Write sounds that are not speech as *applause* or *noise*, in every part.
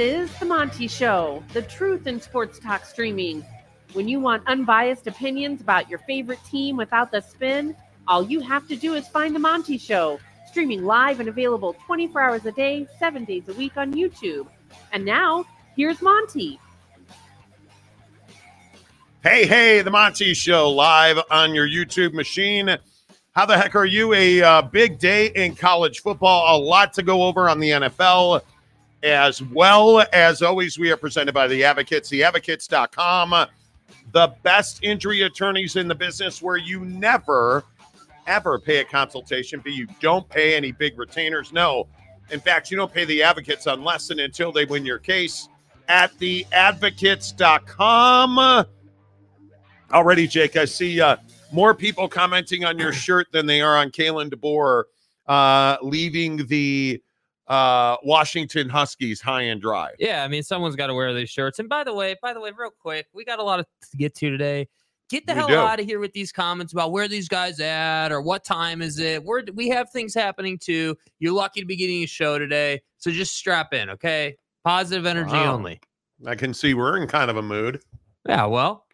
is The Monty Show, the truth in sports talk streaming. When you want unbiased opinions about your favorite team without the spin, all you have to do is find The Monty Show, streaming live and available 24 hours a day, seven days a week on YouTube. And now, here's Monty. Hey, hey, The Monty Show live on your YouTube machine. How the heck are you? A uh, big day in college football, a lot to go over on the NFL as well. As always, we are presented by the Advocates, theadvocates.com, the best injury attorneys in the business where you never, ever pay a consultation fee. You don't pay any big retainers. No. In fact, you don't pay the advocates unless and until they win your case at theadvocates.com. Already, Jake, I see uh, more people commenting on your shirt than they are on Kalen DeBoer uh, leaving the uh, Washington Huskies high and dry. Yeah, I mean, someone's got to wear these shirts. And by the way, by the way, real quick, we got a lot to get to today. Get the We hell do. out of here with these comments about where these guys at or what time is it. We're we have things happening too. You're lucky to be getting a show today, so just strap in, okay? Positive energy Wow. only. I can see we're in kind of a mood. Yeah, well,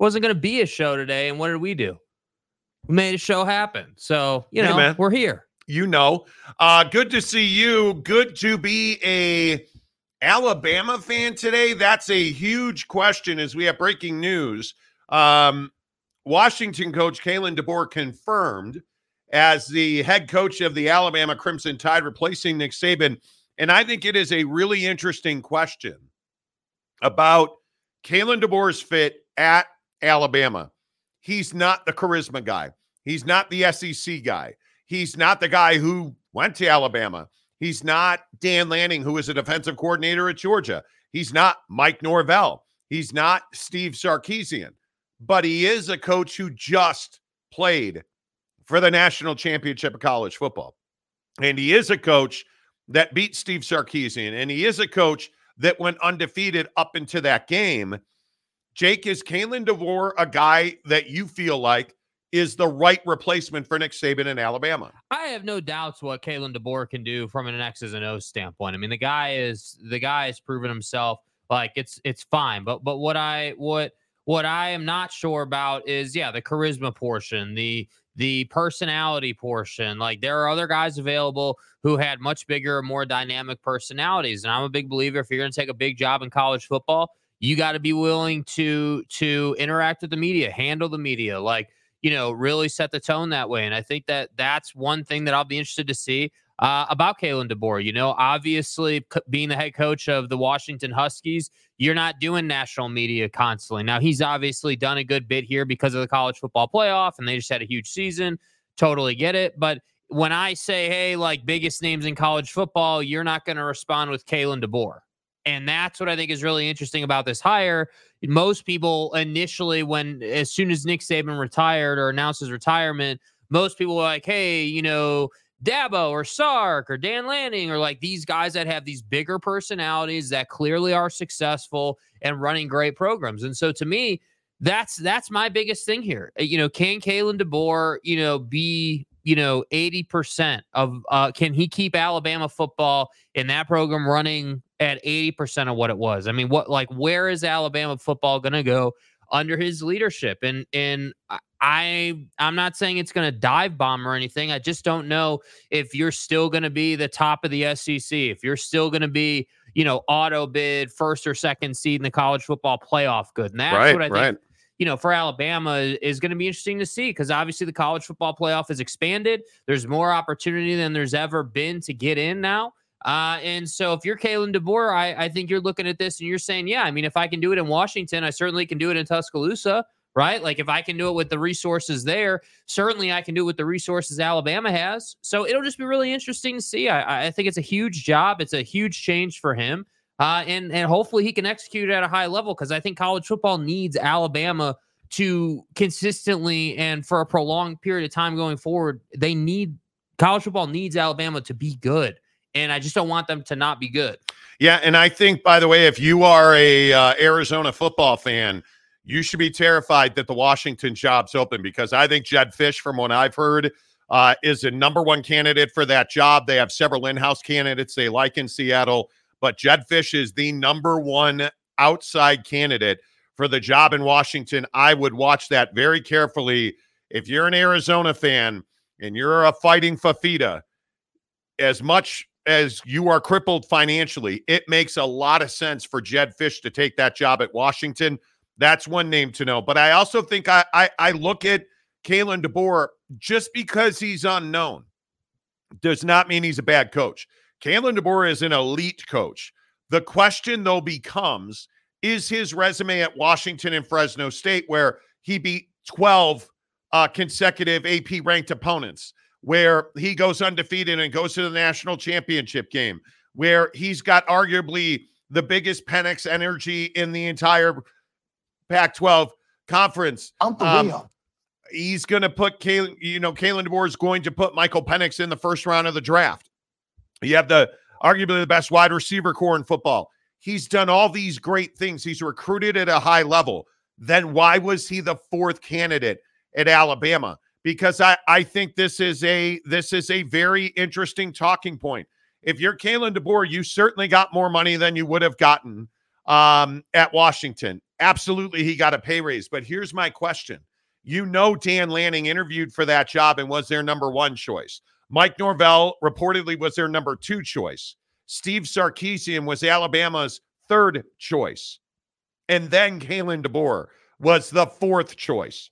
wasn't going to be a show today, and what did we do? We made a show happen. So you Hey, know man. we're here. You know, uh, good to see you. Good to be a Alabama fan today. That's a huge question as we have breaking news. Um, Washington coach Kalen DeBoer confirmed as the head coach of the Alabama Crimson Tide, replacing Nick Saban. And I think it is a really interesting question about Kalen DeBoer's fit at Alabama. He's not the charisma guy. He's not the SEC guy. He's not the guy who went to Alabama. He's not Dan Lanning, who is a defensive coordinator at Georgia. He's not Mike Norvell. He's not Steve Sarkisian, but he is a coach who just played for the national championship of college football. And he is a coach that beat Steve Sarkisian, and he is a coach that went undefeated up into that game. Jake, is Kalen DeBoer a guy that you feel like is the right replacement for Nick Saban in Alabama? I have no doubts what Kalen DeBoer can do from an X's and O's standpoint. I mean, the guy is the guy has proven himself. Like it's it's fine, but but what I what what I am not sure about is yeah the charisma portion, the the personality portion. Like there are other guys available who had much bigger, more dynamic personalities, and I'm a big believer. If you're going to take a big job in college football, you got to be willing to to interact with the media, handle the media, like you know, really set the tone that way. And I think that that's one thing that I'll be interested to see uh, about Kalen DeBoer. You know, obviously being the head coach of the Washington Huskies, you're not doing national media constantly. Now he's obviously done a good bit here because of the college football playoff, and they just had a huge season. Totally get it, but when I say, hey, like biggest names in college football, you're not going to respond with Kalen DeBoer. And that's what I think is really interesting about this hire. Most people initially, when as soon as Nick Saban retired or announced his retirement, most people were like, hey, you know, Dabo or Sark or Dan Lanning or like these guys that have these bigger personalities that clearly are successful and running great programs. And so to me, that's that's my biggest thing here. Uh, You know, can Kalen DeBoer, you know, be you know 80% of uh can he keep Alabama football in that program running at 80% of what it was? I mean, what like where is Alabama football going to go under his leadership? And and I- I'm not saying it's going to dive bomb or anything. I just don't know if you're still going to be the top of the SEC, if you're still going to be, you know, auto bid first or second seed in the college football playoff good. And that's right, what I think right. you know, for Alabama is going to be interesting to see because obviously the college football playoff has expanded. There's more opportunity than there's ever been to get in now. Uh, and so if you're Kalen DeBoer, I, I think you're looking at this and you're saying, yeah, I mean, if I can do it in Washington, I certainly can do it in Tuscaloosa, right? Like if I can do it with the resources there, certainly I can do it with the resources Alabama has. So it'll just be really interesting to see. I, I think it's a huge job. It's a huge change for him. Uh, and and hopefully he can execute at a high level because I think college football needs Alabama to consistently and for a prolonged period of time going forward. They need college football needs Alabama to be good, and I just don't want them to not be good. Yeah, and I think, by the way, if you are a uh, Arizona football fan, you should be terrified that the Washington job's open because I think Jedd Fisch, from what I've heard, uh, is a number one candidate for that job. They have several in-house candidates they like in Seattle, but Jedd Fisch is the number one outside candidate for the job in Washington. I would watch that very carefully. If you're an Arizona fan and you're a fighting Fifita, as much as you are crippled financially, it makes a lot of sense for Jedd Fisch to take that job at Washington. That's one name to know. But I also think I I, I look at Kalen DeBoer just because he's unknown does not mean he's a bad coach. Kalen DeBoer is an elite coach. The question though becomes is his resume at Washington and Fresno State where he beat 12 uh, consecutive AP ranked opponents where he goes undefeated and goes to the national championship game, where he's got arguably the biggest Penix energy in the entire Pac 12 conference. Um, he's going to put Kalen, you know, Kalen DeBoer is going to put Michael Penix in the first round of the draft. You have the arguably the best wide receiver core in football. He's done all these great things. He's recruited at a high level. Then why was he the fourth candidate at Alabama? Because I, I think this is a this is a very interesting talking point. If you're Kalen DeBoer, you certainly got more money than you would have gotten um, at Washington. Absolutely, he got a pay raise. But here's my question: You know, Dan Lanning interviewed for that job and was their number one choice. Mike Norvell reportedly was their number two choice. Steve Sarkisian was Alabama's third choice, and then Kalen DeBoer was the fourth choice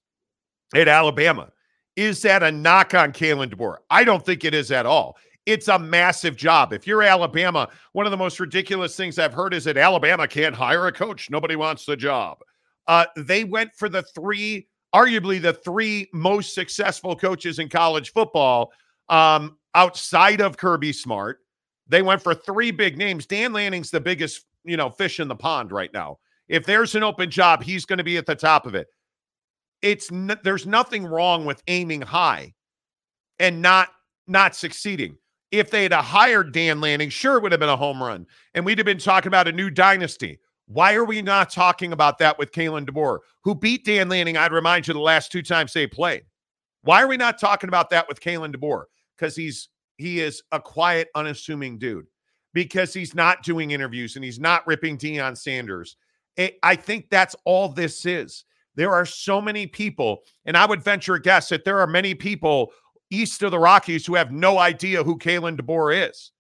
at Alabama. Is that a knock on Kalen DeBoer? I don't think it is at all. It's a massive job. If you're Alabama, one of the most ridiculous things I've heard is that Alabama can't hire a coach. Nobody wants the job. Uh, they went for the three, arguably the three most successful coaches in college football um, outside of Kirby Smart. They went for three big names. Dan Lanning's the biggest, you know, fish in the pond right now. If there's an open job, he's going to be at the top of it it's n- there's nothing wrong with aiming high and not not succeeding. If they had hired Dan Lanning, sure it would have been a home run, and we'd have been talking about a new dynasty. Why are we not talking about that with Kalen DeBoer, who beat Dan Lanning? I'd remind you the last two times they played. Why are we not talking about that with Kalen DeBoer? Because he's he is a quiet, unassuming dude. Because he's not doing interviews and he's not ripping Deion Sanders. Eh, I think that's all this is. There are so many people, and I would venture a guess that there are many people east of the Rockies who have no idea who Kalen DeBoer is.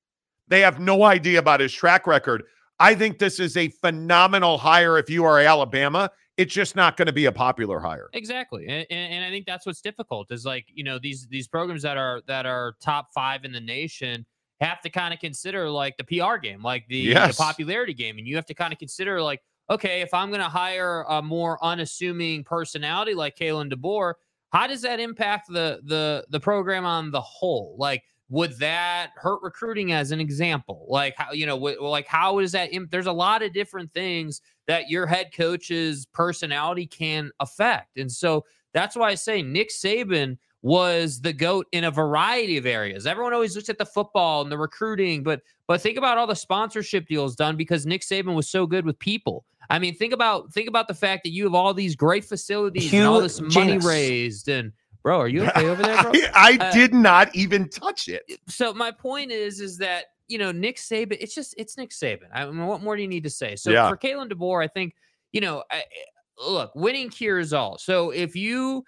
They have no idea about his track record. I think this is a phenomenal hire if you are Alabama. It's just not going to be a popular hire. Exactly, and, and I think that's what's difficult is like you know these these programs that are that are top five in the nation have to kind of consider like the PR game, like the, yes. the popularity game, and you have to kind of consider like okay, if I'm going to hire a more unassuming personality like Kalen DeBoer, how does that impact the the the program on the whole? Like, would that hurt recruiting as an example? Like, how you know, w- like how is that? Imp- There's a lot of different things that your head coach's personality can affect, and so that's why I say Nick Saban was the goat in a variety of areas. Everyone always looks at the football and the recruiting, but but think about all the sponsorship deals done because Nick Saban was so good with people. I mean, think about think about the fact that you have all these great facilities Hugh and all this money raised and bro, are you *laughs* okay over there, bro? I, I uh, did not even touch it. So my point is is that you know Nick Saban, it's just it's Nick Saban. I mean, what more do you need to say? So yeah. for Kalen DeBoer, I think you know, I, look, winning cures all. So if you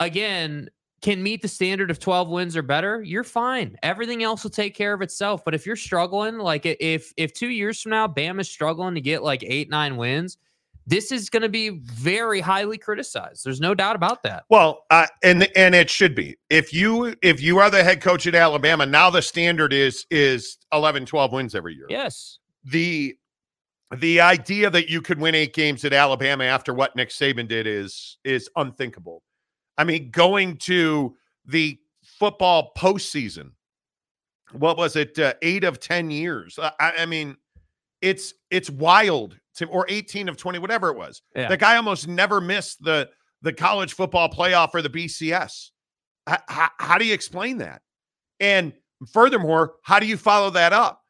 again can meet the standard of 12 wins or better, you're fine. Everything else will take care of itself. But if you're struggling, like if if two years from now Bam is struggling to get like eight, nine wins, this is going to be very highly criticized. There's no doubt about that. Well, uh, and and it should be. If you if you are the head coach at Alabama, now the standard is is 11, 12 wins every year. Yes. The the idea that you could win eight games at Alabama after what Nick Saban did is is unthinkable. I mean, going to the football postseason, what was it? Uh, eight of 10 years. I, I, mean, it's it's wild to or 18 of 20, whatever it was. Yeah. The guy almost never missed the the college football playoff or the BCS. H- how, how do you explain that? And furthermore, how do you follow that up?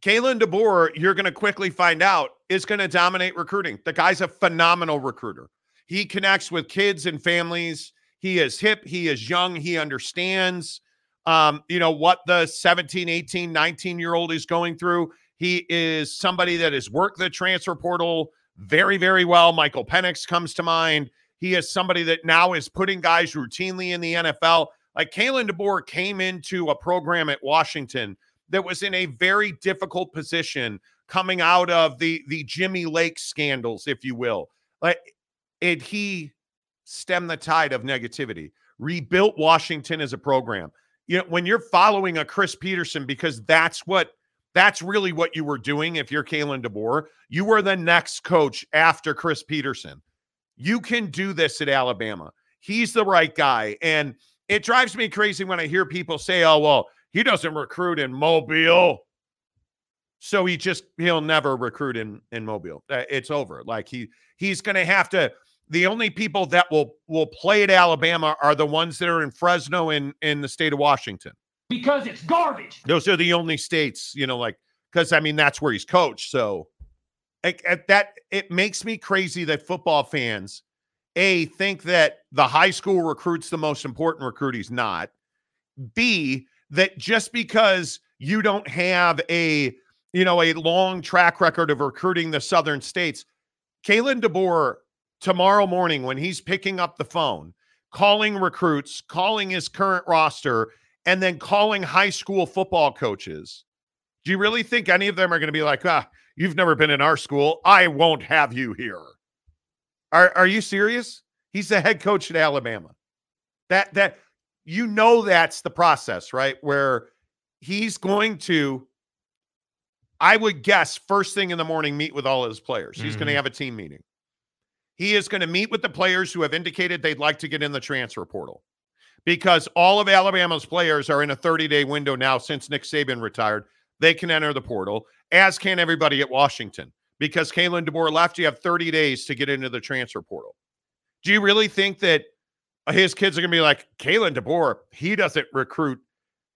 Kalen DeBoer, you're going to quickly find out, is going to dominate recruiting. The guy's a phenomenal recruiter. He connects with kids and families. He is hip, he is young, he understands um, you know what the 17, 18, 19 year old is going through. He is somebody that has worked the transfer portal very, very well. Michael Penix comes to mind. He is somebody that now is putting guys routinely in the NFL. Like Kalen DeBoer came into a program at Washington that was in a very difficult position coming out of the the Jimmy Lake scandals, if you will. Like it, he stemmed the tide of negativity, rebuilt Washington as a program. You know, when you're following a Chris Petersen, because that's what that's really what you were doing if you're Kalen DeBoer. You were the next coach after Chris Petersen. You can do this at Alabama. He's the right guy. And it drives me crazy when I hear people say, oh, well, he doesn't recruit in Mobile. So he just he'll never recruit in in Mobile. Uh, it's over. Like he he's to have to the only people that will will play at Alabama are the ones that are in Fresno in in the state of Washington because it's garbage. Those are the only states, you know, like because I mean that's where he's coached. So like, at that it makes me crazy that football fans a think that the high school recruit's the most important recruit. He's not. B that just because you don't have a you know a long track record of recruiting the southern states, Kalen DeBoer tomorrow morning when he's picking up the phone, calling recruits, calling his current roster, and then calling high school football coaches. Do you really think any of them are going to be like, ah, you've never been in our school. I won't have you here. Are, are you serious? He's the head coach at Alabama. That, that, you know, that's the process, right? Where he's going to, I would guess, first thing in the morning, meet with all his players. He's mm-hmm. going to have a team meeting. He is going to meet with the players who have indicated they'd like to get in the transfer portal because all of Alabama's players are in a 30 day window now since Nick Saban retired. They can enter the portal, as can everybody at Washington. Because Kalen DeBoer left, you have 30 days to get into the transfer portal. Do you really think that his kids are going to be like, Kalen DeBoer, he doesn't recruit,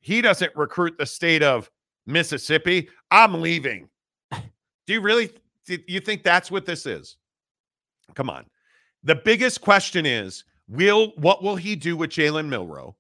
he doesn't recruit the state of Mississippi? I'm leaving. *laughs* Do you really do you think that's what this is? Come on. The biggest question is Will what will he do with Jalen Milroe?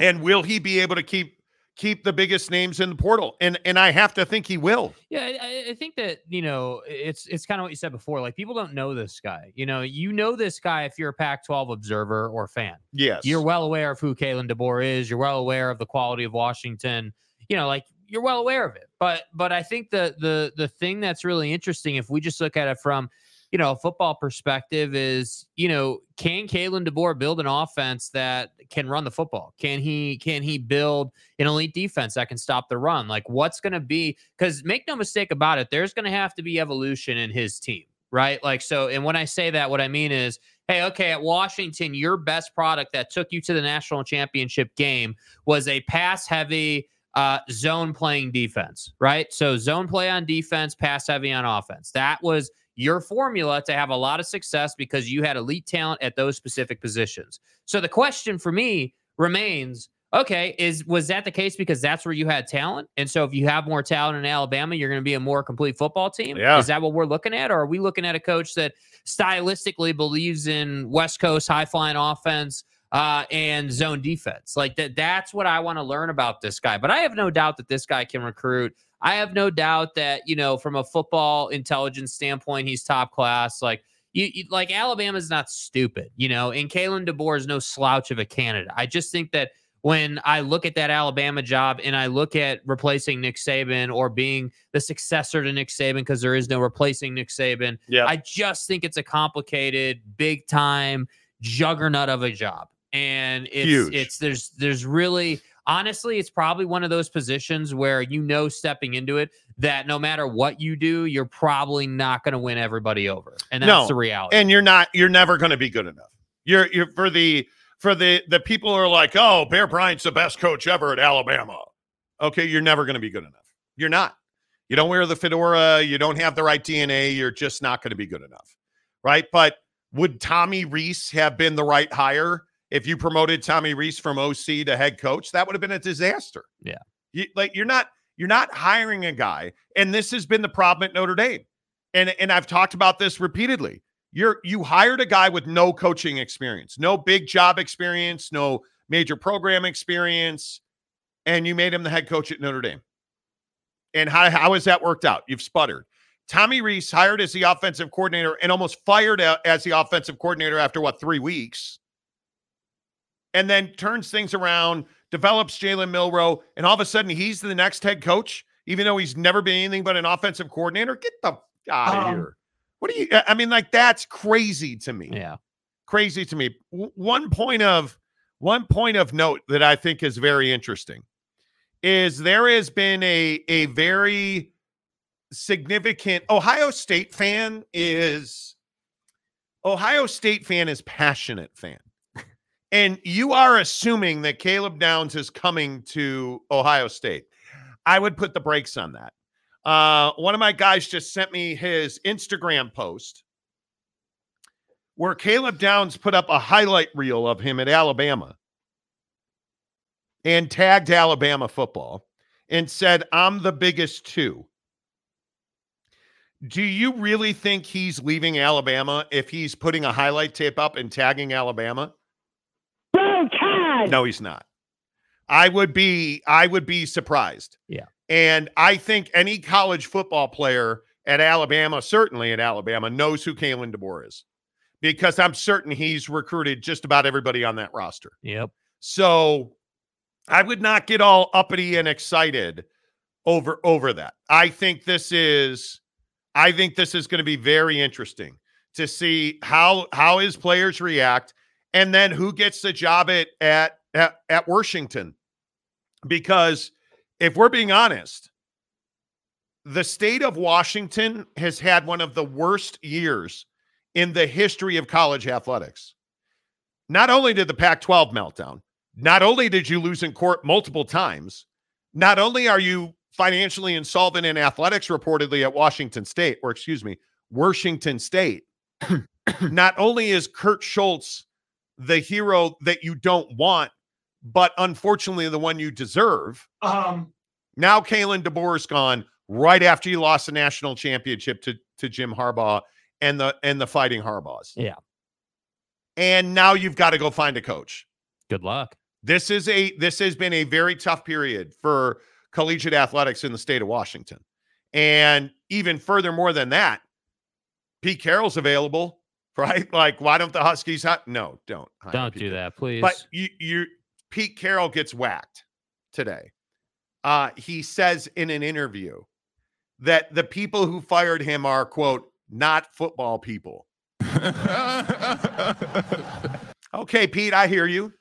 And will he be able to keep keep the biggest names in the portal? And and I have to think he will. Yeah, I, I think that you know it's it's kind of what you said before. Like people don't know this guy. You know, you know this guy if you're a Pac-12 observer or fan. Yes, you're well aware of who Kalen DeBoer is. You're well aware of the quality of Washington. You know, like you're well aware of it. But but I think the the the thing that's really interesting if we just look at it from you know, football perspective is, you know, can Kalen DeBoer build an offense that can run the football? Can he can he build an elite defense that can stop the run? Like what's going to be cuz make no mistake about it, there's going to have to be evolution in his team, right? Like so and when I say that what I mean is hey, okay, at Washington, your best product that took you to the national championship game was a pass heavy uh, zone playing defense, right? So zone play on defense, pass heavy on offense. That was your formula to have a lot of success because you had elite talent at those specific positions. So the question for me remains okay is was that the case because that's where you had talent and so if you have more talent in alabama you're going to be a more complete football team yeah. is that what we're looking at or are we looking at a coach that stylistically believes in west coast high flying offense uh, and zone defense like that that's what i want to learn about this guy but i have no doubt that this guy can recruit I have no doubt that, you know, from a football intelligence standpoint, he's top class. Like, you, you like Alabama's not stupid, you know, and Kalen DeBoer is no slouch of a candidate. I just think that when I look at that Alabama job and I look at replacing Nick Saban or being the successor to Nick Saban because there is no replacing Nick Saban, yeah. I just think it's a complicated, big time juggernaut of a job. And it's Huge. it's there's there's really honestly, it's probably one of those positions where you know stepping into it that no matter what you do, you're probably not going to win everybody over, and that's no, the reality. And you're not. You're never going to be good enough. You're you're for the for the the people who are like, oh, Bear Bryant's the best coach ever at Alabama. Okay, you're never going to be good enough. You're not. You don't wear the fedora. You don't have the right DNA. You're just not going to be good enough, right? But would Tommy Rees have been the right hire? If you promoted Tommy Rees from OC to head coach, that would have been a disaster. Yeah. You, like you're not you're not hiring a guy, and this has been the problem at Notre Dame. And and I've talked about this repeatedly. You're you hired a guy with no coaching experience, no big job experience, no major program experience, and you made him the head coach at Notre Dame. And how, how has that worked out? You've sputtered. Tommy Rees hired as the offensive coordinator and almost fired as the offensive coordinator after what, three weeks? And then turns things around, develops Jalen Milroe, and all of a sudden he's the next head coach, even though he's never been anything but an offensive coordinator. Get the out of um, here. What do you, I mean, like that's crazy to me. Yeah. Crazy to me. W- one point of, one point of note that I think is very interesting is there has been a a very significant Ohio State fan is Ohio State fan is passionate fan. And you are assuming that Caleb Downs is coming to Ohio State. I would put the brakes on that. Uh, one of my guys just sent me his Instagram post where Caleb Downs put up a highlight reel of him at Alabama and tagged Alabama football and said, I'm the biggest two. Do you really think he's leaving Alabama if he's putting a highlight tape up and tagging Alabama? No, he's not. I would be I would be surprised. Yeah. And I think any college football player at Alabama, certainly at Alabama, knows who Kalen DeBoer is. Because I'm certain he's recruited just about everybody on that roster. Yep. So I would not get all uppity and excited over over that. I think this is I think this is going to be very interesting to see how how his players react and then who gets the job at at at, at Washington. Because if we're being honest, the state of Washington has had one of the worst years in the history of college athletics. Not only did the Pac 12 meltdown, not only did you lose in court multiple times, not only are you financially insolvent in athletics reportedly at Washington State, or excuse me, Washington State, *coughs* not only is Kirk Schulz the hero that you don't want, but unfortunately the one you deserve. Um, now Kalen DeBoer is gone right after you lost the national championship to, to Jim Harbaugh and the and the fighting Harbaughs. Yeah. And now you've got to go find a coach. Good luck. This is a this has been a very tough period for collegiate athletics in the state of Washington. And even furthermore than that, Pete Carroll's available, right? Like, why don't the Huskies? No, don't. Don't do that, please. But you, you, Pete Carroll gets whacked today. Uh, he says in an interview that the people who fired him are quote not football people. okay, Pete, I hear you.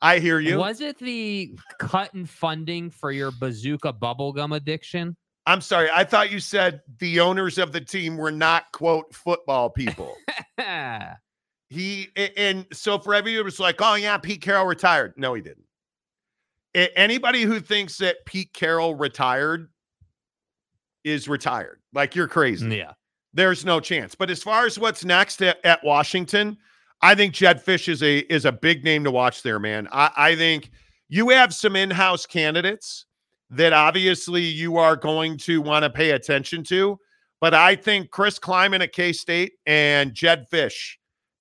I hear you. Was it the cut in funding for your bazooka bubblegum addiction? I'm sorry. I thought you said the owners of the team were not quote football people. *laughs* he and so for everyone was like, oh yeah, Pete Carroll retired. No, he didn't. Anybody who thinks that Pete Carroll retired is retired. Like you're crazy. Yeah. There's no chance. But as far as what's next at, at Washington, I think Jedd Fisch is a is a big name to watch there, man. I, I think you have some in-house candidates that obviously you are going to want to pay attention to. But I think Chris Klieman at K State and Jedd Fisch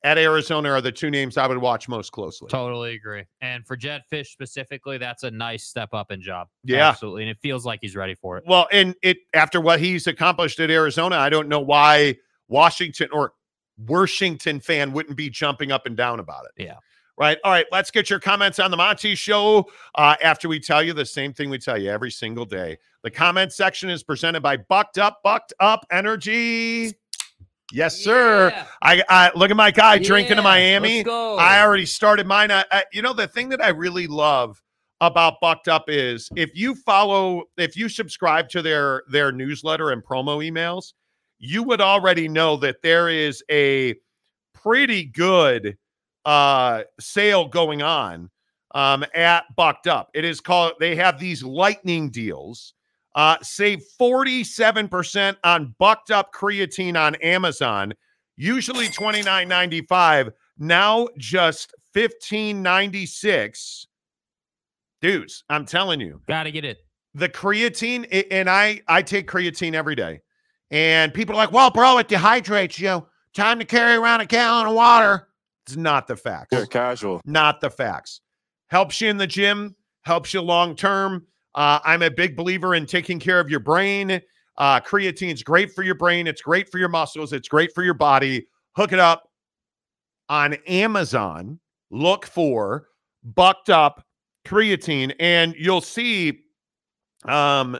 at Arizona are the two names I would watch most closely. Totally agree. And for Jedd Fisch specifically, that's a nice step up in job. Yeah. Absolutely. And it feels like he's ready for it. Well, and it after what he's accomplished at Arizona, I don't know why Washington or Washington fan wouldn't be jumping up and down about it. Yeah. Right. All right. Let's get your comments on the Monty Show uh, after we tell you the same thing we tell you every single day. The comment section is presented by Bucked Up, Bucked Up Energy. Yes, sir. Yeah. I, I, look at my guy yeah. drinking in Miami. I already started mine. I, I, you know, the thing that I really love about Bucked Up is if you follow, if you subscribe to their their newsletter and promo emails, you would already know that there is a pretty good uh, sale going on um, at Bucked Up. It is called, they have these lightning deals. Uh, save 47% on Bucked Up creatine on Amazon, usually $29.95, now just $15.96. Dudes, I'm telling you. Gotta get it. The creatine, and I I take creatine every day. And people are like, well, bro, it dehydrates you. Time to carry around a gallon of water. It's not the facts. You're casual. Not the facts. Helps you in the gym, helps you long term. Uh, I'm a big believer in taking care of your brain. Uh, creatine's great for your brain. It's great for your muscles. It's great for your body. Hook it up on Amazon. Look for bucked up creatine, and you'll see um,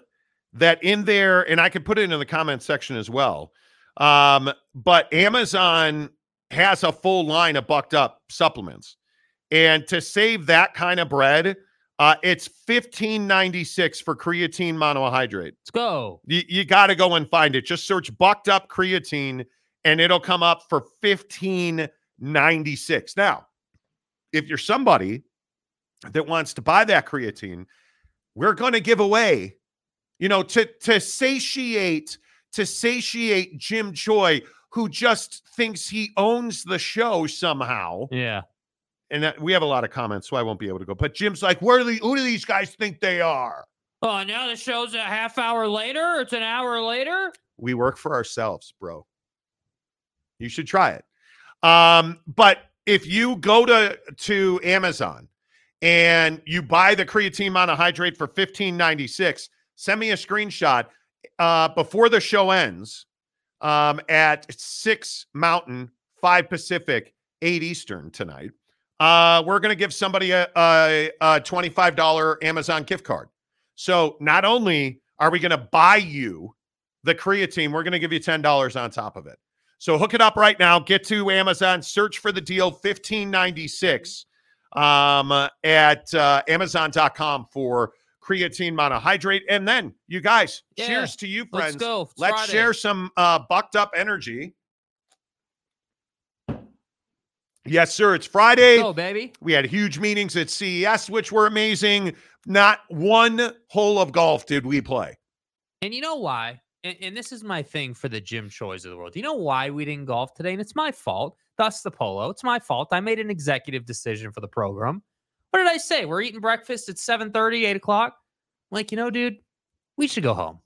that in there, and I can put it in the comment section as well. Um, but Amazon has a full line of bucked up supplements. And to save that kind of bread, uh, it's fifteen ninety six for creatine monohydrate. Let's go. You, you got to go and find it. Just search bucked up creatine, and it'll come up for fifteen ninety six. Now, if you're somebody that wants to buy that creatine, we're going to give away, you know, to to satiate to satiate Jim Choi, who just thinks he owns the show somehow Yeah. and that, we have a lot of comments, so I won't be able to go. But Jim's like, "Where do the, who do these guys think they are?" Oh, now the show's a half hour later. It's an hour later. We work for ourselves, bro. You should try it. Um, but if you go to to Amazon and you buy the creatine monohydrate for fifteen ninety six, send me a screenshot uh, before the show ends um, at six Mountain, five Pacific, eight Eastern tonight. Uh, we're going to give somebody a, a, a $25 Amazon gift card. So not only are we going to buy you the creatine, we're going to give you $10 on top of it. So hook it up right now. Get to Amazon, search for the deal 1596 um, at uh, amazon.com for creatine monohydrate. And then you guys, Yeah, cheers to you, Let's friends. go. It's Let's Friday. share some uh, bucked up energy. Yes, sir. It's Friday. Go, baby. We had huge meetings at CES, which were amazing. Not one hole of golf did we play. And you know why? And, and this is my thing for the Jim Choi's of the world. You know why we didn't golf today? And it's my fault. Thus the polo. It's my fault. I made an executive decision for the program. What did I say? We're eating breakfast at 7 8 o'clock. I'm like, you know, dude, we should go home.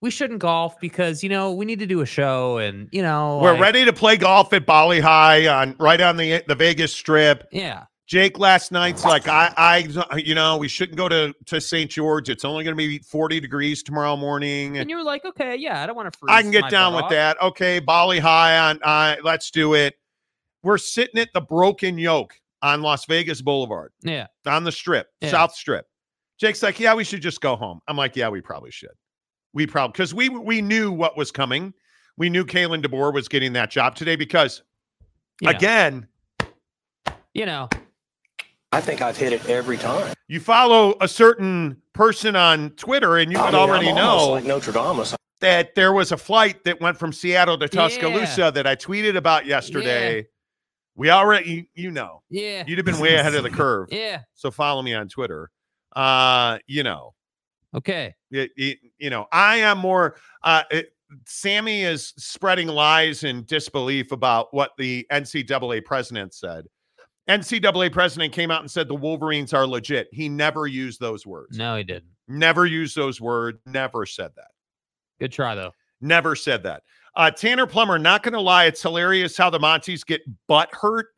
We shouldn't golf because, you know, we need to do a show and, you know, We're like- ready to play golf at Bali Hai on right on the the Vegas Strip. Yeah. Jake last night's like I I you know we shouldn't go to to St. George. It's only going to be 40 degrees tomorrow morning. And you were like, okay, yeah, I don't want to freeze. I can get down with off. that. Okay, Bali Hai on uh, let's do it. We're sitting at the Broken Yoke on Las Vegas Boulevard Yeah. on the Strip, Yeah. South Strip. Jake's like, yeah, we should just go home. I'm like, yeah, we probably should. We probably because we we knew what was coming. We knew Kalen DeBoer was getting that job today because You know, again, you know, I think I've hit it every time. you follow a certain person on Twitter and you I would mean, already I'm know like Notre Dame. that there was a flight that went from Seattle to Yeah. Tuscaloosa that I tweeted about yesterday. We already, you, you know, yeah. you'd have been way ahead of the *laughs* curve. Yeah. So follow me on Twitter. Uh, you know, Okay. it, it- you know, I am more. Uh, it, Sammy is spreading lies and disbelief about what the NCAA president said. NCAA president came out and said the Wolverines are legit. He never used those words. No, he didn't. Never used those words. Never said that. Good try though. Never said that. Uh, Tanner Plummer, not going to lie, it's hilarious how the Monties get butt hurt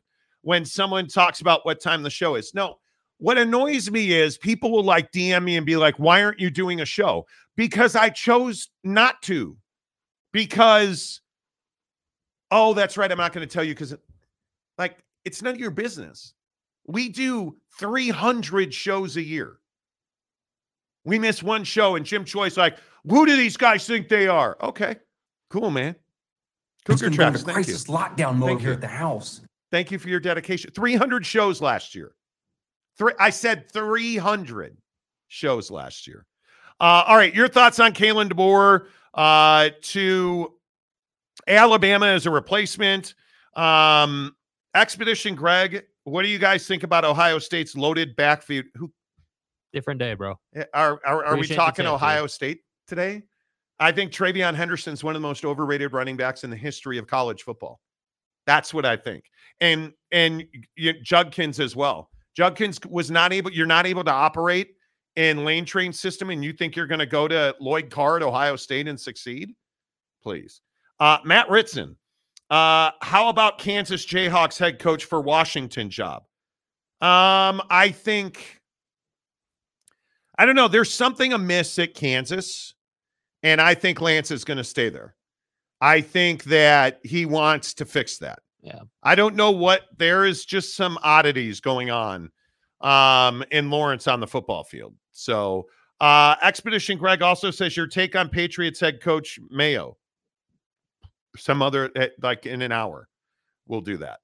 when someone talks about what time the show is. No, what annoys me is people will like DM me and be like, why aren't you doing a show? Because I chose not to. Because, oh, that's right. I'm not going to tell you because, like, it's none of your business. We do 300 shows a year. We miss one show, and Jim Choi's like, who do these guys think they are? Okay, cool, man. It's Cougar gonna Travis, into thank you. crisis lockdown mode Thank here you. at the house. Thank you for your dedication. 300 shows last year. Three, I said 300 shows last year. Uh, all right, your thoughts on Kalen DeBoer uh, to Alabama as a replacement? Um, Expedition Greg, what do you guys think about Ohio State's loaded backfield? Who Different day, bro. Eh, Are are, are we talking. Ohio State today? I think TreVeyon Henderson's one of the most overrated running backs in the history of college football. That's what I think, and and y- Judkins as well. Judkins was not able. You're not able to operate in lane train system, and you think you're going to go to Lloyd Carr at Ohio State and succeed? Please, uh, Matt Ritson. Uh, how about Kansas Jayhawks head coach for Washington job? Um, I think. I don't know. There's something amiss at Kansas, and I think Lance is going to stay there. I think that he wants to fix that. Yeah. I don't know what there is just some oddities going on um in Lawrence on the football field. So uh Expedition Greg also says your take on Patriots head coach Mayo. Some other eh, like in an hour. We'll do that.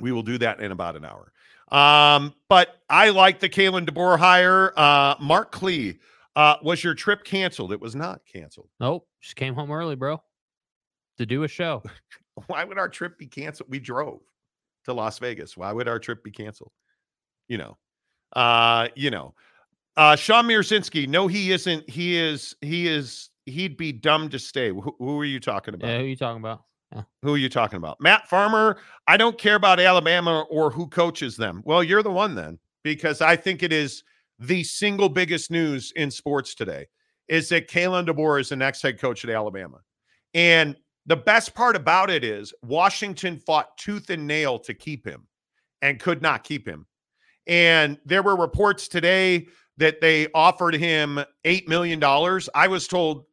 We will do that in about an hour. Um, but I like the Kalen DeBoer hire. Uh Mark Klee. Uh, was your trip canceled? It was not canceled. Nope. Just came home early, bro. To do a show. *laughs* Why would our trip be canceled? We drove to Las Vegas. Why would our trip be canceled? You know, uh, you know, uh, Sean Mirzinski. No, he isn't. He is. He is. He'd be dumb to stay. Who, who are you talking about? Yeah, who are you talking about? Who are you talking about? Matt Farmer. I don't care about Alabama or who coaches them. Well, you're the one then, because I think it is the single biggest news in sports today is that Kalen DeBoer is the next head coach at Alabama. And the best part about it is Washington fought tooth and nail to keep him and could not keep him. And there were reports today that they offered him $8 million. I was told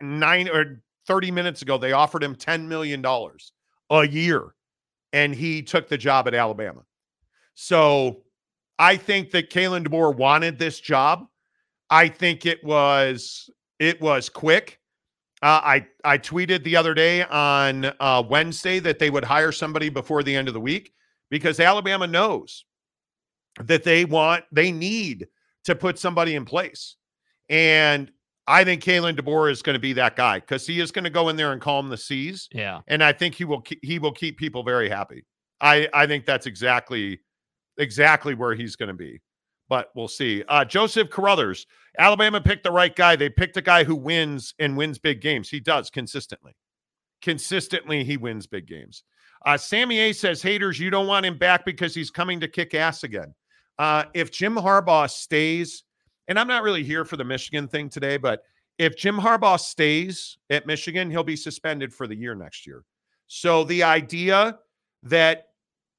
nine or 30 minutes ago they offered him $10 million a year. And he took the job at Alabama. So I think that Kalen DeBoer wanted this job. I think it was it was quick. Uh, I I tweeted the other day on uh, Wednesday that they would hire somebody before the end of the week because Alabama knows that they want they need to put somebody in place, and I think Kalen DeBoer is going to be that guy because he is going to go in there and calm the seas. Yeah, and I think he will he will keep people very happy. I I think that's exactly exactly where he's going to be. But we'll see. Uh, Joseph Carruthers, Alabama picked the right guy. They picked a guy who wins and wins big games. He does consistently. Consistently, he wins big games. Uh, Sammy A says, haters, you don't want him back because he's coming to kick ass again. Uh, if Jim Harbaugh stays, and I'm not really here for the Michigan thing today, but if Jim Harbaugh stays at Michigan, he'll be suspended for the year next year. So the idea that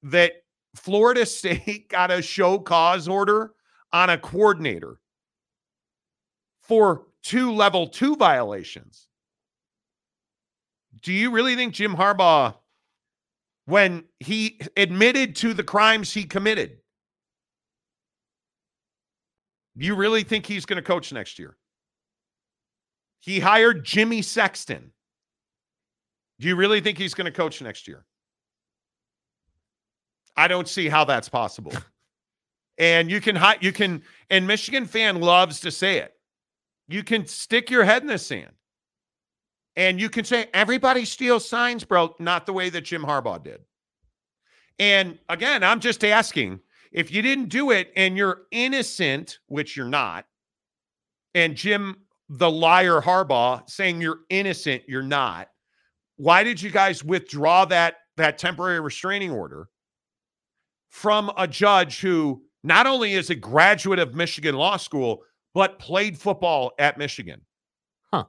that Florida *laughs* State got a show cause order on a coordinator for two level two violations. Do you really think Jim Harbaugh, when he admitted to the crimes he committed, you really think he's going to coach next year? He hired Jimmy Sexton. Do you really think he's going to coach next year? I don't see how that's possible. And you can you can and Michigan fan loves to say it. You can stick your head in the sand. And you can say everybody steals signs, bro, not the way that Jim Harbaugh did. And again, I'm just asking if you didn't do it and you're innocent, which you're not, and Jim the liar Harbaugh saying you're innocent, you're not. Why did you guys withdraw that that temporary restraining order? From a judge who not only is a graduate of Michigan Law School, but played football at Michigan. Huh.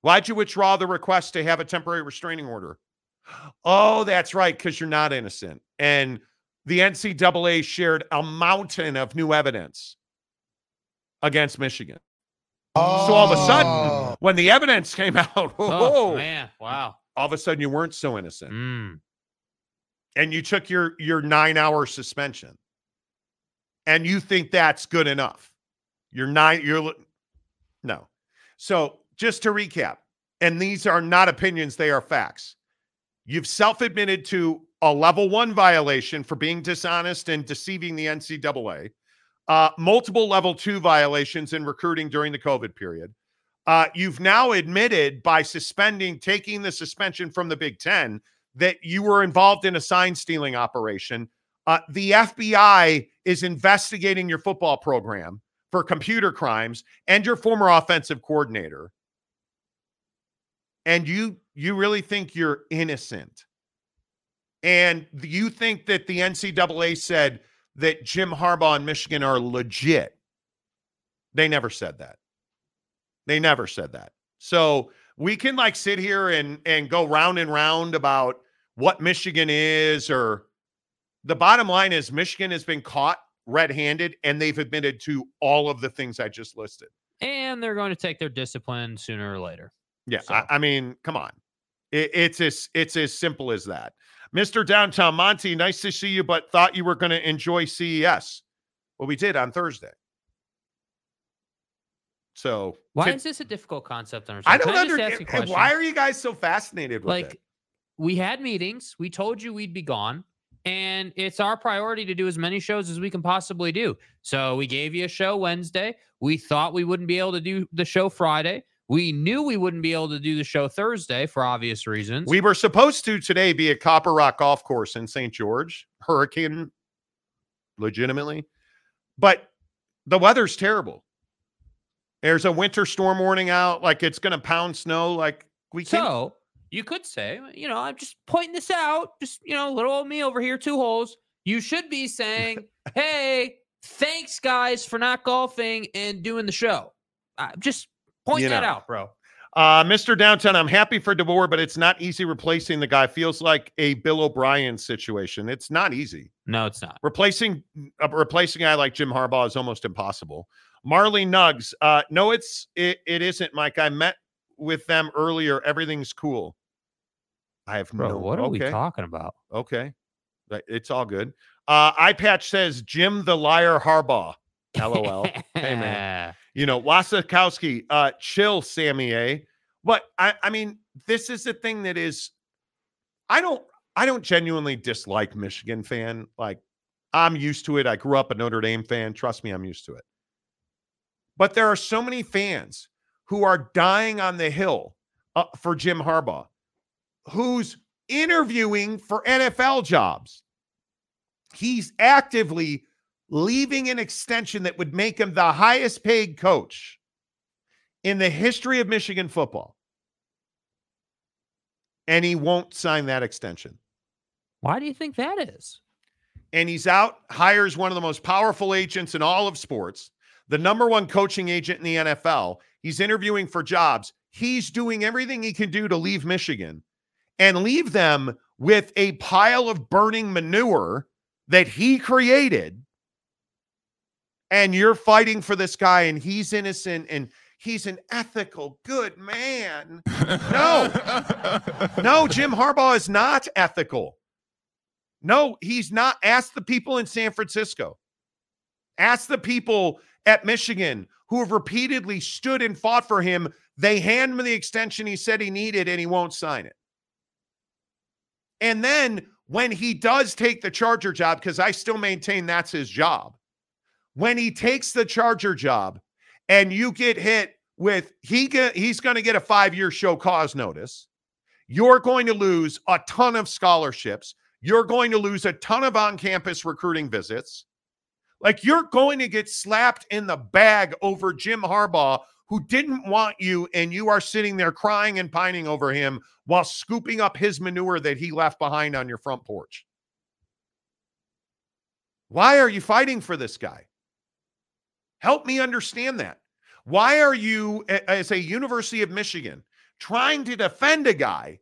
Why'd you withdraw the request to have a temporary restraining order? Oh, that's right, because you're not innocent. And the NCAA shared a mountain of new evidence against Michigan. Oh. So all of a sudden, oh. when the evidence came *laughs* out, oh, oh man, wow. All of a sudden you weren't so innocent. Mm and you took your your nine hour suspension and you think that's good enough. You're nine you're no. So just to recap and these are not opinions they are facts. You've self-admitted to a level one violation for being dishonest and deceiving the ncaa uh, multiple level two violations in recruiting during the covid period. Uh, you've now admitted by suspending taking the suspension from the big ten that you were involved in a sign stealing operation. Uh, the FBI is investigating your football program for computer crimes and your former offensive coordinator. And you you really think you're innocent. And you think that the NCAA said that Jim Harbaugh and Michigan are legit. They never said that. They never said that. So we can like sit here and and go round and round about what Michigan is or the bottom line is Michigan has been caught red-handed, and they've admitted to all of the things I just listed. And they're going to take their discipline sooner or later. Yeah, So- I, I mean, come on, it, it's as it's as simple as that. Mister Downtown Monty, nice to see you, but thought you were going to enjoy CES. Well, we did on Thursday. So Why to- is this a difficult concept to I don't Can just ask understand. you a question? Why are you guys so fascinated with like it? we had meetings we told you we'd be gone and it's our priority to do as many shows as we can possibly do so we gave you a show wednesday we thought we wouldn't be able to do the show friday we knew we wouldn't be able to do the show thursday for obvious reasons We were supposed to today be at Copper Rock Golf Course in St. George, hurricane, legitimately, but the weather's terrible. There's a winter storm warning out, like it's going to pound snow. Like we can't. so you could say you know i'm just pointing this out just you know little old me over here two holes you should be saying *laughs* hey thanks guys for not golfing and doing the show I'm just point You that out bro Uh, Mr. Downtown, I'm happy for DeBoer, but it's not easy replacing the guy. Feels like a Bill O'Brien situation. It's not easy. no it's not replacing uh, replacing a guy like Jim Harbaugh is almost impossible. Marley Nugs, uh, no, it's it, it isn't, Mike. I met with them earlier. Everything's cool. I have bro no. what are we okay, talking about Okay, it's all good. Uh, eye patch says Jim the liar Harbaugh. LOL. Hey, man. *laughs* you know, Wasikowski, uh, chill, Sammy A. But I, I mean, this is the thing that is, I don't, I don't genuinely dislike Michigan fan. Like, I'm used to it. I grew up a Notre Dame fan. Trust me, I'm used to it. But there are so many fans who are dying on the hill uh, for Jim Harbaugh, who's interviewing for NFL jobs. He's actively leaving an extension that would make him the highest paid coach in the history of Michigan football. And he won't sign that extension. Why do you think that is? And he's out, hires one of the most powerful agents in all of sports, the number one coaching agent in the NFL. He's interviewing for jobs. He's doing everything he can do to leave Michigan and leave them with a pile of burning manure that he created. And you're fighting for this guy, and he's innocent and he's an ethical, good man. No, *laughs* no, Jim Harbaugh is not ethical. No, he's not. Ask the people in San Francisco. Ask the people at Michigan who have repeatedly stood and fought for him. They hand him the extension he said he needed and he won't sign it. And then when he does take the Charger job, because I still maintain that's his job, when he takes the Charger job and you get hit with he he's going to get a five year show cause notice, you're going to lose a ton of scholarships. You're going to lose a ton of on campus recruiting visits. Like you're going to get slapped in the bag over Jim Harbaugh, who didn't want you, and you are sitting there crying and pining over him while scooping up his manure that he left behind on your front porch. Why are you fighting for this guy? Help me understand that. Why are you, as a University of Michigan, trying to defend a guy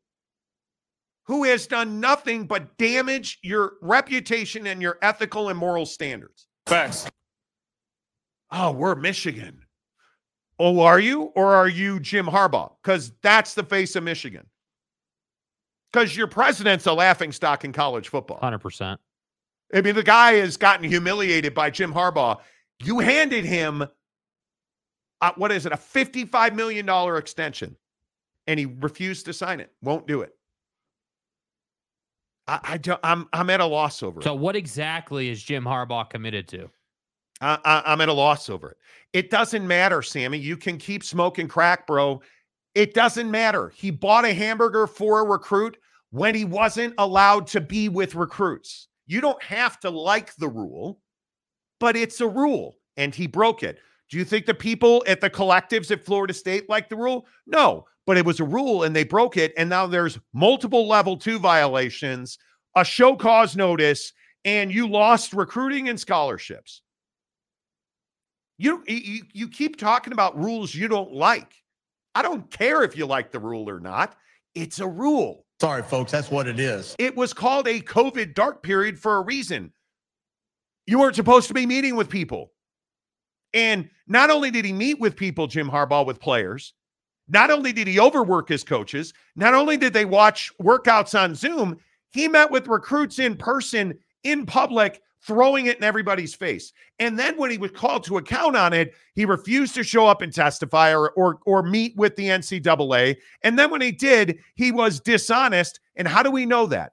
who has done nothing but damage your reputation and your ethical and moral standards? Facts. Oh, we're Michigan. Oh, are you? Or are you Jim Harbaugh? Because that's the face of Michigan. Because your president's a laughing stock in college football. 100%. I mean, the guy has gotten humiliated by Jim Harbaugh. You handed him, uh, what is it, a $55 million extension, and he refused to sign it. Won't do it. I, I don't, I'm, I'm at a loss over it. So, what exactly is Jim Harbaugh committed to? I, I, I'm at a loss over it. It doesn't matter, Sammy. You can keep smoking crack, bro. It doesn't matter. He bought a hamburger for a recruit when he wasn't allowed to be with recruits. You don't have to like the rule, but it's a rule, and he broke it. Do you think the people at the collectives at Florida State like the rule? No, but it was a rule and they broke it. And now there's multiple level two violations, a show cause notice, and you lost recruiting and scholarships. You, you you keep talking about rules you don't like. I don't care if you like the rule or not. It's a rule. Sorry, folks, that's what it is. It was called a COVID dark period for a reason. You weren't supposed to be meeting with people. And not only did he meet with people, Jim Harbaugh, with players, not only did he overwork his coaches, not only did they watch workouts on Zoom, he met with recruits in person, in public, throwing it in everybody's face. And then when he was called to account on it, he refused to show up and testify or or, or meet with the NCAA. And then when he did, he was dishonest. And how do we know that?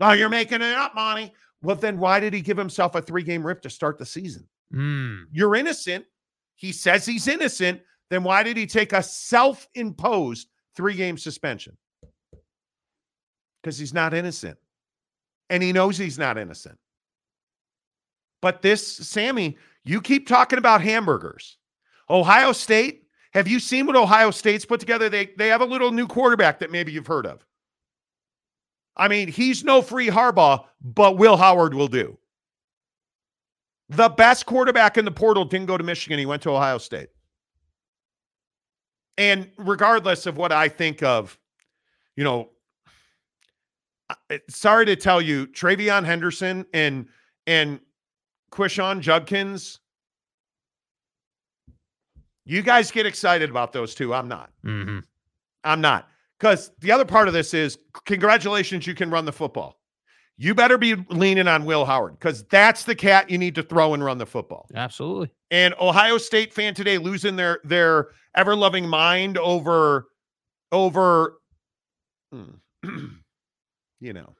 Oh, you're making it up, Monty. Well, then why did he give himself a three-game rip to start the season? Mm. You're innocent. He says he's innocent. Then why did he take a self-imposed three-game suspension? Because he's not innocent. And he knows he's not innocent. But this, Sammy, you keep talking about hamburgers. Ohio State, have you seen what Ohio State's put together? They they have a little new quarterback that maybe you've heard of. I mean, he's no free Harbaugh, but Will Howard will do. The best quarterback in the portal didn't go to Michigan. He went to Ohio State. And regardless of what I think of, you know, sorry to tell you, TreVeyon Henderson and and Quinshon Judkins, you guys get excited about those two. I'm not. Mm-hmm. I'm not. Because the other part of this is congratulations, you can run the football. You better be leaning on Will Howard because that's the cat you need to throw and run the football. Absolutely. And Ohio State fan today losing their their ever loving mind over over hmm, *clears throat* you know.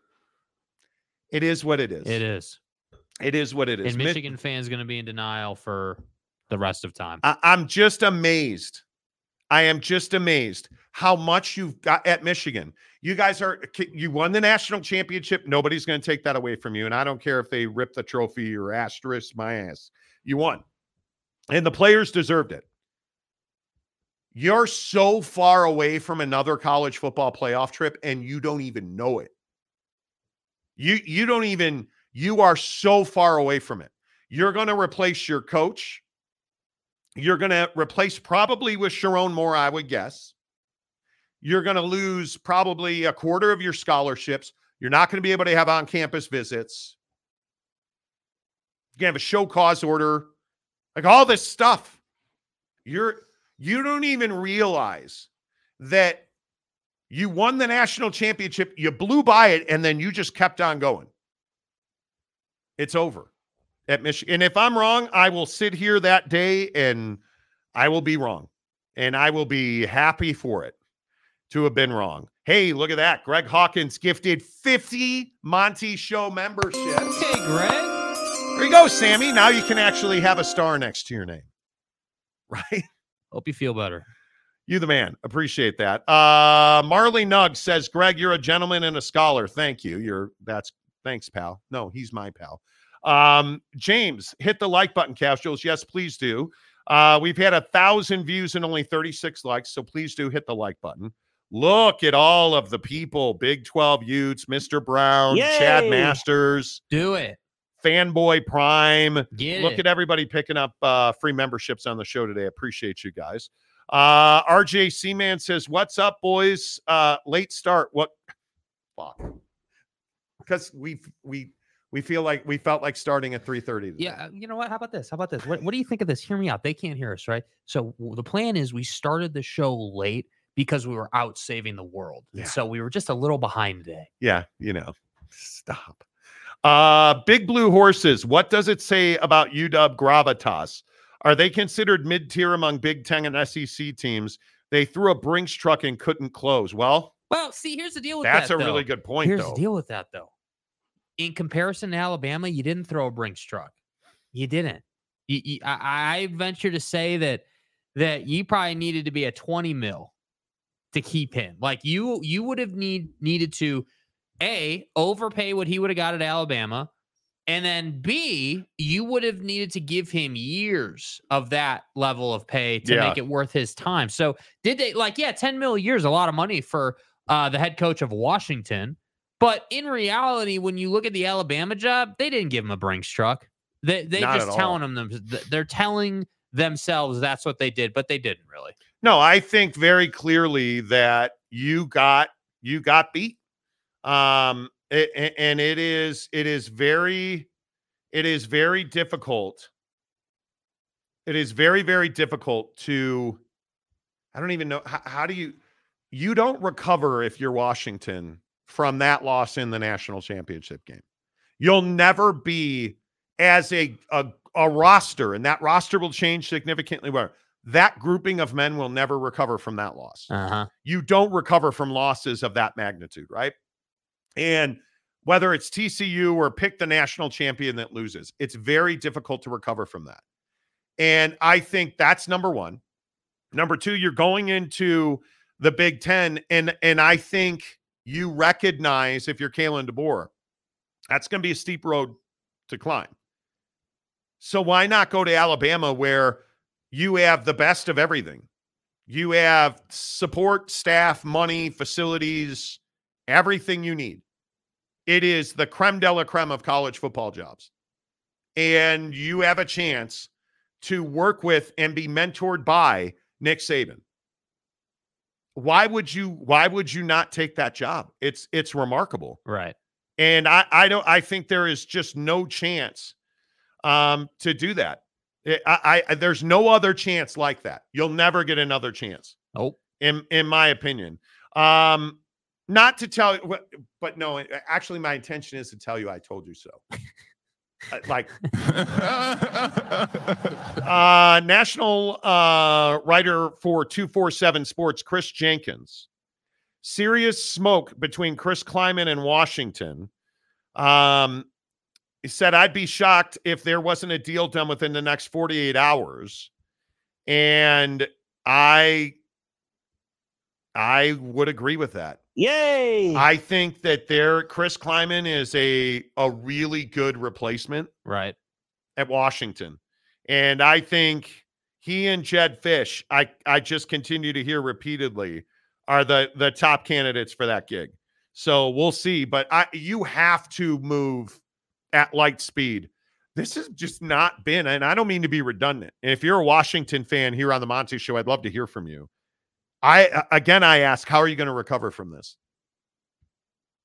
It is what it is. It is. It is what it is. And Mi- Michigan fans going to be in denial for the rest of time. I, I'm just amazed. I am just amazed how much you've got at Michigan. You guys are you won the national championship. Nobody's going to take that away from you. And I don't care if they rip the trophy or asterisk my ass. You won. And the players deserved it. You're so far away from another college football playoff trip and you don't even know it. You you don't even you are so far away from it. You're going to replace your coach. You're going to replace probably with Sherrone Moore, I would guess. You're going to lose probably a quarter of your scholarships. You're not going to be able to have on campus visits. You're going to have a show cause order, like all this stuff. You're you don't even realize that you won the national championship, you blew by it, and then you just kept on going. It's over at Michigan. And if I'm wrong, I will sit here that day and I will be wrong. And I will be happy for it to have been wrong. Hey, look at that. Greg Hawkins gifted 50 Monty Show memberships. Hey, Greg. There you go, Sammy. Now you can actually have a star next to your name. *laughs* Right? Hope you feel better. You the man. Appreciate that. Uh Marley Nugg says, Greg, you're a gentleman and a scholar. Thank you. You're that's thanks, pal. No, he's my pal. Um, James, hit the like button, casuals. Yes, please do. Uh, we've had a thousand views and only 36 likes, so please do hit the like button. Look at all of the people, Big 12 Utes, Mr. Brown, Chad Masters, Do it. Fanboy Prime. Get Look it. at everybody picking up uh, free memberships on the show today. Appreciate you guys. Uh, RJ Seaman says, "What's up, boys? Uh, late start. What? *sighs* Fuck. Because we we we feel like we felt like starting at three thirty. Yeah, you know what? How about this? How about this? What, what do you think of this? Hear me out. They can't hear us, right? So the plan is we started the show late because we were out saving the world. Yeah. So we were just a little behind today. Yeah, you know. Stop. Uh, Big Blue Horses. What does it say about UW Gravitas? Are they considered mid-tier among Big Ten and SEC teams? They threw a Brinks truck and couldn't close. Well, Well, see, here's the deal with that's that. That's a really good point, Here's though. the deal with that, though. In comparison to Alabama, you didn't throw a Brinks truck. You didn't. You, you- I, I venture to say that that you probably needed to be a 20 mil to keep him. Like you, you would have need needed to a overpay what he would have got at Alabama, and then b you would have needed to give him years of that level of pay to Yeah. make it worth his time. So did they like yeah, 10 mil a year is a lot of money for uh, the head coach of Washington. But in reality, when you look at the Alabama job, they didn't give him a Brinks truck. They they Not just all. telling them them they're telling themselves that's what they did, but they didn't really. No, I think very clearly that you got you got beat. Um a- and it is it is very it is very difficult. It is very, very difficult to, I don't even know, how, how do you, you don't recover if you're Washington from that loss in the national championship game. You'll never be as a, a, a roster, and that roster will change significantly. Where that grouping of men will never recover from that loss. Uh huh. You don't recover from losses of that magnitude, right? And whether it's TCU or pick the national champion that loses, it's very difficult to recover from that. And I think that's number one. Number two, you're going into the Big Ten, and and I think you recognize if you're Kalen DeBoer, that's going to be a steep road to climb. So why not go to Alabama where you have the best of everything? You have support, staff, money, facilities, everything you need. It is the creme de la creme of college football jobs. And you have a chance to work with and be mentored by Nick Saban. Why would you why would you not take that job? It's it's remarkable. Right. And I I don't I think there is just no chance um to do that. I, I there's no other chance like that. You'll never get another chance. Nope. In in my opinion. Um not to tell you but no, actually my intention is to tell you I told you so. Uh, like *laughs* uh national uh writer for 247 sports chris jenkins. Serious smoke between chris Klieman and washington. Um he said i'd be shocked if there wasn't a deal done within the next 48 hours. And i i would agree with that Yay! I think that there Chris Klieman is a a really good replacement Right. at Washington. And I think he and Jedd Fisch, I I just continue to hear repeatedly are the the top candidates for that gig. So we'll see, but I you have to move at light speed. This has just not been, and I don't mean to be redundant. And if you're a Washington fan here on the Monty Show, I'd love to hear from you. I again, I ask, how are you going to recover from this?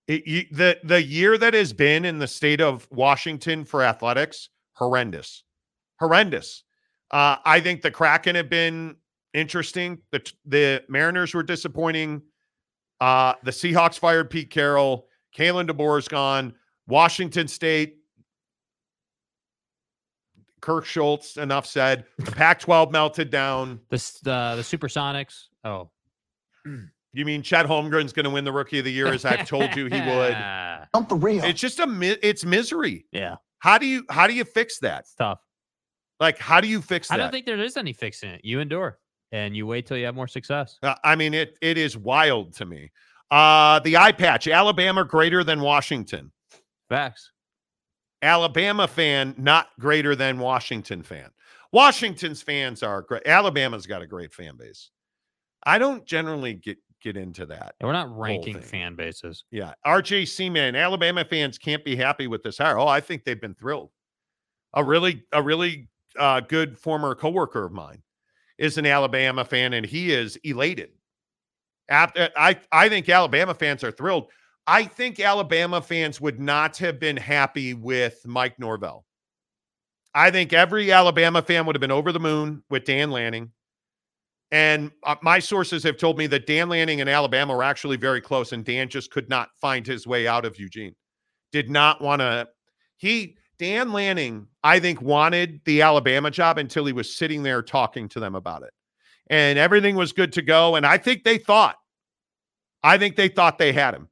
It, you, the the year that has been in the state of Washington for athletics, horrendous, horrendous. Uh, I think the Kraken have been interesting. The the Mariners were disappointing. Uh, the Seahawks fired Pete Carroll. Kalen DeBoer's gone. Washington State. Kirk Schulz. Enough said. The Pac-12 melted down. The s- the the Supersonics. Oh, *clears throat* You mean Chet Holmgren's going to win the Rookie of the Year, as I've told you he *laughs* would? I'm for real. It's just a mi- it's misery. Yeah, How do you how do you fix that? it's tough. Like how do you fix that? I don't think there is any fixing it. You endure and you wait till you have more success. Uh, I mean it it is wild to me. Uh the eye patch, Alabama greater than Washington. Facts. Alabama fan not greater than Washington fan. Washington's fans are great. Alabama's got a great fan base. I don't generally get get into that. And we're not ranking fan bases. Yeah. RJ Seaman, Alabama fans can't be happy with this hire. Oh, I think they've been thrilled. A really, a really uh, good former coworker of mine is an Alabama fan, and he is elated. After, I, I think Alabama fans are thrilled. I think Alabama fans would not have been happy with Mike Norvell. I think every Alabama fan would have been over the moon with Dan Lanning. And uh, my sources have told me that Dan Lanning and Alabama were actually very close, and Dan just could not find his way out of Eugene. Did not want to. He, Dan Lanning, I think, wanted the Alabama job until he was sitting there talking to them about it. And everything was good to go. And I think they thought, I think they thought they had him.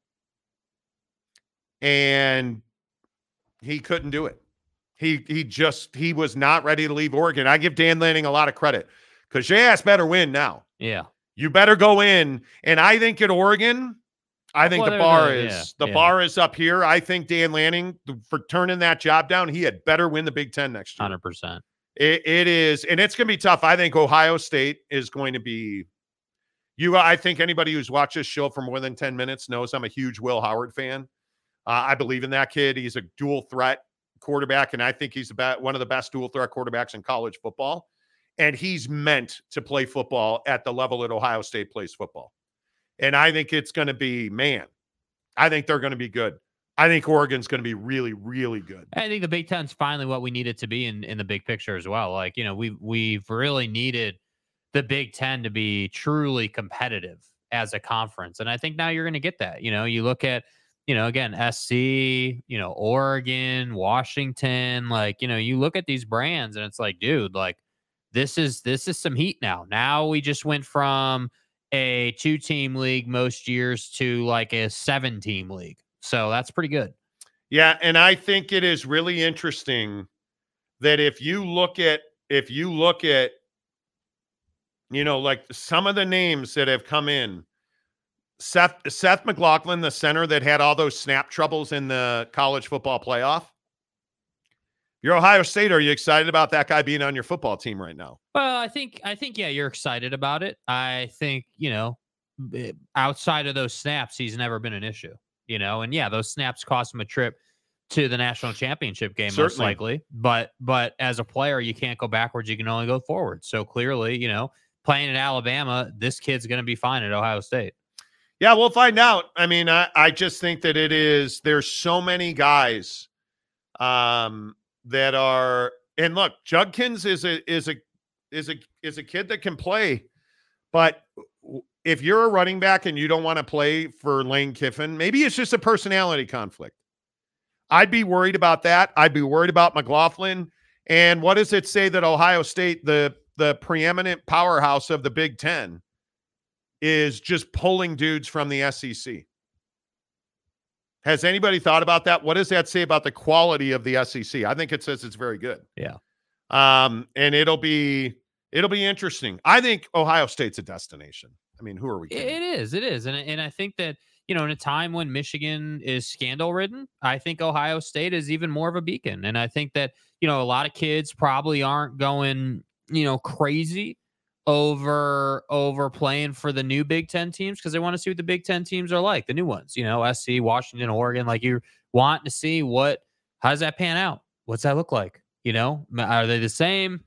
And he couldn't do it. He he just he was not ready to leave Oregon. I give Dan Lanning a lot of credit because JS better win now. Yeah. You better go in. And I think at Oregon, I think Well, the bar is yeah, the yeah. bar is up here. I think Dan Lanning for turning that job down, he had better win the Big Ten next year. Hundred percent. It, it is, and it's going to be tough. I think Ohio State is going to be. You, I think anybody who's watched this show for more than ten minutes knows I'm a huge Will Howard fan. Uh, I believe in that kid. He's a dual threat quarterback, and I think he's about one of the best dual threat quarterbacks in college football. And he's meant to play football at the level that Ohio State plays football. And I think it's going to be man. I think they're going to be good. I think Oregon's going to be really, really good. I think the Big Ten's finally what we need it to be in, in the big picture as well. Like, you know, we've we've really needed the Big Ten to be truly competitive as a conference. And I think now you're going to get that. You know, you look at, you know, again, SC, you know, Oregon, Washington, like, you know, you look at these brands and it's like, dude, like this is this is some heat now. Now we just went from a two team league most years to like a seven team league. So that's pretty good. Yeah, and I think it is really interesting that if you look at if you look at you know like some of the names that have come in Seth Seth McLaughlin, the center that had all those snap troubles in the college football playoff. You're Ohio State. Are you excited about that guy being on your football team right now? Well, I think I think yeah, you're excited about it. I think you know, outside of those snaps, he's never been an issue. You know, and yeah, those snaps cost him a trip to the national championship game most likely. But but as a player, you can't go backwards. You can only go forward. So clearly, you know, playing in Alabama, this kid's going to be fine at Ohio State. Yeah, we'll find out. I mean, I, I just think that it is there's so many guys um that are and look, Judkins is a is a is a is a kid that can play, but if you're a running back and you don't want to play for Lane Kiffin, maybe it's just a personality conflict. I'd be worried about that. I'd be worried about McLaughlin. And what does it say that Ohio State, the the preeminent powerhouse of the Big Ten, is just pulling dudes from the SEC? Has anybody thought about that? What does that say about the quality of the SEC? I think it says it's very good. Yeah. Um, and it'll be it'll be interesting. I think Ohio State's a destination. I mean, who are we? Kidding? it is. It is. And and I think that you know, in a time when Michigan is scandal ridden, I think Ohio State is even more of a beacon. And I think that you know a lot of kids probably aren't going you know crazy over over playing for the new Big Ten teams because they want to see what the Big Ten teams are like, the new ones. You know, SC, Washington, Oregon. Like you want to see what how does that pan out? What's that look like? You know, are they the same?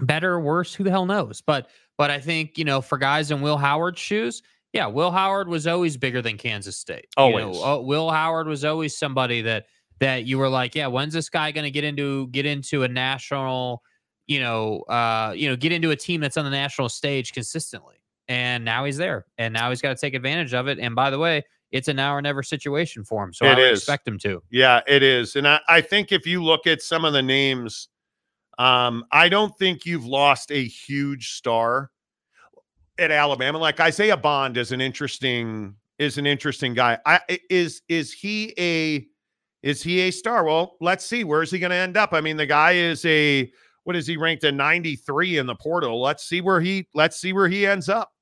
Better, worse? Who the hell knows? But but I think you know for guys in Will Howard's shoes, yeah, Will Howard was always bigger than Kansas State. You know, Always. uh, Will Howard was always somebody that that you were like, yeah, when's this guy going to get into get into a national, you know, uh, you know, get into a team that's on the national stage consistently? And now he's there, and now he's got to take advantage of it. And by the way, it's a now or never situation for him, so I It would is. expect him to. Yeah, it is. And I, I think if you look at some of the names, um, I don't think you've lost a huge star at Alabama. Like Isaiah Bond is an interesting is an interesting guy. I i- is is he a is he a star? Well, let's see. Where is he going to end up? I mean, the guy is a what is he ranked at 93 in the portal? Let's see where he let's see where he ends up.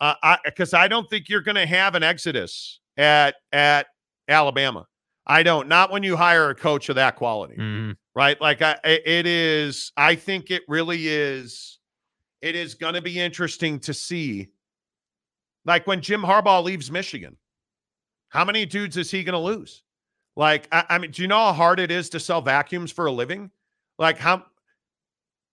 Uh, I because I don't think you're going to have an exodus at at Alabama. I don't. Not when you hire a coach of that quality, Mhm. right? Like I, I- it is. I think it really is. It is going to be interesting to see. Like when Jim Harbaugh leaves Michigan, how many dudes is he going to lose? Like, I, I mean, do you know how hard it is to sell vacuums for a living? Like how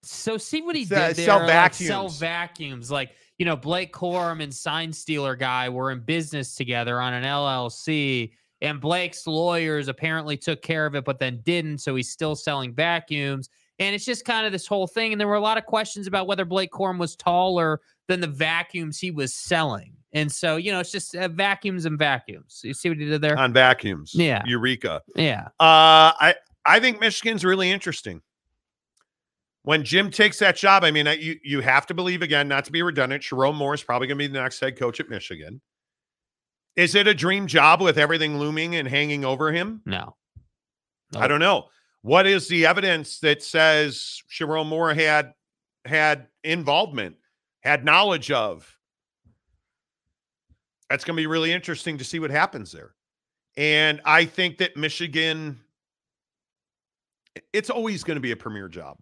So see what he Se- did there. sell like, sell vacuums. vacuums. Like, you know, Blake Corum and Sign Stealer guy were in business together on an LLC. And Blake's lawyers apparently took care of it, but then didn't. So he's still selling vacuums. And it's just kind of this whole thing. And there were a lot of questions about whether Blake Corum was taller than the vacuums he was selling. And so, you know, it's just uh, vacuums and vacuums. You see what he did there? on vacuums? Yeah. Eureka. yeah. Uh, I I think Michigan's really interesting. When Jim takes that job, I mean, you you have to believe again, not to be redundant. Sherrone Moore is probably going to be the next head coach at Michigan. Is it a dream job with everything looming and hanging over him? No. I don't know. What is the evidence that says Sherrone Moore had had involvement, had knowledge of? That's going to be really interesting to see what happens there. And I think that Michigan, it's always going to be a premier job.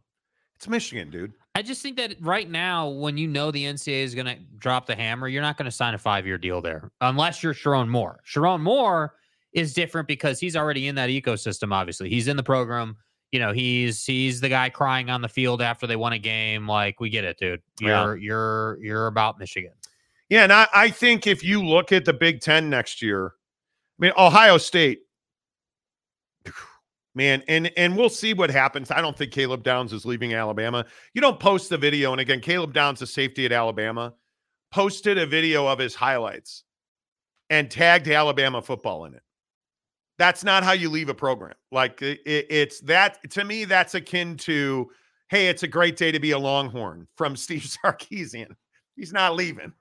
It's Michigan, dude. I just think that right now, when you know the NCAA is going to drop the hammer, you're not going to sign a five year deal there unless you're Sherrone Moore. Sherrone Moore is different because he's already in that ecosystem. Obviously, he's in the program. You know, he's he's the guy crying on the field after they won a game. Like, we get it, dude. Oh, yeah. You're you're you're about Michigan. Yeah, and I, I think if you look at the Big Ten next year, I mean, Ohio State, man. And and we'll see what happens. I don't think Caleb Downs is leaving Alabama. You don't post the video, and again, Caleb Downs, a safety at Alabama, posted a video of his highlights and tagged Alabama football in it. That's not how you leave a program. Like it, it's that to me, that's akin to, hey, it's a great day to be a Longhorn from *laughs* Steve Sarkisian. He's not leaving,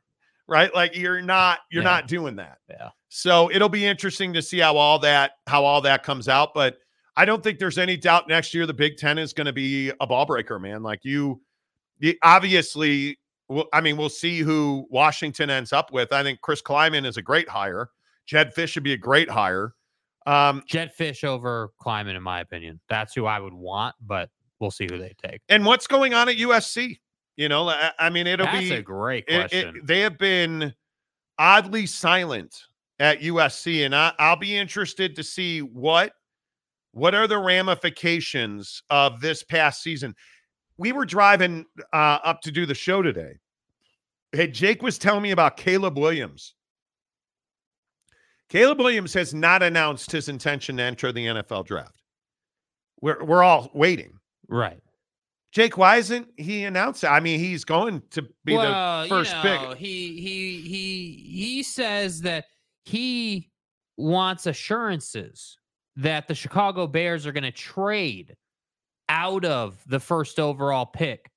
right? Like you're not, you're Yeah. not doing that. Yeah. So it'll be interesting to see how all that how all that comes out. But I don't think there's any doubt next year the Big Ten is going to be a ball breaker, man. Like you, you obviously. Well, I mean, we'll see who Washington ends up with. I think Chris Klieman is a great hire. Jedd Fisch should be a great hire. Um, Jedd Fisch over Klieman, in my opinion. That's who I would want, but we'll see who they take. and what's going on at USC? You know, I, I mean, it'll That's be a great it- question. it- they have been oddly silent at USC, and I, I'll be interested to see what what are the ramifications of this past season. We were driving uh, up to do the show today. Hey, Jake was telling me about Caleb Williams. Caleb Williams has not announced his intention to enter the NFL draft. We're we're all waiting. right. Jake, why isn't he announced? I mean, he's going to be well, the first you pick. He he he he says that he wants assurances that the Chicago Bears are going to trade out of the first overall pick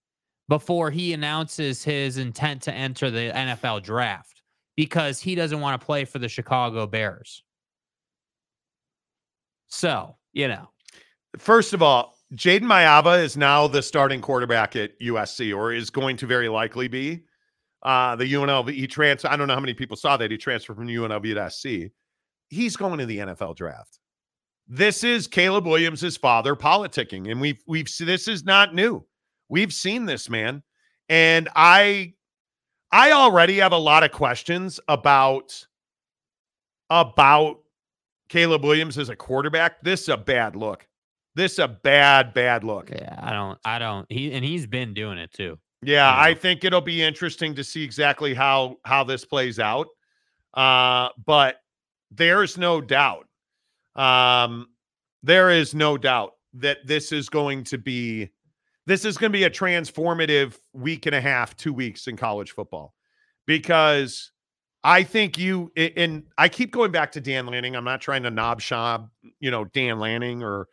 before he announces his intent to enter the NFL draft because he doesn't want to play for the Chicago Bears. So, you know, First of all, Jayden Maiava is now the starting quarterback at USC, or is going to very likely be. Uh, the UNLV he transfer. I don't know how many people saw that he transferred from UNLV to SC. He's going to the NFL draft. This is Caleb Williams' father politicking, and we've we've this is not new. We've seen this man, and I I already have a lot of questions about about Caleb Williams as a quarterback. This is a bad look. This is a bad, bad look. yeah, I don't I don't he and he's been doing it too. Yeah, Yeah. I think it'll be interesting to see exactly how how this plays out. Uh, but there's no doubt. Um, there is no doubt that this is going to be this is going to be a transformative week and a half, two weeks in college football. Because I think you and I keep going back to Dan Lanning. I'm not trying to knob shop, you know, Dan Lanning or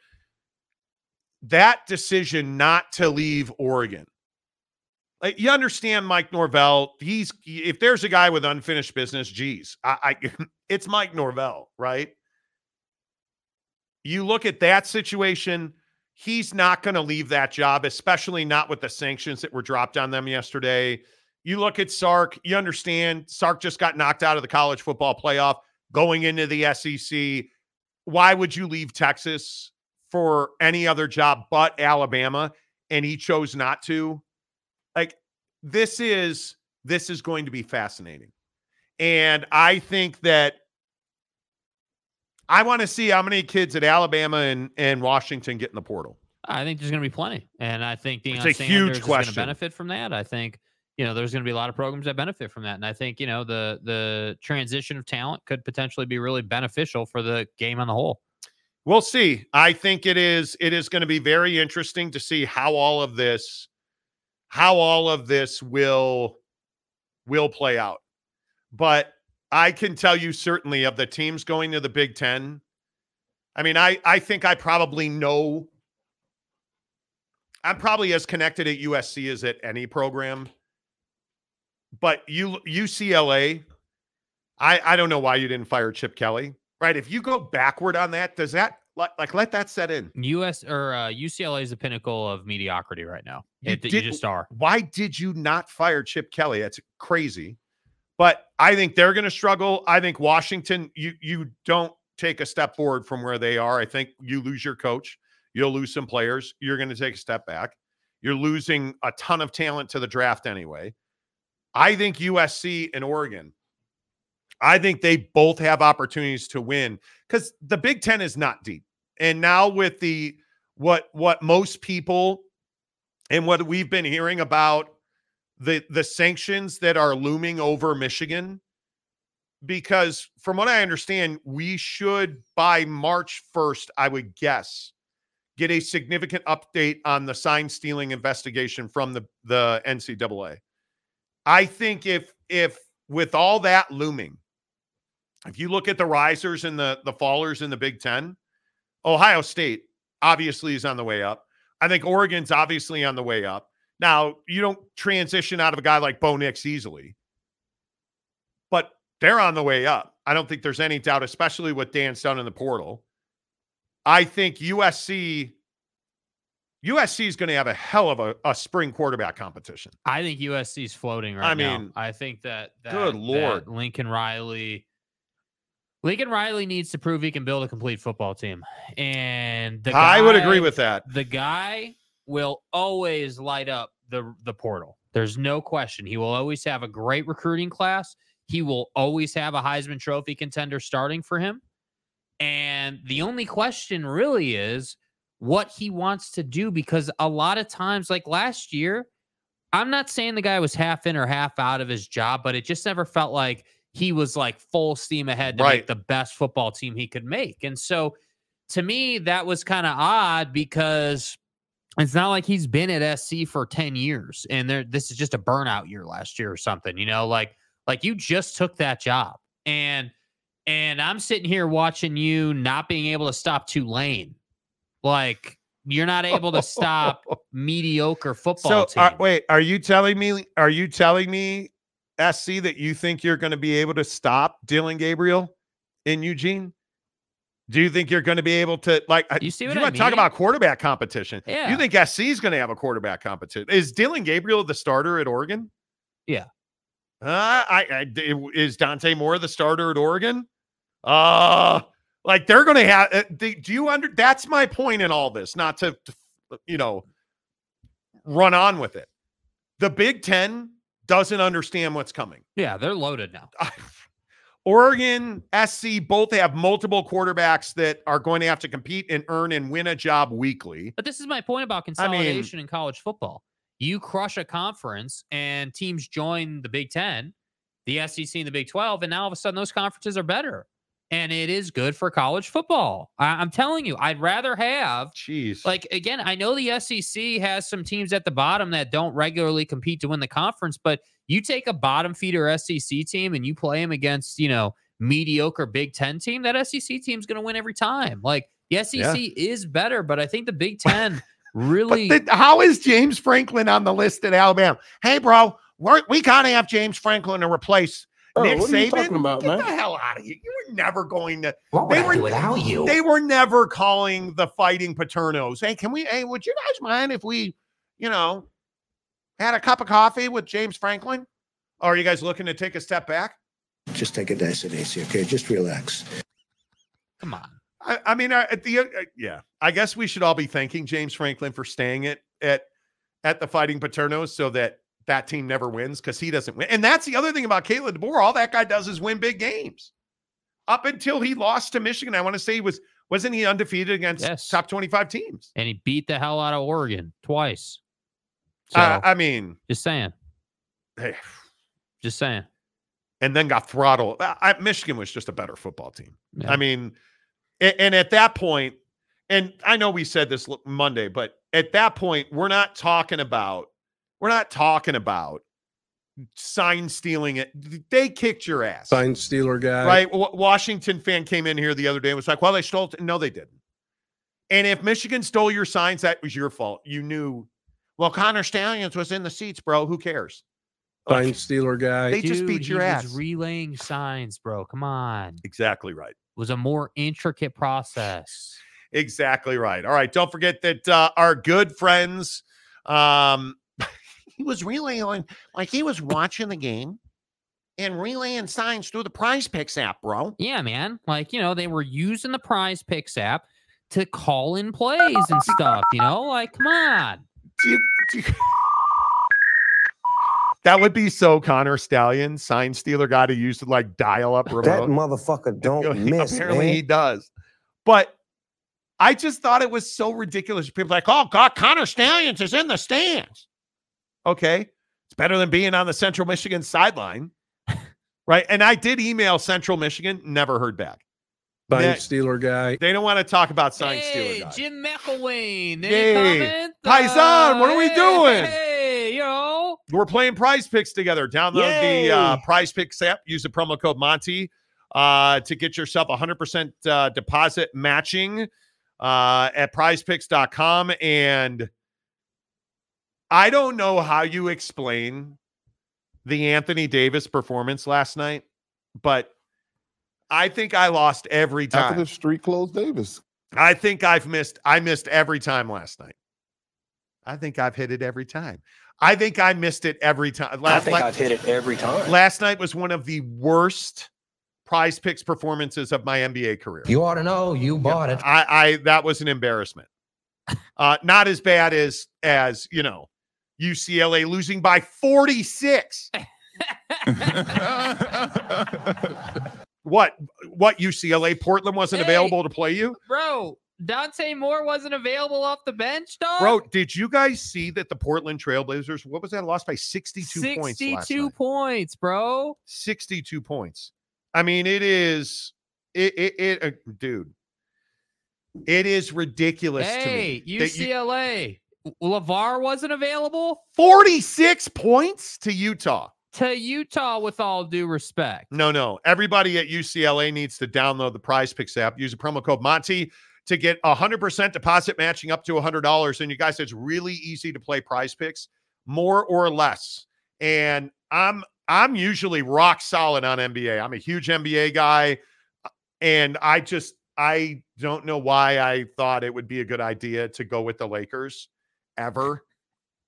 that decision not to leave Oregon you understand Mike Norvell. He's if there's a guy with unfinished business, geez, I, I *laughs* it's Mike Norvell, right? You look at that situation, he's not going to leave that job, especially not with the sanctions that were dropped on them yesterday. You look at Sark, you understand Sark just got knocked out of the college football playoff going into the SEC. Why would you leave Texas for any other job but Alabama? And he chose not to like this is this is going to be fascinating and i think that i want to see how many kids at alabama and, and washington get in the portal I think there's going to be plenty, and I think Deion It's a Sanders huge is going question. to benefit from that. I think you know there's going to be a lot of programs that benefit from that, and I think you know the the transition of talent could potentially be really beneficial for the game on the whole. we'll see i think it is it is going to be very interesting to see how all of this how all of this will will play out but i can tell you certainly of the teams going to the big 10 i mean i i think i probably know i'm probably as connected at usc as at any program but you ucla i i don't know why you didn't fire chip kelly right if you go backward on that does that like, like let that set in US or uh, UCLA is the pinnacle of mediocrity right now. You It- you just are. why did you not fire Chip Kelly? That's crazy. But I think they're going to struggle. I think Washington, you you don't take a step forward from where they are. I think you lose your coach, you'll lose some players. You're going to take a step back. You're losing a ton of talent to the draft anyway. I think USC and Oregon. I think they both have opportunities to win because the Big Ten is not deep. And now with the what what most people and what we've been hearing about the the sanctions that are looming over Michigan because from what I understand we should by March 1st I would guess get a significant update on the sign stealing investigation from the the NCAA. I think if if with all that looming, if you look at the risers and the the fallers in the Big Ten, Ohio State obviously is on the way up. I think Oregon's obviously on the way up. Now, you don't transition out of a guy like Bo Nix easily, but they're on the way up. I don't think there's any doubt, especially what Dan's done in the portal. I think USC USC is going to have a hell of a, a spring quarterback competition. I think USC's floating right now. I now. mean, I think that, that good that Lord. Lincoln Riley. Lincoln Riley needs to prove he can build a complete football team, and the I would agree with that. the guy will always light up the the portal. There's no question. He will always have a great recruiting class. He will always have a Heisman Trophy contender starting for him. And the only question really is what he wants to do because a lot of times, like last year, I'm not saying the guy was half in or half out of his job, but it just never felt like he was like full steam ahead to Right. make the best football team he could make. And so to me, that was kind of odd because it's not like he's been at SC for 10 years and there this is just a burnout year last year or something, you know, like like you just took that job. And and I'm sitting here watching you not being able to stop Tulane. Like you're not able to stop *laughs* mediocre football So, team. wait, are you telling me? Are you telling me, SC, that you think you're going to be able to stop Dillon Gabriel in Eugene? Do you think you're going to be able to like? You see what you I want to talk about quarterback competition? Yeah. You think SC is going to have a quarterback competition? Is Dillon Gabriel the starter at Oregon? Yeah. Uh, I, I is Dante Moore the starter at Oregon? Uh like they're going to have. uh, Do do you under? That's my point in all this. Not to, to, you know, run on with it. The Big Ten doesn't understand what's coming. yeah, they're loaded now. Oregon, SC both have multiple quarterbacks that are going to have to compete and earn and win a job weekly. But this is my point about I mean- consolidation in college football. You crush a conference and teams join the Big Ten, the SEC, and the Big 12, and now all of a sudden those conferences are better. And it is good for college football. I- I'm telling you, I'd rather have Jeez. like again, I know the SEC has some teams at the bottom that don't regularly compete to win the conference, but you take a bottom feeder SEC team and you play them against, you know, mediocre Big Ten team, that SEC team's going to win every time. Like the SEC is better, but I think the Big *laughs* Ten really. The- how is James Franklin on the list at Alabama? Hey, bro, we're, we got to have James Franklin to replace Oh, Nick what are you Saban. talking about, Get man? the hell out of here! You were never going to. What They I were- do without you? They were never calling the fighting Paternos. Hey, can we? Hey, would you guys mind if we, you know, had a cup of coffee with James Franklin? Or are you guys looking to take a step back? Just take a dice of AC, okay? Just relax. come on. I, I mean, uh, at the uh, yeah, I guess we should all be thanking James Franklin for staying at at at the Fighting Paternos so that that team never wins because he doesn't win. And that's the other thing about Caleb DeBoer. All that guy does is win big games. Up until he lost to Michigan, I want to say he was wasn't he undefeated against Yes. top twenty five teams? And he beat the hell out of Oregon twice. So Uh, I mean, just saying. hey, Just saying. and then got throttled. I, I- Michigan was just a better football team. Yeah. I mean, a- and at that point, and I know we said this Monday, but at that point, we're not talking about we're not talking about sign stealing. It they kicked your ass, Sign stealer guy. right? Wa- Washington fan came in here the other day and was like, "Well, they stole." It. No, they didn't. And if Michigan stole your signs, that was your fault. You knew. Well, Connor Stalions was in the seats, bro. Who cares? Like, Sign stealer guy. They just beat your he ass. Was relaying signs, bro. Come on. Exactly right. was a more intricate process. Exactly right. All right. Don't forget that uh, our good friends, um, *laughs* he was relaying like he was watching the game and relaying signs through the prize picks app, bro. Yeah, man. Like, you know, they were using the prize picks app to call in plays and stuff, you know? Like, come on. Do you- do you- *laughs* that would be so Connor Stallion, sign stealer guy to use to like dial up remote. That motherfucker *laughs* don't miss, Apparently man. he does. But I just thought it was so ridiculous. People like, oh God, Connor Stalions is in the stands. Okay. It's better than being on the Central Michigan sideline. *laughs* right. And I did email Central Michigan, never heard back. Sign Yeah. stealer guy. They don't want to talk about sign hey, stealer guy. Jim McElwain. Hey, Any comment? Paisan, what are we doing? Hey, yo. We're playing Prize Picks together. Download the uh, Prize Picks app. Use the promo code Monty uh, to get yourself 100% uh, deposit matching uh, at prizepicks.com. And I don't know how you explain the Anthony Davis performance last night, but I think I lost every After time. the street closed Davis. I think I've missed. I missed every time last night. I think I've hit it every time. I think I missed it every time. Last, I Last, think la- I've hit it every time. last night was one of the worst prize picks performances of my NBA career. You ought to know you bought it. I, I that was an embarrassment. *laughs* Uh, not as bad as as you know, UCLA losing by 46. *laughs* *laughs* What what UCLA Portland wasn't Hey. available to play you? Bro, Dante Moore wasn't available off the bench, dog. Bro, did you guys see that the Portland Trailblazers, what was that, lost by 62 points 62 points, bro. 62 points. I mean, it is it it, it uh, dude. It is ridiculous Hey, to me. that you- UCLA. LeVar wasn't available 46 points to Utah. To Utah, with all due respect. No, no. Everybody at UCLA needs to download the Prize Picks app. Use the promo code Monty to get 100% deposit matching up to $100. And you guys, it's really easy to play Prize Picks, more or less. And I'm I'm usually rock solid on NBA. I'm a huge NBA guy, and I just I don't know why I thought it would be a good idea to go with the Lakers ever,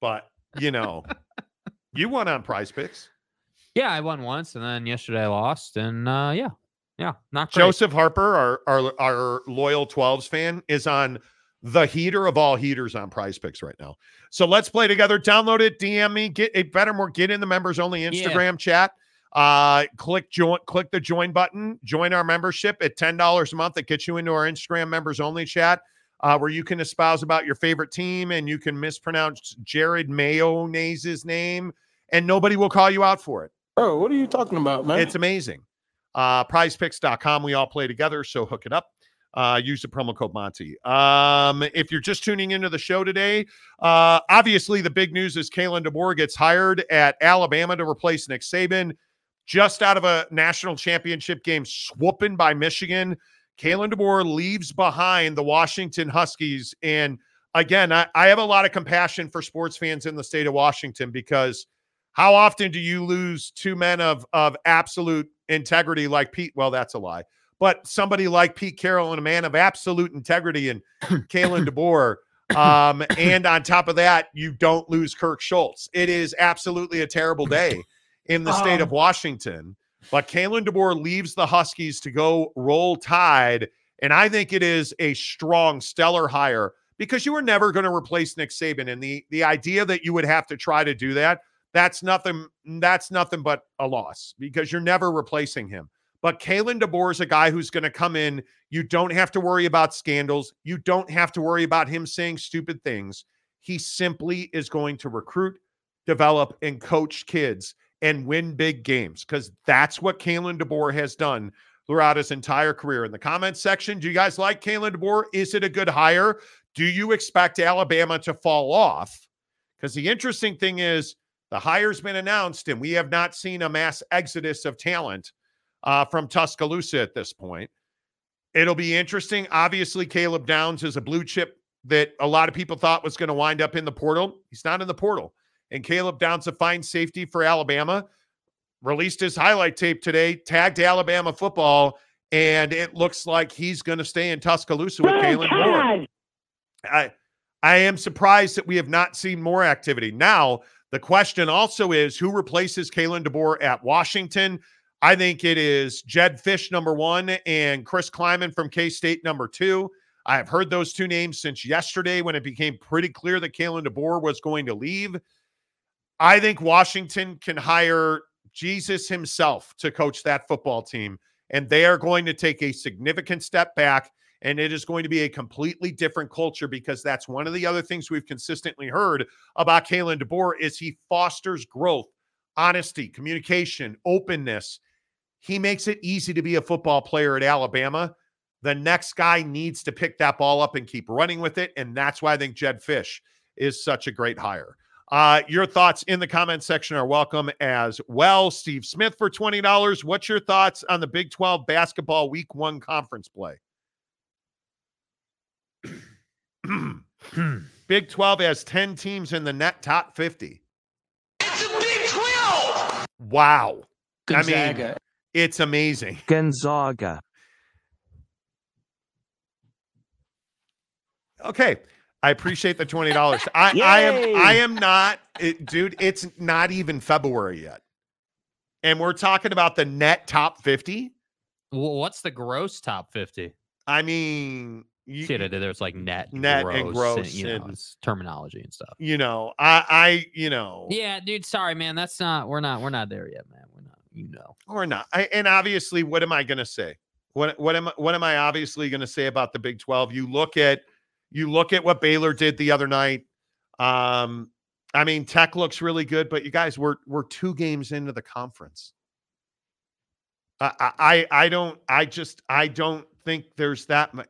but you know, *laughs* you won on Prize Picks. Yeah, I won once, and then yesterday I lost, and uh, yeah, yeah, not great. Joseph Harper, our, our our loyal 12s fan, is on the heater of all heaters on prize picks right now. So let's play together. Download it, DM me, get it better more, get in the members only Instagram chat. Uh click join, click the join button, join our membership at $10 a month. That gets you into our Instagram members only chat. Uh, where you can espouse about your favorite team and you can mispronounce Jared Mayonnaise' name and nobody will call you out for it. Bro, what are you talking about, man? It's amazing. Uh, prizepicks.com. We all play together, so hook it up. Uh, use the promo code Monty. Um, if you're just tuning into the show today, uh, obviously the big news is Kalen DeBoer gets hired at Alabama to replace Nick Saban. Just out of a national championship game, swooping by Michigan. Kalen DeBoer leaves behind the Washington Huskies. And again, I, I have a lot of compassion for sports fans in the state of Washington because how often do you lose two men of of absolute integrity like Pete? Well, that's a lie. But somebody like Pete Carroll and a man of absolute integrity and *coughs* Kalen DeBoer. Um, *coughs* and on top of that, you don't lose Kirk Schulz. It is absolutely a terrible day in the state of Washington. But Kalen DeBoer leaves the Huskies to go roll tide. And I think it is a strong, stellar hire because you were never going to replace Nick Saban. And the the idea that you would have to try to do that, that's nothing, that's nothing but a loss because you're never replacing him. But Kalen DeBoer is a guy who's going to come in. You don't have to worry about scandals. You don't have to worry about him saying stupid things. He simply is going to recruit, develop, and coach kids and win big games because that's what Kalen DeBoer has done throughout his entire career. In the comments section, do you guys like Kalen DeBoer? Is it a good hire? Do you expect Alabama to fall off? Because the interesting thing is the hire's been announced, and we have not seen a mass exodus of talent uh, from Tuscaloosa at this point. It'll be interesting. Obviously, Caleb Downs is a blue chip that a lot of people thought was going to wind up in the portal. He's not in the portal. And Caleb Downs, a fine safety for Alabama, released his highlight tape today, tagged Alabama football, and it looks like he's going to stay in Tuscaloosa with Kalen Moore. I I am surprised that we have not seen more activity. Now, the question also is who replaces Kalen DeBoer at Washington? I think it is Jedd Fisch, number one, and Chris Klieman from K State, number two. I have heard those two names since yesterday when it became pretty clear that Kalen DeBoer was going to leave. I think Washington can hire Jesus himself to coach that football team, and they are going to take a significant step back. And it is going to be a completely different culture because that's one of the other things we've consistently heard about Kalen DeBoer is he fosters growth, honesty, communication, openness. He makes it easy to be a football player at Alabama. The next guy needs to pick that ball up and keep running with it. And that's why I think Jedd Fisch is such a great hire. Uh, your thoughts in the comment section are welcome as well. Steve Smith for $20. What's your thoughts on the Big 12 basketball week one conference play? *clears throat* Big 12 has 10 teams in the net top 50. It's a Big 12! Wow. Gonzaga. I mean, it's amazing. Gonzaga. Okay. I appreciate the twenty dollars. I, *laughs* I am I am not it, dude. It's not even February yet, and we're talking about the net top fifty. Well, what's the gross top fifty? I mean, you, See, there's like net, net gross, and gross, and, you know, and, terminology and stuff. You know, I, I, you know, yeah, dude. Sorry, man. That's not. We're not. We're not there yet, man. We're not. You know, we're not. I, and obviously, what am I going to say? What, what am, what am I obviously going to say about the Big Twelve? You look at you look at what Baylor did the other night. Um, I mean, Tech looks really good, but you guys, we're we're two games into the conference. I I I don't I just I don't think there's that much.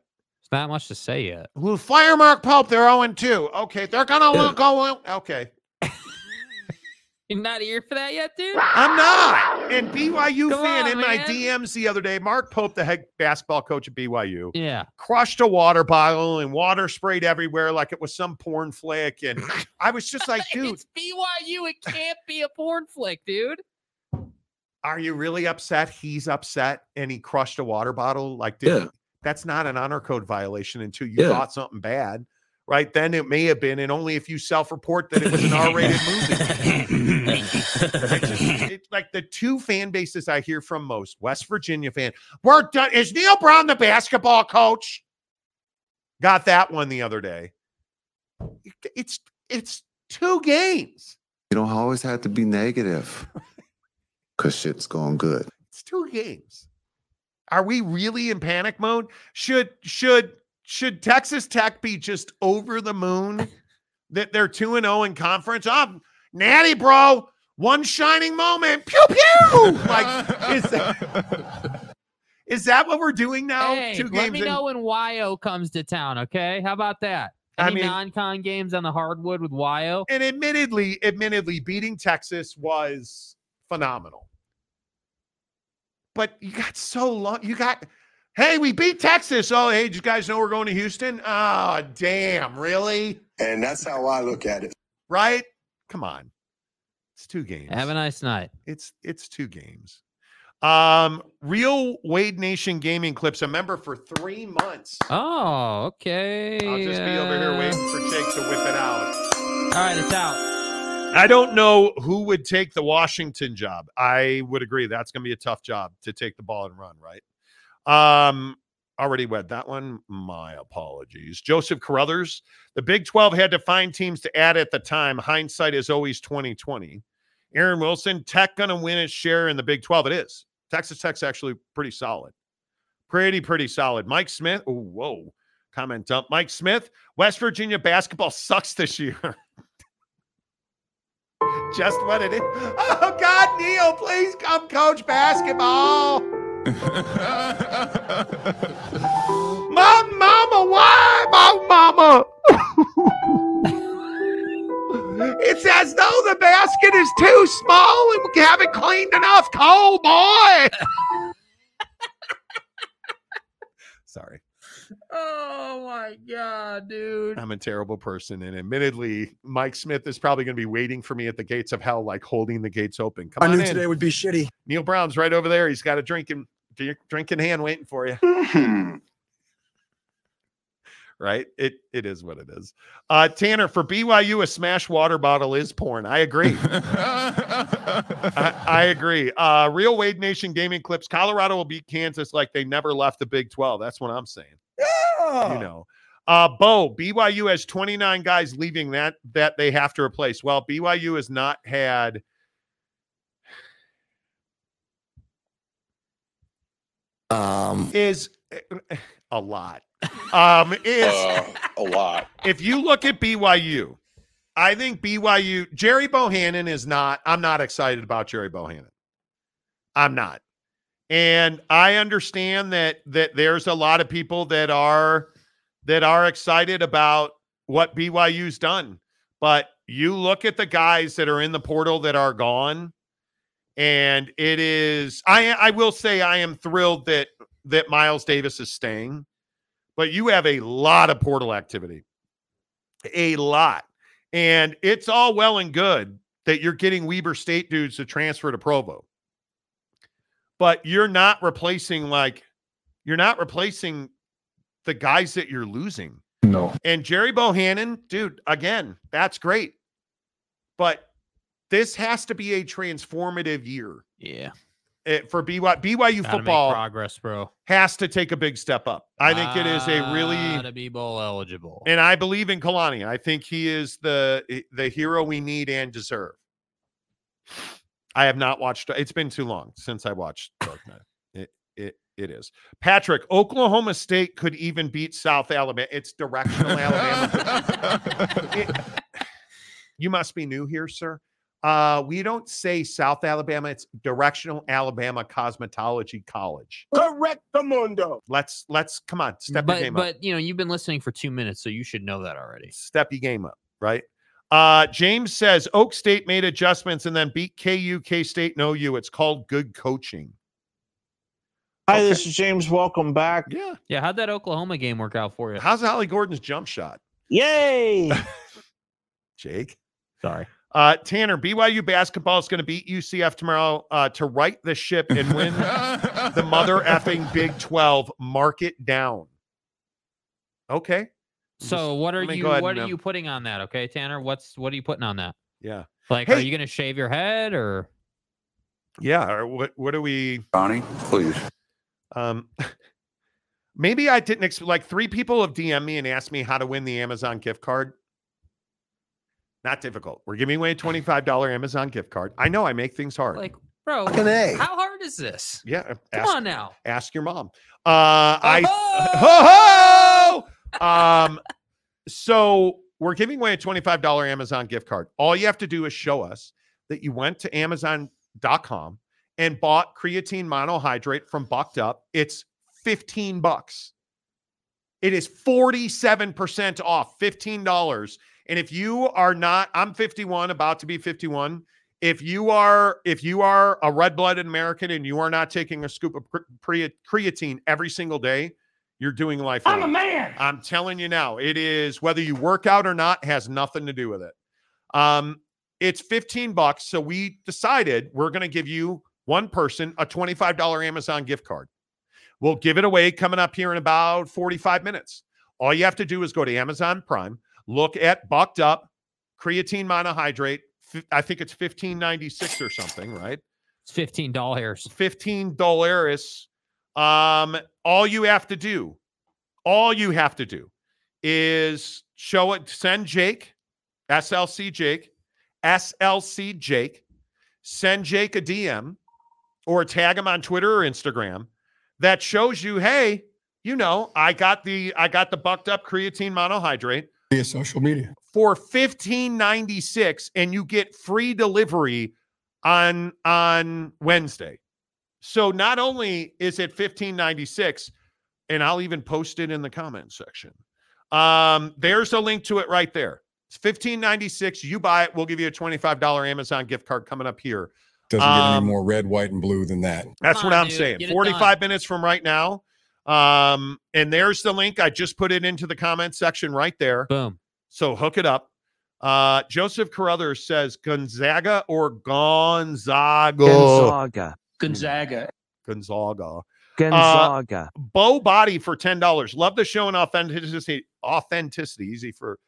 There's not much to say yet. Well, fire Mark Pope. They're 0 2. Okay, they're gonna go. Oh okay, *laughs* you're not here for that yet, dude? I'm not. And BYU Come fan on, in my man. DMs the other day, Mark Pope, the head basketball coach at BYU, Yeah. crushed a water bottle and water sprayed everywhere like it was some porn flick. And I was just like, *laughs* dude, it's BYU. It can't be a porn flick, dude. are you really upset? He's upset and he crushed a water bottle. Like, dude, Yeah. That's not an honor code violation until you Yeah. thought something bad. Right then, it may have been, and only if you self-report that it was an R-rated movie. *laughs* it's like the two fan bases I hear from most West Virginia fan. We're done. Is Neal Brown the basketball coach? Got that one the other day. It's it's two games. You don't always have to be negative *laughs* because shit's going good. It's two games. Are we really in panic mode? Should should should Texas Tech be just over the moon *laughs* that they're 2 and 0 in conference? Oh, natty bro, one shining moment. Pew pew. Like is that, *laughs* is that what we're doing now? Hey, two let games me in? know when YO comes to town, okay? How about that? I Any mean- non-con games on the hardwood with YO? And admittedly, admittedly, beating Texas was phenomenal. But you got so long. You got, hey, we beat Texas. Oh, hey, did you guys know we're going to Houston? Oh, damn, really? And that's how I look at it. Right? Come on. It's two games. Have a nice night. It's it's two games. Um, real Wade Nation gaming clips. A member for three months. Oh, okay. I'll just be over here waiting for Jake to whip it out. All right, it's out. I don't know who would take the Washington job. I would agree that's going to be a tough job to take the ball and run, right? Um, already read that one. My apologies. Joseph Carruthers. The Big 12 had to find teams to add at the time. Hindsight is always 2020. Aaron Wilson, Tech going to win its share in the Big 12. It is. Texas Tech's actually pretty solid. Pretty, pretty solid. Mike Smith. Whoa. Comment dump. Mike Smith. West Virginia basketball sucks this year. *laughs* Just what it is. Oh God, Neal, please come coach basketball. *laughs* Mountain Mama, why, Mountain Mama? it's as though the basket is too small and we haven't cleaned enough. Cold boy. *laughs* Sorry. Oh my god, dude. I'm a terrible person. And admittedly, Mike Smith is probably going to be waiting for me at the gates of hell, like holding the gates open. Come I on knew in. today would be shitty. Neal Brown's right over there. He's got a drink in, drink in hand waiting for you. Hmm. right? It it is what it is. Uh Tanner, for BYU, a smash water bottle is porn. I agree. *laughs* I, I agree. Uh real Wade Nation gaming clips. Colorado will beat Kansas like they never left the Big 12. That's what I'm saying. Yeah. You know. Uh Bo, BYU has 29 guys leaving that that they have to replace. Well, BYU has not had Um, is a lot. Um is Uh, a lot. if you look at BYU, I think BYU, Gerry Bohanon is not, I'm not excited about Gerry Bohanon. I'm not. And I understand that that there's a lot of people that are that are excited about what BYU's done. But you look at the guys that are in the portal that are gone, and it is I I will say I am thrilled that that Miles Davis is staying, but you have a lot of portal activity. A lot. And it's all well and good that you're getting Weber State dudes to transfer to Provo. But you're not replacing like you're not replacing the guys that you're losing. No. And Gerry Bohanon, dude, again, that's great. But this has to be a transformative year Yeah. eh, for BYU. BYU Gotta football progress, bro. has to take a big step up. I think it is a really to be bowl eligible. and I believe in Kalani. I think he is the eh, the hero we need and deserve. I have not watched. It's been too long since I watched Dark Knight. It it it is. Patrick, Oklahoma State could even beat South Alabama. It's directional Alabama. *laughs* It- you must be new here, sir. Uh, we don't say South Alabama. It's directional Alabama Cosmetology College. Correct the mundo. Let's let's come on, step your but game up. but you know you've been listening for two minutes, so you should know that already. step your game up, right? Uh, James says Oak State made adjustments and then beat KU, K State, no you. It's called good coaching. Hi, Okay. this is James. Welcome back. Yeah. Yeah, how'd that Oklahoma game work out for you? How's Ollie Gordon's jump shot, Yay! *laughs* Jake? Sorry. Uh, Tanner, BYU basketball is going to beat UCF tomorrow uh, to right the ship and win the mother *laughs* effing Big 12. Mark it down. Okay. So what are you what are um, you putting on that? Okay, Tanner. What's what are you putting on that? Yeah. Like, are you gonna shave your head or Yeah. Or what, what are we. Donnie, please. Um, *laughs* maybe I didn't ex- like three people have DM me and asked me how to win the Amazon gift card. Not difficult. We're giving away a $25 Amazon gift card. I know I make things hard. like, bro? Fucking A. How hard is this? yeah. Come Ask, on now. ask your mom. Uh, I, Oh! *laughs* ho ho! Um, so we're giving away a $25 Amazon gift card. All you have to do is show us that you went to Amazon.com and bought creatine monohydrate from Bucked Up. It's 15 bucks. It is 47% off, $15. And if you are not, I'm 51, about to be 51. If you are, if you are a red-blooded American and you are not taking a scoop of creatine every single day, you're doing life I'm a man. I'm telling you now, it is whether you work out or not has nothing to do with it. Um, it's 15 bucks. So we decided we're going to give you one person a $25 Amazon gift card. We'll give it away coming up here in about 45 minutes. All you have to do is go to Amazon Prime, look at Bucked Up creatine monohydrate. I think it's 1596 or something, right? It's fifteen dollars. 15 dollars. Um, all you have to do, all you have to do is show it, send Jake, SLC Jake, SLC Jake, send Jake a DM or tag him on Twitter or Instagram that shows you, hey, you know, I got the I got the bucked up creatine monohydrate Via social media. for 1596 and you get free delivery on on Wednesday. So not only is it 1596 and I'll even post it in the comment section. Um there's a link to it right there. It's 1596, you buy it, we'll give you a $25 Amazon gift card coming up here. Doesn't get any get any Um, more red, white, and blue than that. That's Come what on, I'm dude. saying. Get it 45 minutes from right now. Um and there's the link. I just put it into the comment section right there. Boom. So hook it up. Uh, Joseph Carruthers says Gonzaga or Gonzaga. Gonzaga. Gonzaga. Gonzaga. Gonzaga. Uh, Bow body for ten dollars. Love the show and authenticity. Authenticity. Easy for.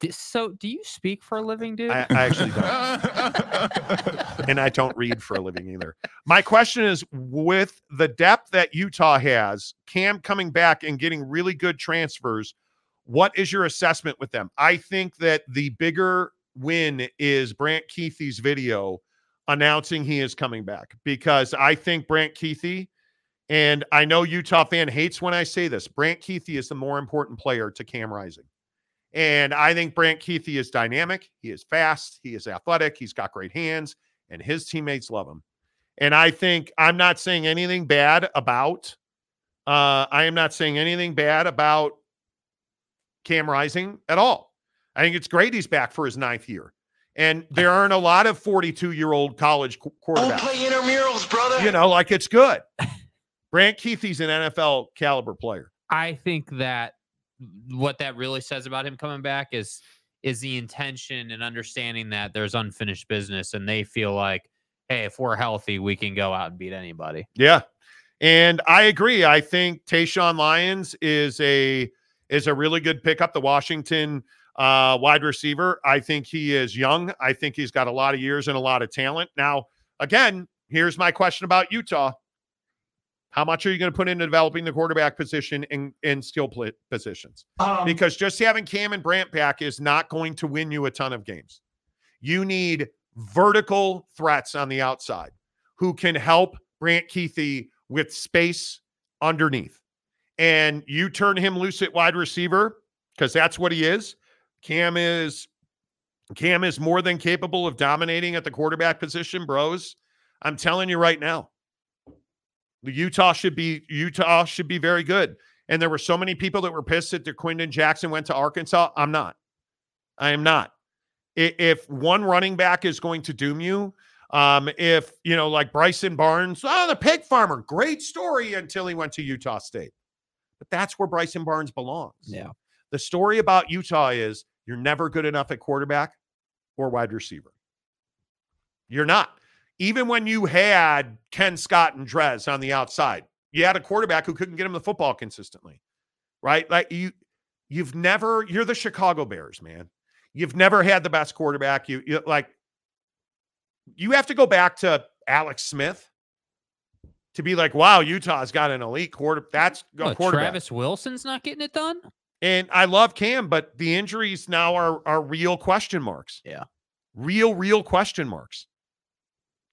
D- So, do you speak for a living, dude? I, I actually don't, *laughs* and I don't read for a living either. My question is: with the depth that Utah has, Cam coming back and getting really good transfers, what is your assessment with them? I think that the bigger win is Brant Kuithe's video announcing he is coming back because I think Brant Kuithe, and I know Utah fan hates when I say this, Brant Kuithe is the more important player to Cam Rising. And I think Brant Kuithe is dynamic. He is fast. He is athletic. He's got great hands, and his teammates love him. And I think I'm not saying anything bad about uh I am not saying anything bad about Cam Rising at all. I think it's great he's back for his ninth year. And there aren't a lot of 42 year old college qu- Don't quarterbacks. play intramurals, brother. You know, like it's good. *laughs* Brant Kuithe's an NFL caliber player. I think that what that really says about him coming back is is the intention and understanding that there's unfinished business and they feel like, hey, if we're healthy, we can go out and beat anybody. Yeah. And I agree. I think Taeshaun Lyons is a is a really good pickup. The Washington uh, wide receiver. I think he is young. I think he's got a lot of years and a lot of talent. Now, again, here's my question about Utah. How much are you going to put into developing the quarterback position in, in skill pl- positions? Um, because just having Cam and Brant back is not going to win you a ton of games. You need vertical threats on the outside who can help Brant Kuithe with space underneath. And you turn him loose at wide receiver because that's what he is. Cam is Cam is more than capable of dominating at the quarterback position, bros. I'm telling you right now. The Utah should be Utah should be very good. And there were so many people that were pissed that Quindon Jackson went to Arkansas. I'm not. I am not. If one running back is going to doom you, um, if you know, like Bryson Barnes, oh, the pig farmer, great story until he went to Utah State. But that's where Bryson Barnes belongs. Yeah. The story about Utah is you're never good enough at quarterback or wide receiver. You're not. Even when you had Ken Scott and Drez on the outside, you had a quarterback who couldn't get him the football consistently. Right? Like you you've never you're the Chicago Bears, man. You've never had the best quarterback. You, you like you have to go back to Alex Smith to be like, wow, Utah's got an elite quarter. That's a What, quarterback. Travis Wilson's not getting it done? And I love Cam, but the injuries now are are real question marks. Yeah. Real, real question marks.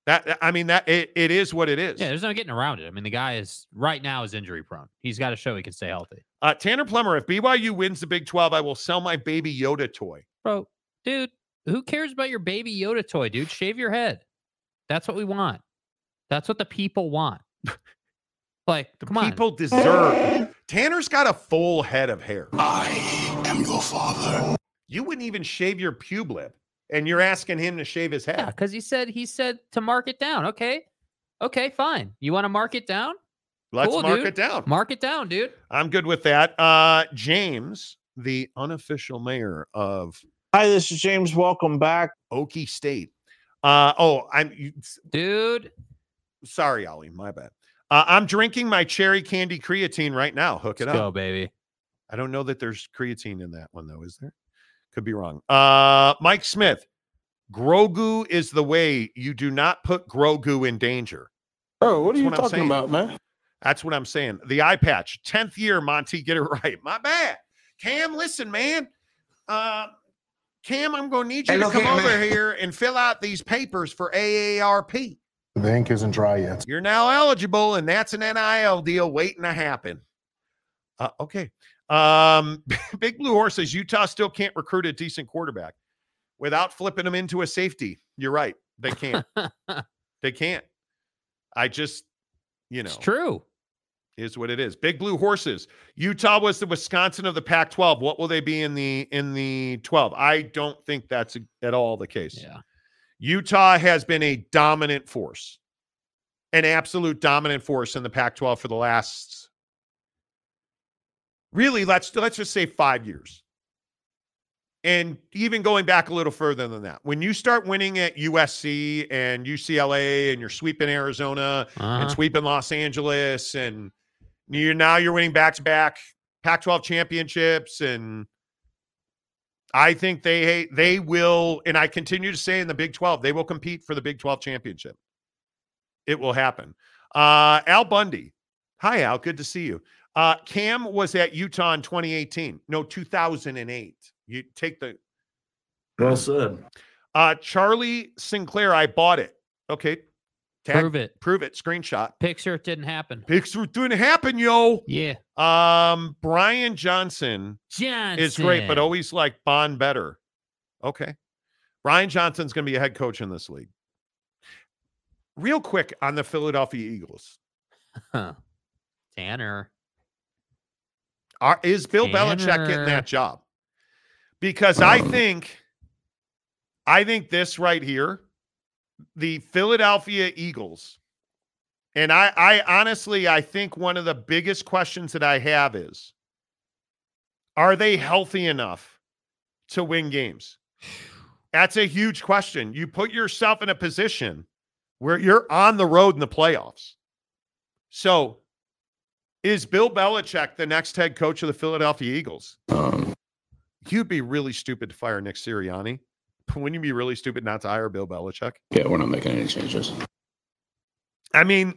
That I mean, that it, it is what it is. Yeah, there's no getting around it. I mean, the guy is right now is injury prone. He's got to show he can stay healthy. Uh, Tanner Plummer, if BYU wins the Big 12, I will sell my baby Yoda toy. Bro, dude, who cares about your baby Yoda toy, dude? Shave your head. That's what we want. That's what the people want. *laughs* Like, The come on. people deserve. Tanner's got a full head of hair. I am your father. You wouldn't even shave your pube lip, and you're asking him to shave his head. Yeah, because he said he said to mark it down. Okay. Okay, fine. You want to mark it down? Let's Cool, mark dude. it down. Mark it down, dude. I'm good with that. Uh, James, the unofficial mayor of Hi, this is James. Welcome back. Okie State. Uh, oh, I'm you- Dude. sorry, Ollie. My bad. Uh, I'm drinking my cherry candy creatine right now. Hook it Let's up. go, baby. I don't know that there's creatine in that one though. Is there? Could be wrong. Uh, Mike Smith. Grogu is the way. You do not put Grogu in danger. Bro, what are you what talking about, man? That's what I'm saying. The eye patch, 10th year, Monty, get it *laughs* right. My bad. Cam, listen, man. Uh, Cam, I'm going to need you Hey, to look come here, over man. here and fill out these papers for AARP. The ink isn't dry yet. You're now eligible, and that's an NIL deal waiting to happen. Uh, okay. Um, *laughs* Big Blue Horse says Utah still can't recruit a decent quarterback without flipping them into a safety. You're right. They can't. *laughs* they can't. I just, you know, It's true. is what it is. Big Blue Horses. Utah was the Wisconsin of the Pac-12. What will they be in the in the 12? I don't think that's at all the case. Yeah. Utah has been a dominant force, an absolute dominant force in the Pac-12 for the last really let's let's just say 5 years. And even going back a little further than that. When you start winning at USC and UCLA and you're sweeping Arizona Uh-huh. and sweeping Los Angeles and you're now you're winning back-to-back Pac-12 championships and I think they they will and I continue to say in the Big 12 they will compete for the Big 12 championship. It will happen. Uh Al Bundy. Hi Al, good to see you. Uh Cam was at Utah in 2018. No, 2008. You take the Well said. uh Charlie Sinclair I bought it. Okay. Tag- Prove it. Prove it. Screenshot. Picture it didn't happen. Picture it didn't happen, yo. Yeah. Um, Brian Johnson Johnson. is great, but always like Bond better. Okay. Brian Johnson's going to be a head coach in this league. real quick on the Philadelphia Eagles. Huh. Tanner. Are, is Bill Belichick getting that job? Because I think, I think this right here, the Philadelphia Eagles, and I, I honestly, I think one of the biggest questions that I have is, are they healthy enough to win games? That's a huge question. You put yourself in a position where you're on the road in the playoffs. So, is Bill Belichick the next head coach of the Philadelphia Eagles? Um, You'd be really stupid to fire Nick Sirianni. Wouldn't you be really stupid not to hire Bill Belichick? yeah, we're not making any changes. I mean,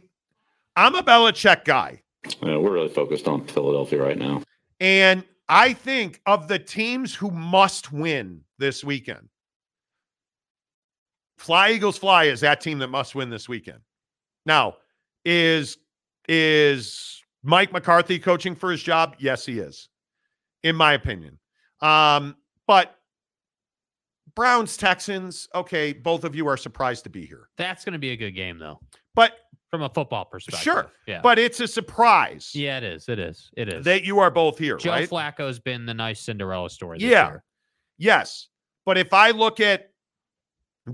I'm a Belichick guy. Uh, we're really focused on Philadelphia right now. And I think of the teams who must win this weekend, Fly Eagles Fly is that team that must win this weekend. Now, is is Mike McCarthy coaching for his job? Yes, he is, in my opinion. Um, but Browns Texans, okay, both of you are surprised to be here, That's going to be a good game, though, but from a football perspective. sure, Yeah. but it's a surprise yeah, it is. It is. It is. that you are both here, Joe right? Flacco's been the nice Cinderella story. This Yeah. year. Yes. But if I look at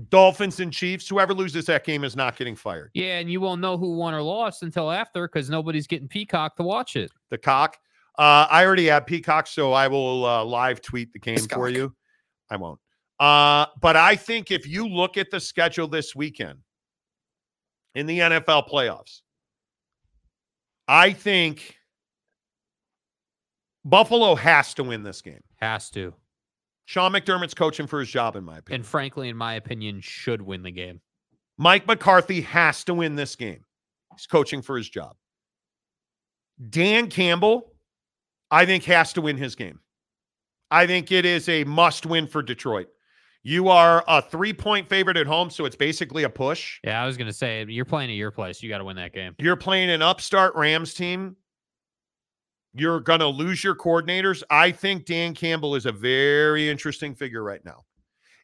Dolphins and Chiefs, whoever loses that game is not getting fired. Yeah, and you won't know who won or lost until after because nobody's getting Peacock to watch it. The cock. Uh, I already have Peacock, so I will uh, live tweet the game for you. I won't. Uh, but I think if you look at the schedule this weekend in the NFL playoffs, I think Buffalo has to win this game. Has to. Sean McDermott's coaching for his job, in my opinion. And frankly, in my opinion, should win the game. Mike McCarthy has to win this game. He's coaching for his job. Dan Campbell, I think, has to win his game. I think it is a must win for Detroit. You are a three point favorite at home, so it's basically a push. Yeah, I was gonna say you're playing at your place. You got to win that game. You're playing an upstart Rams team. You're going to lose your coordinators. I think Dan Campbell is a very interesting figure right now.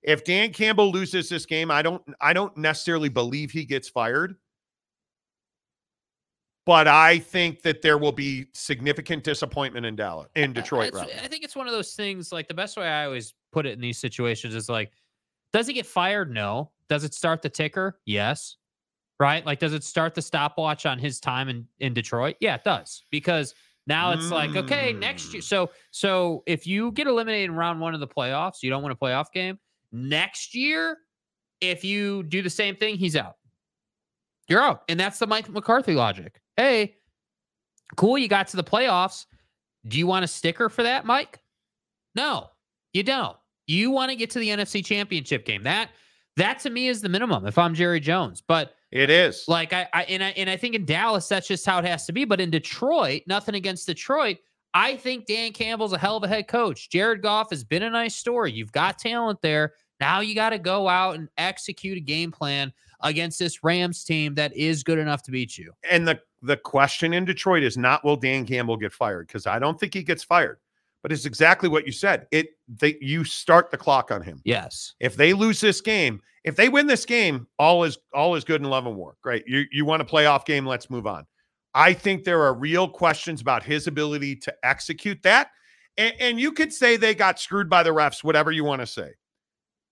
If Dan Campbell loses this game, I don't I don't necessarily believe he gets fired. But I think that there will be significant disappointment in Dallas, in Detroit. It's- I think it's one of those things. Like the best way I always put it in these situations is like, does he get fired? No. Does it start the ticker? Yes. Right? Like, does it start the stopwatch on his time in in Detroit? Yeah, it does. Because now it's like, okay, next year. Mm. So so if you get eliminated in round one of the playoffs, you don't win a playoff game. Next year, if you do the same thing, he's out. You're out. And that's the Mike McCarthy logic. Hey, cool, you got to the playoffs. Do you want a sticker for that, Mike? No, you don't. You want to get to the NFC Championship game. That that to me is the minimum if I'm Jerry Jones. But It is. like I, I and I and I think in Dallas that's just how it has to be. But in Detroit, nothing against Detroit. I think Dan Campbell's a hell of a head coach. Jared Goff has been a nice story. You've got talent there. Now you got to go out and execute a game plan against this Rams team that is good enough to beat you. And the the question in Detroit is not will Dan Campbell get fired because I don't think he gets fired. But it's exactly what you said. It they you start the clock on him. Yes. If they lose this game, if they win this game, all is all is good in love and war. Great. You you want a playoff game? Let's move on. I think there are real questions about his ability to execute that. And, and you could say they got screwed by the refs, whatever you want to say.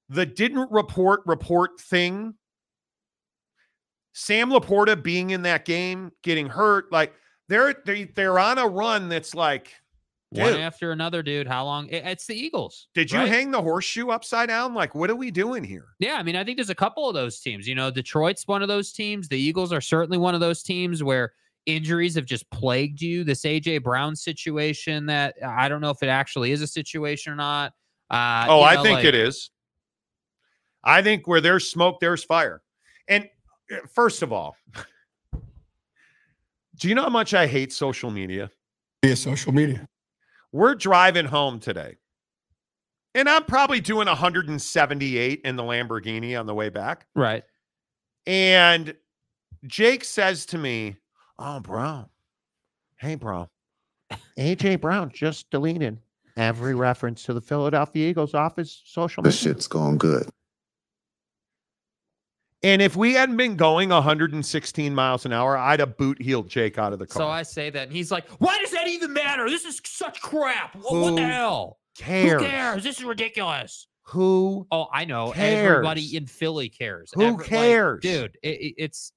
The didn't report report thing. Sam Laporta being in that game, getting hurt, like they're they, they're on a run that's like, One after another, dude. How long? it- it's the Eagles. did you right? hang the horseshoe upside down? Like, what are we doing here? Yeah, I mean, I think there's a couple of those teams. You know, Detroit's one of those teams. The Eagles are certainly one of those teams where injuries have just plagued you. This AJ Brown situation that I don't know if it actually is a situation or not. Uh, oh, you I think like- it is. I think where there's smoke, there's fire. And Eh, first of all, do you know how much I hate social media? Via social media. We're driving home today, and I'm probably doing 178 in the Lamborghini on the way back. Right. And Jake says to me, Oh, bro. Hey, bro. AJ Brown just deleted every reference to the Philadelphia Eagles off his social This shit's going good. And if we hadn't been going 116 miles an hour, I'd have boot heeled Jake out of the car. So I say that, and he's like, "Why does that even matter? This is such crap. What, what the hell? cares? Who cares? This is ridiculous." Who Oh, I know. Cares? Everybody in Philly cares. Who Every- like, cares? dude? It, it- it's.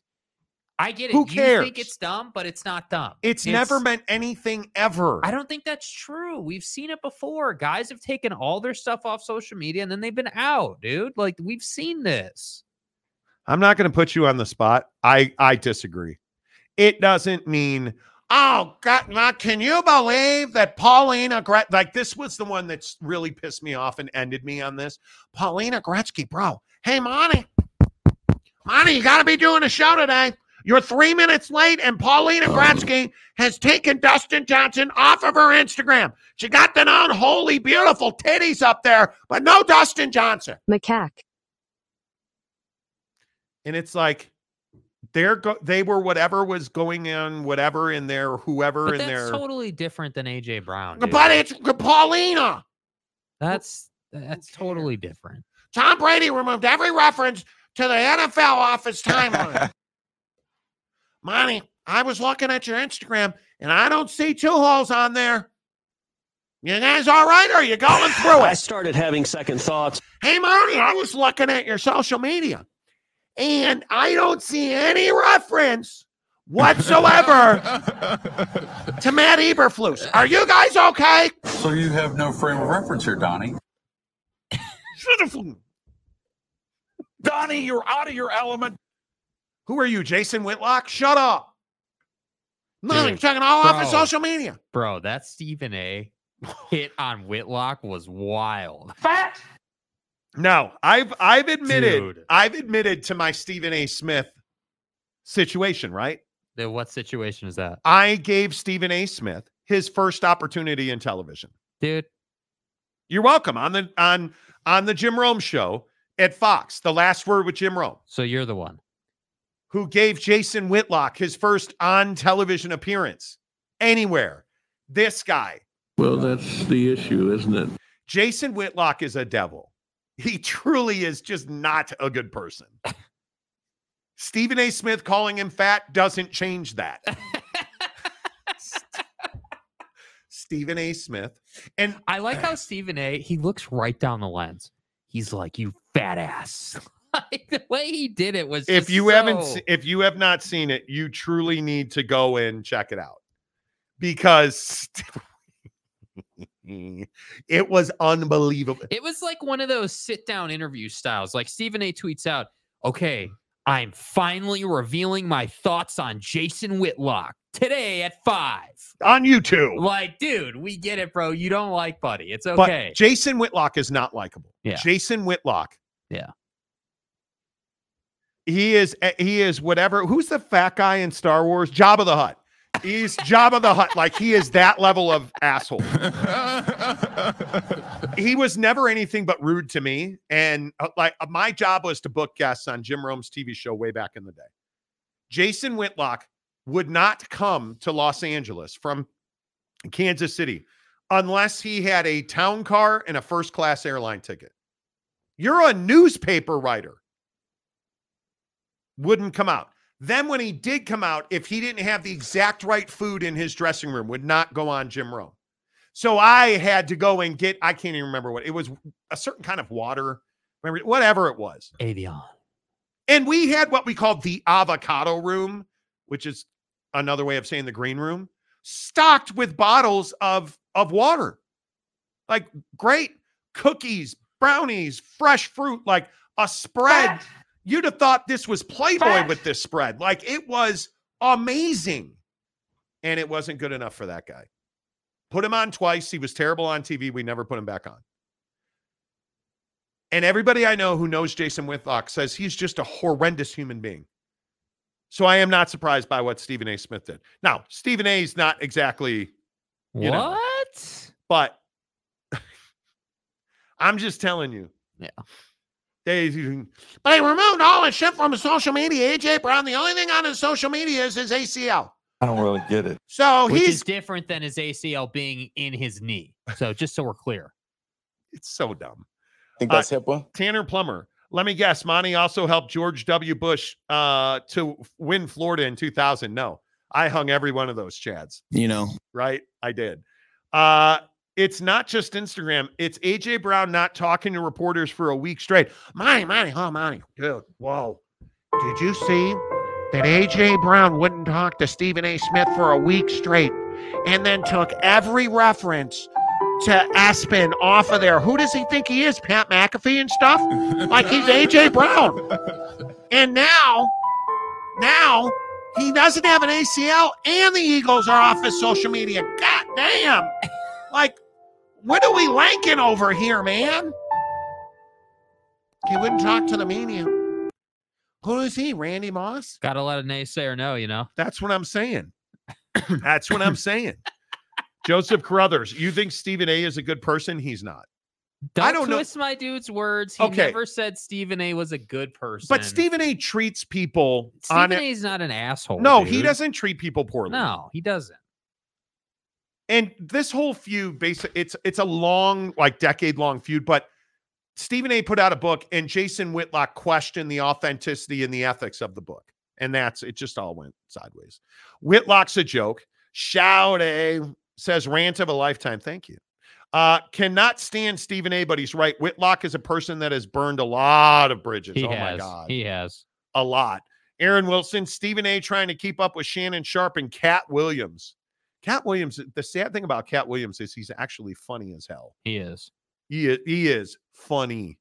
I get it. Who You think it's dumb, but it's not dumb. It's, never meant anything ever. I don't think that's true. We've seen it before. Guys have taken all their stuff off social media and then they've been out, dude. Like we've seen this. I'm not going to put you on the spot. I I disagree. It doesn't mean oh God, now can you believe that Paulina Gret like this was the one that's really pissed me off and ended me on this. Paulina Gretzky, bro. Hey, Monty, Monty, you got to be doing a show today. You're three minutes late, and Paulina oh. Gretzky has taken Dustin Johnson off of her Instagram. She got the unholy, beautiful titties up there, but no Dustin Johnson. Macaque. And it's like they're go- they were whatever was going in whatever in there whoever But in that's their totally different than AJ Brown. dude. but it's Paulina. that's that's totally different. Tom Brady removed every reference to the NFL off his timeline. *laughs* Monty, I was looking at your Instagram and I don't see two holes on there. You guys all right? Or are you going through *laughs* it? I started having second thoughts. Hey, Marty, I was looking at your social media and I don't see any reference whatsoever *laughs* to Matt Eberflus. Are you guys okay? So you have no frame of reference here, Donnie. Donnie, you're out of your element. Who are you, Jason Whitlock? Shut up. Nothing. you're Dude, taking all off of social media. Bro, that Stephen A hit on Whitlock was wild. Fat. No, I've I've admitted Dude. I've admitted to my Stephen A. Smith situation, right? The, what situation is that? I gave Stephen A. Smith his first opportunity in television. Dude, You're welcome on the on on the Jim Rome show at Fox, the last word with Jim Rome, so you're the one. who gave Jason Whitlock his first on television appearance anywhere. This guy, Well, that's the issue, isn't it? Jason Whitlock is a devil. He truly is just not a good person. Stephen A. Smith calling him fat doesn't change that. Stephen A. Smith. And I like how Stephen A. He looks right down the lens. He's like, "You fat ass." *laughs* like the way he did it was. if you haven't se- if you have not seen it, you truly need to go and check it out. Because it was unbelievable. It was like one of those sit down interview styles. Like Stephen A tweets out, okay, I'm finally revealing my thoughts on Jason Whitlock today at five. On YouTube. Like, dude, we get it, bro. You don't like Buddy. It's But okay. Jason Whitlock is not likable. Yeah. Jason Whitlock. Yeah. He is eh, he is whatever. Who's the fat guy in Star Wars? Job of the Hutt. He's Jabba the Hutt. Like he is that level of asshole. he was never anything but rude to me. And uh, like uh, my job was to book guests on Jim Rome's TV show way back in the day. Jason Whitlock would not come to Los Angeles from Kansas City unless he had a town car and a first class airline ticket. You're a newspaper writer. Wouldn't come out. Then when he did come out, if he didn't have the exact right food in his dressing room, would not go on Jim Rome. So I had to go and get, I can't even remember what it was, a certain kind of water, remember, whatever it was. Avion. And we had what we called the avocado room, which is another way of saying the green room, stocked with bottles of of water. Like great cookies, brownies, fresh fruit, like a spread. You'd have thought this was Playboy with this spread. Like it was amazing. And it wasn't good enough for that guy. Put him on twice. He was terrible on TV. We never put him back on. And everybody I know who knows Jason Whitlock says he's just a horrendous human being. So I am not surprised by what Stephen A. Smith did. Now, Stephen A. is not exactly you know, What? but *laughs* I'm just telling you. Yeah. They, but he removed all his shit from his social media. AJ Brown, the only thing on his social media is his ACL. I don't really get it. So Which he's is different than his ACL being in his knee. So *laughs* just so we're clear. it's so dumb. I Think Uh, that's HIPAA? Tanner Plummer. Let me guess. Monty also helped George W. Bush uh, to win Florida in 2000. No, I hung every one of those Chads. You know, right? I did. Uh, it's not just Instagram. It's AJ Brown not talking to reporters for a week straight. Money, money, oh, money. Dude, whoa. Did you see that AJ Brown wouldn't talk to Stephen A. Smith for a week straight and then took every reference to Aspen off of there? Who does he think he is? Pat McAfee and stuff? like he's AJ *laughs* Brown. And now, now he doesn't have an ACL and the Eagles are off his social media. God damn. Like, what are we lanking over here, man? He wouldn't talk to the media. Who is he? Randy Moss? Let a naysayer no, you know. That's what I'm saying. *coughs* That's what I'm saying. Joseph Carruthers, you think Stephen A is a good person? He's not. Don't I don't know- twist my dude's words. He Okay. never said Stephen A was a good person. But Stephen A treats people on Stephen it. A's not an asshole. No, he doesn't treat people poorly. No, he doesn't. And this whole feud basically it's it's a long like decade long feud but stephen a. put out a book and jason whitlock questioned the authenticity and the ethics of the book. And that's it just all went sideways. Whitlock's a joke. Shout a says rant of a lifetime. Thank you. Uh cannot stand stephen a but he's right. Whitlock is a person that has burned a lot of bridges. He oh has. my god. He has. a lot. Aaron wilson stephen a trying to keep up with Shannon Sharpe and Katt Williams Katt Williams, the sad thing about Katt Williams is he's actually funny as hell. He is. He is, he is funny.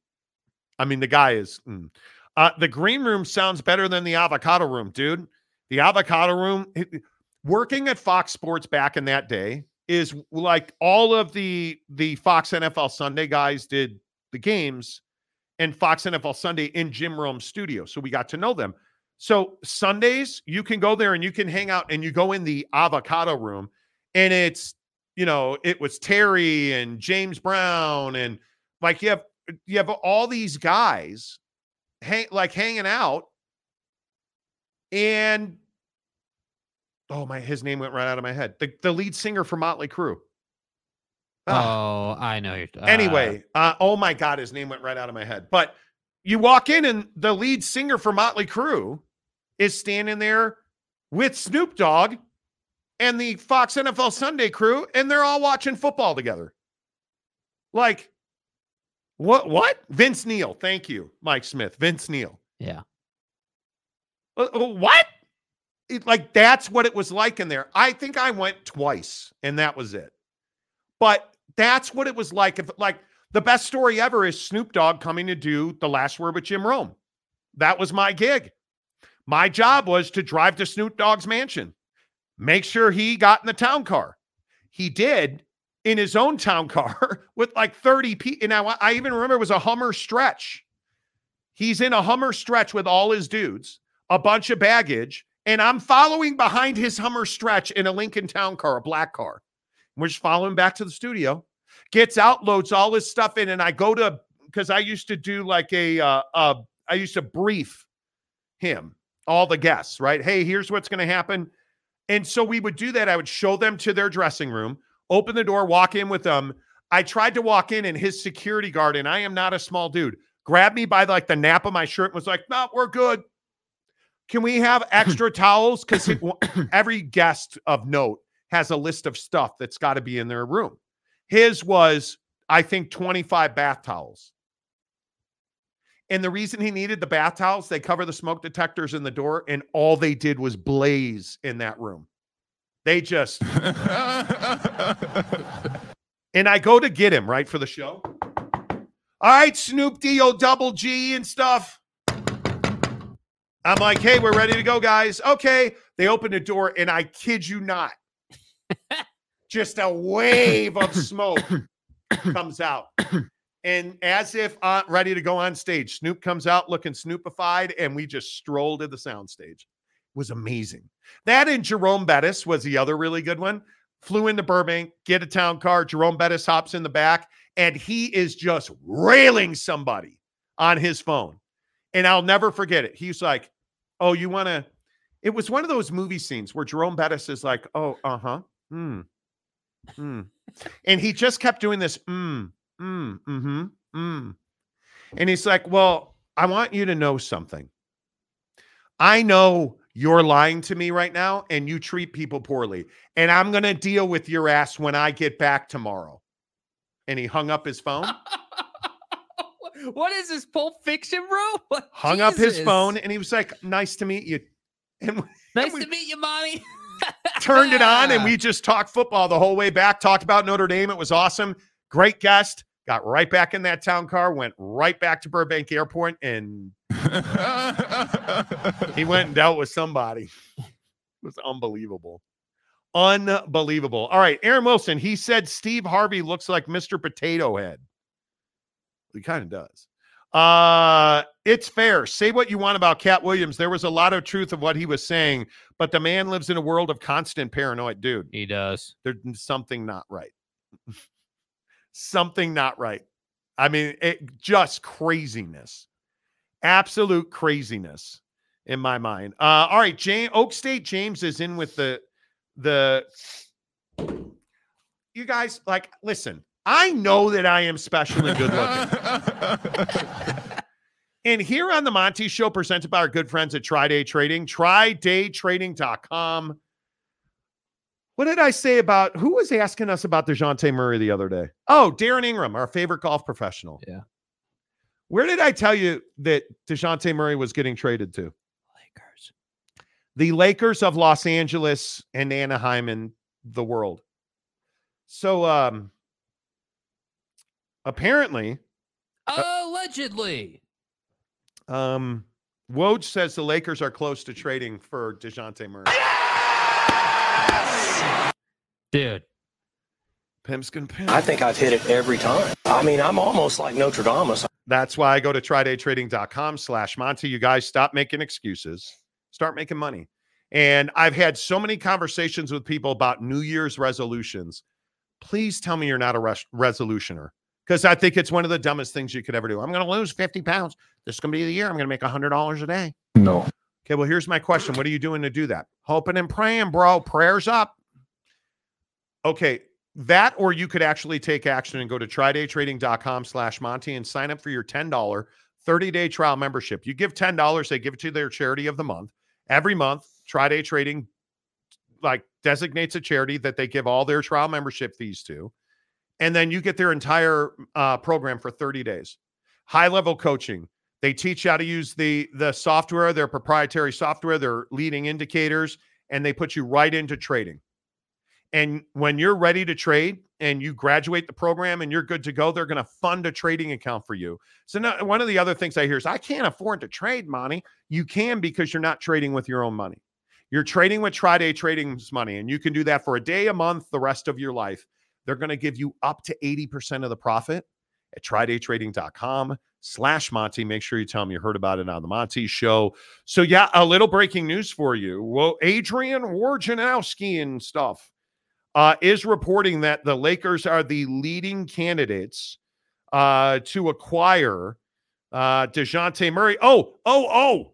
I mean, the guy is. mm. Uh, the green room sounds better than the avocado room, dude. The avocado room, it- working at Fox Sports back in that day is like all of the the Fox NFL Sunday guys did the games and Fox NFL Sunday in Jim Rome's studio. So we got to know them. So Sundays, you can go there and you can hang out and you go in the avocado room and it's, you know, it was Terry and James Brown and like you have you have all these guys hang like hanging out and oh my his name went right out of my head. The the lead singer for Motley Crue. Ah. Oh, I know. You're, uh, Anyway, uh, oh my God, his name went right out of my head. But you walk in, and the lead singer for Motley Crue is standing there with Snoop Dogg and the Fox NFL Sunday crew, and they're all watching football together. Like, what? What? Vince Neil. Thank you, Mike Smith. Vince Neil. yeah. Uh, uh, What? It- like that's what it was like in there. I think I went twice, and that was it. But that's what it was like. If like the best story ever is Snoop Dogg coming to do the last word with Jim Rome. That was my gig. My job was to drive to Snoop Dogg's mansion, make sure he got in the town car. He did in his own town car *laughs* with like 30 people. Now, I, even remember it was a Hummer stretch. He's in a Hummer stretch with all his dudes, a bunch of baggage, and I'm following behind his Hummer stretch in a Lincoln Town car, a black car. We're just following back to the studio. Gets out, loads all his stuff in, and I go to because I used to do like a uh, uh I used to brief him, all the guests, right? Hey, here's what's going to happen. And so we would do that. I would show them to their dressing room, open the door, walk in with them. I tried to walk in, and his security guard, and I am not a small dude, grabbed me by like the nap of my shirt and was like, "No, we're good. Can we have *laughs* extra towels? Because *clears throat* every guest of note has a list of stuff that's got to be in their room. His was, I think, 25 bath towels. And the reason he needed the bath towels, they cover the smoke detectors in the door, and all they did was blaze in that room. They just. *laughs* and I go to get him, right, for the show. All right, Snoop D O double G and stuff. I'm like, hey, we're ready to go, guys. Okay. They open the door, and I kid you not, *laughs* just a wave of *coughs* smoke comes out. *coughs* And as if uh, ready to go on stage, Snoop comes out looking snoopified, and we just stroll to the soundstage. It was amazing. That and Jerome Bettis was the other really good one. Flew into Burbank, get a town car. Jerome Bettis hops in the back, and he is just railing somebody on his phone. And I'll never forget it. He's like, Oh, you want to? It was one of those movie scenes where Jerome Bettis is like, Oh, uh huh. Hmm. Hmm. And he just kept doing this. Mm, mm, mm-hmm, mm. And he's like, Well, I want you to know something. I know you're lying to me right now and you treat people poorly. And I'm going to deal with your ass when I get back tomorrow. And he hung up his phone, *laughs* what is this Pulp Fiction, bro? *laughs* What- hung up his phone, and he was like, Nice to meet you. *laughs* And Nice we- to meet you, Monty. turned it on and we just talked football the whole way back, talked about Notre Dame. It was awesome. Great guest. Got right back in that town car, went right back to Burbank Airport, and *laughs* he went and dealt with somebody. It was unbelievable. Unbelievable. All right, Aaron Wilson, he said Steve Harvey looks like Mr. Potato Head. He kind of does. Uh, it's fair. Say what you want about Katt Williams. There was a lot of truth of what he was saying, but the man lives in a world of constant paranoid, dude. He does. There's something not right. *laughs* something not right. I mean, it just craziness. Absolute craziness in my mind. Uh, all right, James Oak State James is in with the the you guys like listen. I know that I am special and good looking. *laughs* and here on the Monty Show, presented by our good friends at Triday Trading, trydaytrading.com. What did I say about who was asking us about DeJounte Murray the other day? Oh, Darren Ingram, our favorite golf professional. Yeah. Where did I tell you that DeJounte Murray was getting traded to? Lakers. The Lakers of Los Angeles and Anaheim and the world. So um apparently, Allegedly. um Woj says the Lakers are close to trading for DeJounte Murray. Dude. Pimp's gonna pimp. I think I've hit it every time. I mean, I'm almost like Notre Dame. That's why I go to trydaytrading.com slash Monty. You guys stop making excuses, start making money. And I've had so many conversations with people about New Year's resolutions. Please tell me you're not a res- resolutioner because I think it's one of the dumbest things you could ever do. I'm going to lose 50 pounds. This is going to be the year. I'm going to make $100 a day. No. Okay, well, here's my question. What are you doing to do that? Hoping and praying, bro. Prayers up. Okay, that or you could actually take action and go to trydaytrading.com slash Monty and sign up for your $10 30-day trial membership. You give $10, they give it to their charity of the month. Every month, Triday Trading like designates a charity that they give all their trial membership fees to. And then you get their entire uh, program for 30 days. High level coaching. They teach you how to use the the software, their proprietary software, their leading indicators, and they put you right into trading. And when you're ready to trade and you graduate the program and you're good to go, they're going to fund a trading account for you. So now, one of the other things I hear is, I can't afford to trade money. You can because you're not trading with your own money. You're trading with Triday Trading's money, and you can do that for a day, a month, the rest of your life. They're going to give you up to 80% of the profit at trydaytrading.com slash Monty. Make sure you tell them you heard about it on the Monty show. So yeah, a little breaking news for you. Well, Adrian Wojnarowski and stuff uh, is reporting that the Lakers are the leading candidates uh, to acquire uh, DeJounte Murray. Oh, oh, oh.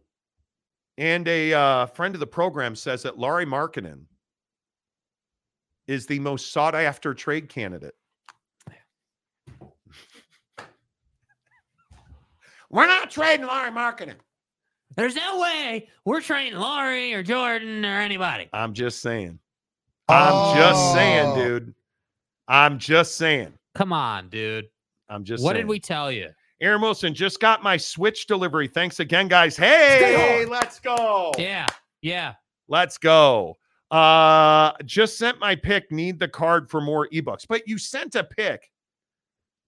And a uh, friend of the program says that Lauri Markkanen is the most sought after trade candidate. *laughs* We're not trading Lauri Markkanen. There's no way we're trading Lauri or Jordan or anybody. I'm just saying. I'm just saying, Oh. dude. I'm just saying. Come on, dude. I'm just what saying. did we tell you? Aaron Wilson just got my Switch delivery. Thanks again, guys. Hey, let's go. Yeah. Yeah. Let's go. Uh just sent my pick. Need the card for more ebooks. But you sent a pick,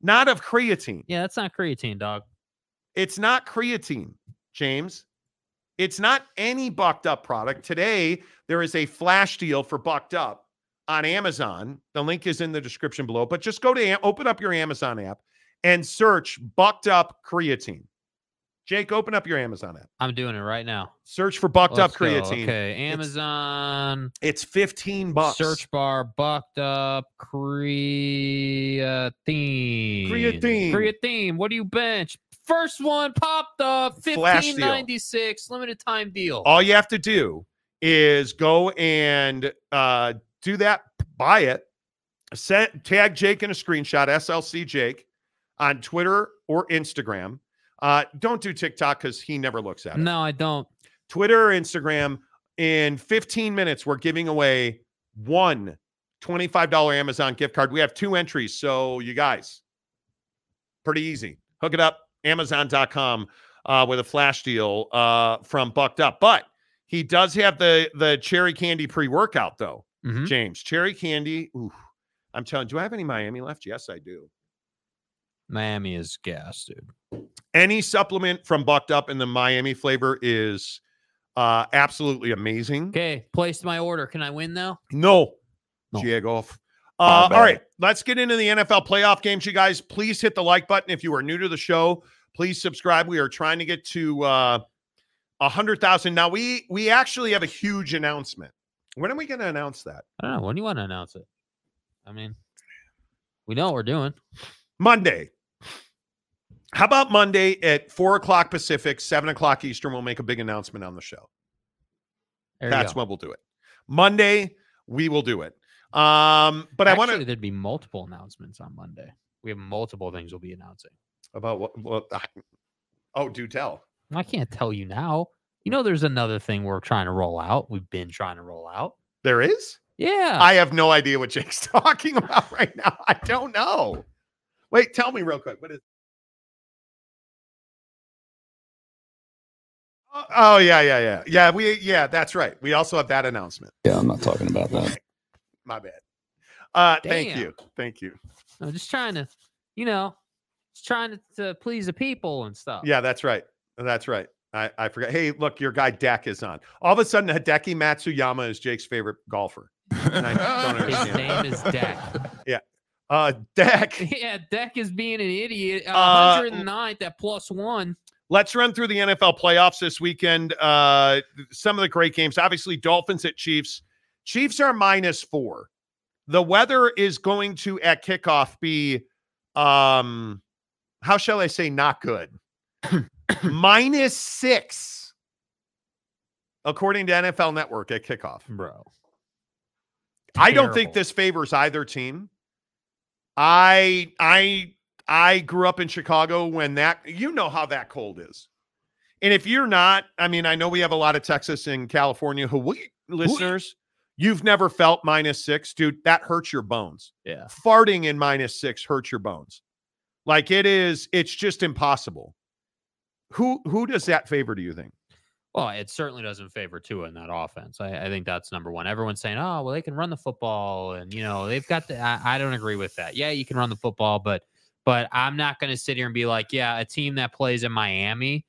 not of creatine. Yeah, that's not creatine, dog. It's not creatine, James. It's not any bucked up product. Today, there is a flash deal for bucked up on Amazon. The link is in the description below, but just go to open up your Amazon app and search bucked up creatine. Jake, open up your Amazon app. I'm doing it right now. Search for bucked Let's up go. creatine. Okay, It's- Amazon It's 15 bucks. search bar bucked up creatine. Creatine. Creatine. What do you bench? First one popped up. Flash deal. 1596 limited time deal. All you have to do is go and uh, do that, buy it, tag Jake in a screenshot, SLC Jake, on Twitter or Instagram. Uh, don't do TikTok because he never looks at it. No, I don't. Twitter, or Instagram. In 15 minutes, we're giving away one $25 Amazon gift card. We have two entries. So, you guys, pretty easy. Hook it up, Amazon.com uh, with a flash deal uh, from Bucked Up. But he does have the the cherry candy pre workout, though, Mhm. James. Cherry candy. Ooh, I'm telling do I have any Miami left? Yes, I do. Miami is gas, dude. Any supplement from Bucked Up in the Miami flavor is uh, absolutely amazing. Okay, placed my order. Can I win now? No. No. Jagoff. Uh, all bad. right, let's get into the NFL playoff games, you guys. Please hit the like button if you are new to the show. Please subscribe. We are trying to get to uh, a hundred thousand. Now we we actually have a huge announcement. When are we going to announce that? I don't know. When do you want to announce it? I mean, we know what we're doing. Monday. How about Monday at four o'clock Pacific, seven o'clock Eastern? We'll make a big announcement on the show. There That's when we'll do it. Monday, we will do it. Um, but I want to there'd be multiple announcements on Monday. We have multiple things we'll be announcing. About what, what oh, do tell. I can't tell you now. You know, there's another thing we're trying to roll out. We've been trying to roll out. There is? Yeah. I have no idea what Jake's *laughs* talking about right now. I don't know. Wait, tell me real quick. What is Oh, oh yeah, yeah, yeah. Yeah, we yeah, that's right. We also have that announcement. Yeah, I'm not talking about that. *laughs* My bad. Uh thank you. Thank you. I'm just trying to, you know, just trying to, to please the people and stuff. Yeah, that's right. That's right. I, I forgot. Hey, look, your guy Deck is on. All of a sudden, Hideki Matsuyama is Jake's favorite golfer. And I don't *laughs* His name is Deck. *laughs* Yeah. Uh, Deck. *laughs* yeah, Deck is being an idiot. Uh, Uh, 109th at plus one. Let's run through the NFL playoffs this weekend. Uh, some of the great games. Obviously, Dolphins at Chiefs. Chiefs are minus four. The weather is going to at kickoff be, um, how shall I say, not good. *clears throat* minus six, according to NFL Network at kickoff. Bro. I don't think this favors either team. I I I grew up in Chicago when that you know how that cold is. And if you're not, I mean, I know we have a lot of Texas and California Hawaii listeners. You've never felt minus six, dude. That hurts your bones. Yeah. Farting in minus six hurts your bones. Like it is, it's just impossible. Who who does that favor, do you think? Well, it certainly doesn't favor Tua in that offense. I, I think that's number one. Everyone's saying, "Oh, well, they can run the football," and you know they've got the. I, I don't agree with that. Yeah, you can run the football, but but I'm not going to sit here and be like, "Yeah, a team that plays in Miami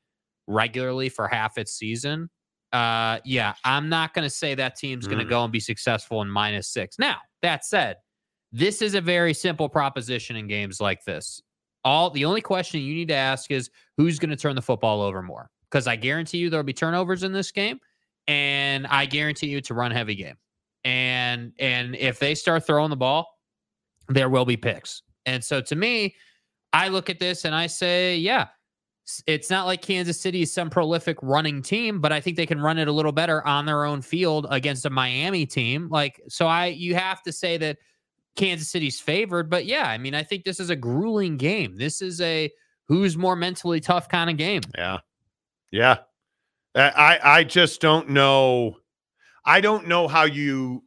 regularly for half its season." Uh, yeah, I'm not going to say that team's going to Mm. go and be successful in minus six. Now, that said, this is a very simple proposition in games like this. All the only question you need to ask is who's going to turn the football over more? Because I guarantee you there'll be turnovers in this game, and I guarantee you it's a run heavy game. And and if they start throwing the ball, there will be picks. And so to me, I look at this and I say, yeah, it's not like Kansas City is some prolific running team, but I think they can run it a little better on their own field against a Miami team. Like, so I you have to say that Kansas City's favored, but yeah, I mean, I think this is a grueling game. This is a who's more mentally tough kind of game. Yeah. Yeah. I I just don't know. I don't know how you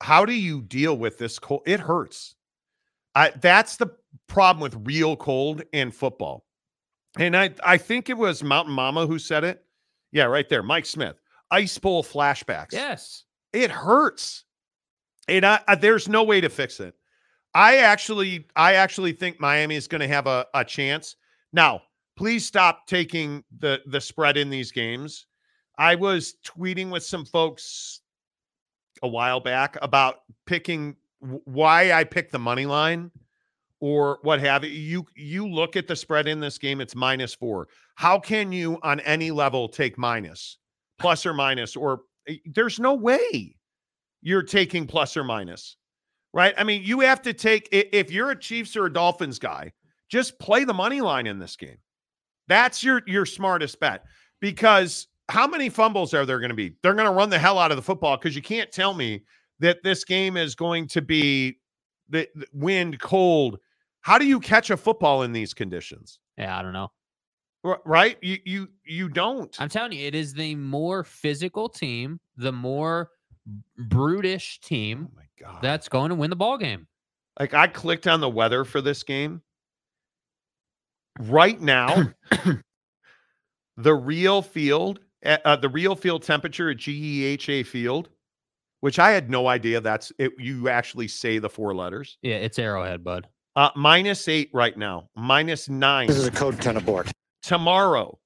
how do you deal with this cold? It hurts. I that's the problem with real cold in football. And I I think it was Mountain Mama who said it. Yeah, right there. Mike Smith. Ice bowl flashbacks. Yes. It hurts. And I, I- there's no way to fix it. I actually, I actually think Miami is going to have a, a chance. Now, please stop taking the the spread in these games. I was tweeting with some folks a while back about picking why I picked the money line or what have you. You you look at the spread in this game, it's minus four. How can you on any level take minus, plus or minus, or eh, there's no way you're taking plus or minus, right? I mean, you have to take if you're a Chiefs or a Dolphins guy, just play the money line in this game. That's your your smartest bet because how many fumbles are there going to be? They're going to run the hell out of the football because you can't tell me that this game is going to be the, the wind cold. How do you catch a football in these conditions? Yeah, I don't know. R- right? You you you don't. I'm telling you, it is the more physical team, the more brutish team oh my god. that's going to win the ball game. Like I clicked on the weather for this game. Right now, *coughs* *coughs* the real field, uh, uh, the real field temperature at GEHA Field, which I had no idea that's it. You actually say the four letters. Yeah, it's Arrowhead, bud. Uh, minus eight right now, minus nine. This is a code 10 abort. Tomorrow,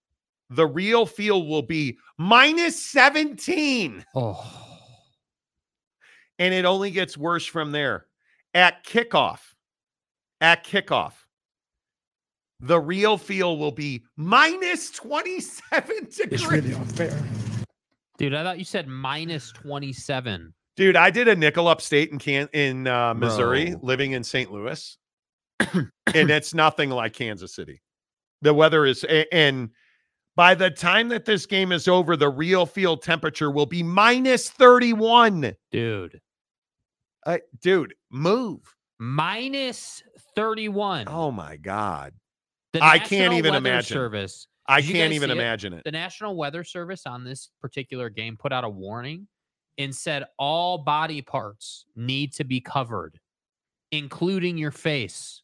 the real field will be minus 17. Oh, and it only gets worse from there. At kickoff, at kickoff, the real feel will be minus 27 degrees. *laughs* It's really unfair. dude, I thought you said minus 27. Dude, I did a nickel upstate in Can in uh, Missouri, Bro. living in St. Louis, *coughs* and it's nothing like Kansas City. The weather is, and by the time that this game is over, the real field temperature will be minus 31. Dude, Uh, dude, move. minus 31. Oh my God. The I can't National even Weather imagine. Service. I Did you can't guys even see it? imagine it. The National Weather Service on this particular game put out a warning and said all body parts need to be covered, including your face,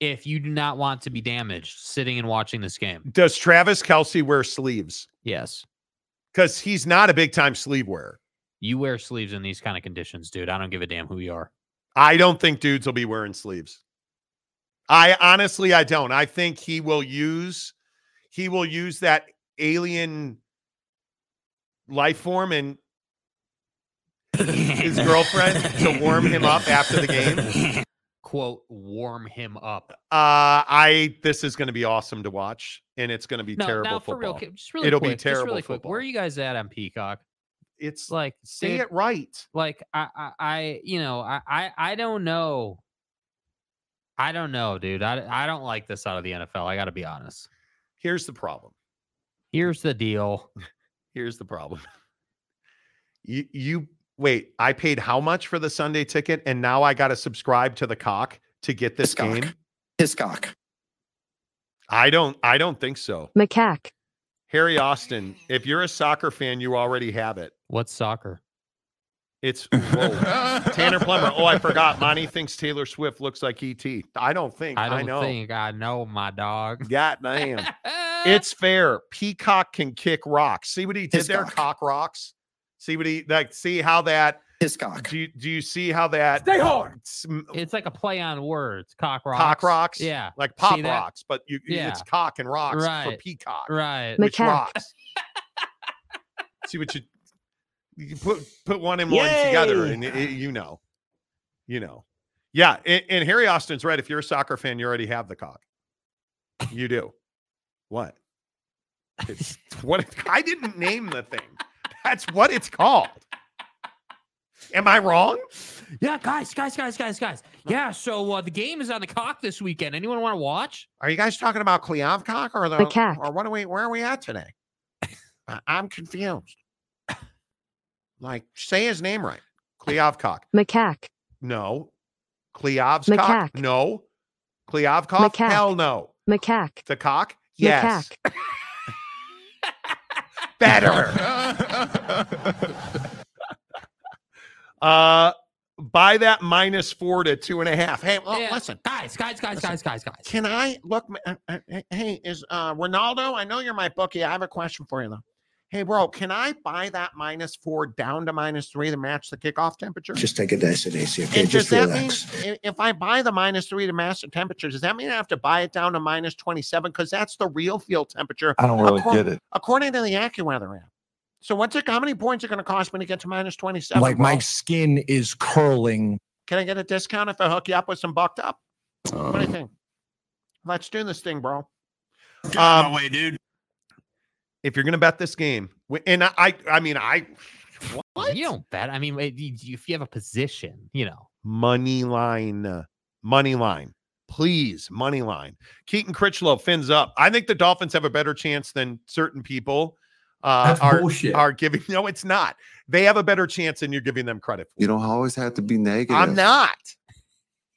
if you do not want to be damaged sitting and watching this game. Does Travis Kelce wear sleeves? Yes. Because he's not a big time sleeve wearer. You wear sleeves in these kind of conditions, dude. I don't give a damn who you are. I don't think dudes will be wearing sleeves. I honestly, I don't. I think he will use he will use that alien life form and his girlfriend to warm him up after the game. *laughs* Quote, warm him up. Uh, I this is going to be awesome to watch, and it's going to be No, terrible now for football. real, just really It'll quick, be terrible really quick. football. Where are you guys at on Peacock? It's Like, say dude, it right. like I, I, I you know, I, I, I don't know. I don't know, dude. I, I don't like this out of the NFL. I got to be honest. Here's the problem. Here's the deal. *laughs* Here's the problem. You you wait, I paid how much for the Sunday ticket and now I got to subscribe to the cock to get this Hiscock. game? Hiscock. I don't I don't think so. Macaque. Harry Austin, if you're a soccer fan, you already have it. What's soccer? It's *laughs* whoa. Tanner Plummer. Oh, I forgot. *laughs* Monty thinks Taylor Swift looks like ET. I don't think. I don't know. think I know my dog. *laughs* God damn. it's fair. Peacock can kick rocks. See what he did there? Hiscock. Cock rocks. See what he like. See how that. Hiscock. Do you, do you see how that? Stay hard. sm- It's like a play on words. Cock rocks. Cock rocks. Yeah. like pop rocks, but you Yeah. it's cock and rocks for peacock, Right. which Macaque. rocks. *laughs* see what you you put put one and one together, and it- it- you know, you know, yeah. And, and Harry Austin's right. If you're a soccer fan, you already have the cock. You do. What? It's what I didn't name the thing. That's what it's called. Am I wrong? Yeah, guys, guys, guys, guys, guys. Yeah, so uh, the game is on the cock this weekend. Anyone want to watch? Are you guys talking about Cleavcock or the Macaque. or what are we where are we at today? *laughs* I- I'm confused. Like, say his name right. Cleavcock. Macaque. No. Cleov's cock? Macaque. No. Cleovcock? Macaque. Hell no. Macaque. The cock? Yes. Macaque. *laughs* Better. *laughs* uh buy that minus four to two and a half. Hey, well, Yeah. listen. Guys, guys, guys, guys, guys, guys. Can I look? uh, uh, uh, Hey, is uh, Ronaldo? I know you're my bookie. I have a question for you though. Hey, bro, can I buy that minus four down to minus three to match the kickoff temperature? Just take a dice of AC, okay? and does Just that relax. mean if I buy the minus three to match the temperature, does that mean I have to buy it down to minus 27? Because that's the real field temperature. I don't really Accor- get it. According to the AccuWeather app. So what's it? How many points are going to cost me to get to minus 27? Like bro? my skin is curling. Can I get a discount if I hook you up with some bucked up? What do you Um, think? Let's do this thing, bro. Get out Um, my way, dude. if you're going to bet this game, and I, I, I mean, I what? You don't bet. I mean, if you have a position, you know. money line, uh, money line, please, money line. Keaton Critchlow fins up. I think the Dolphins have a better chance than certain people uh, That's are bullshit. are giving. *laughs* No, it's not. They have a better chance than you're giving them credit for. You don't always have to be negative. I'm not.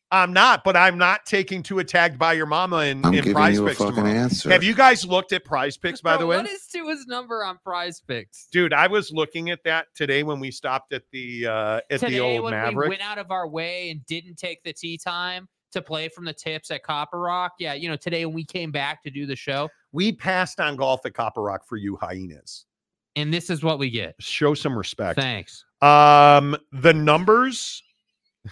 I'm not, but I'm not taking Tua tagged by your mama in, I'm in prize you a picks fucking tomorrow. answer. Have you guys looked at prize picks, by Bro, *laughs* the way? what is Tua's number on prize picks? Dude, I was looking at that today when we stopped at the uh at Today, the old when we went out of our way and didn't take the tea time to play from the tips at Copper Rock. Yeah, you know, today when we came back to do the show, We passed on golf at Copper Rock for you hyenas. and this is what we get. Show some respect. Thanks. Um, the numbers. *laughs*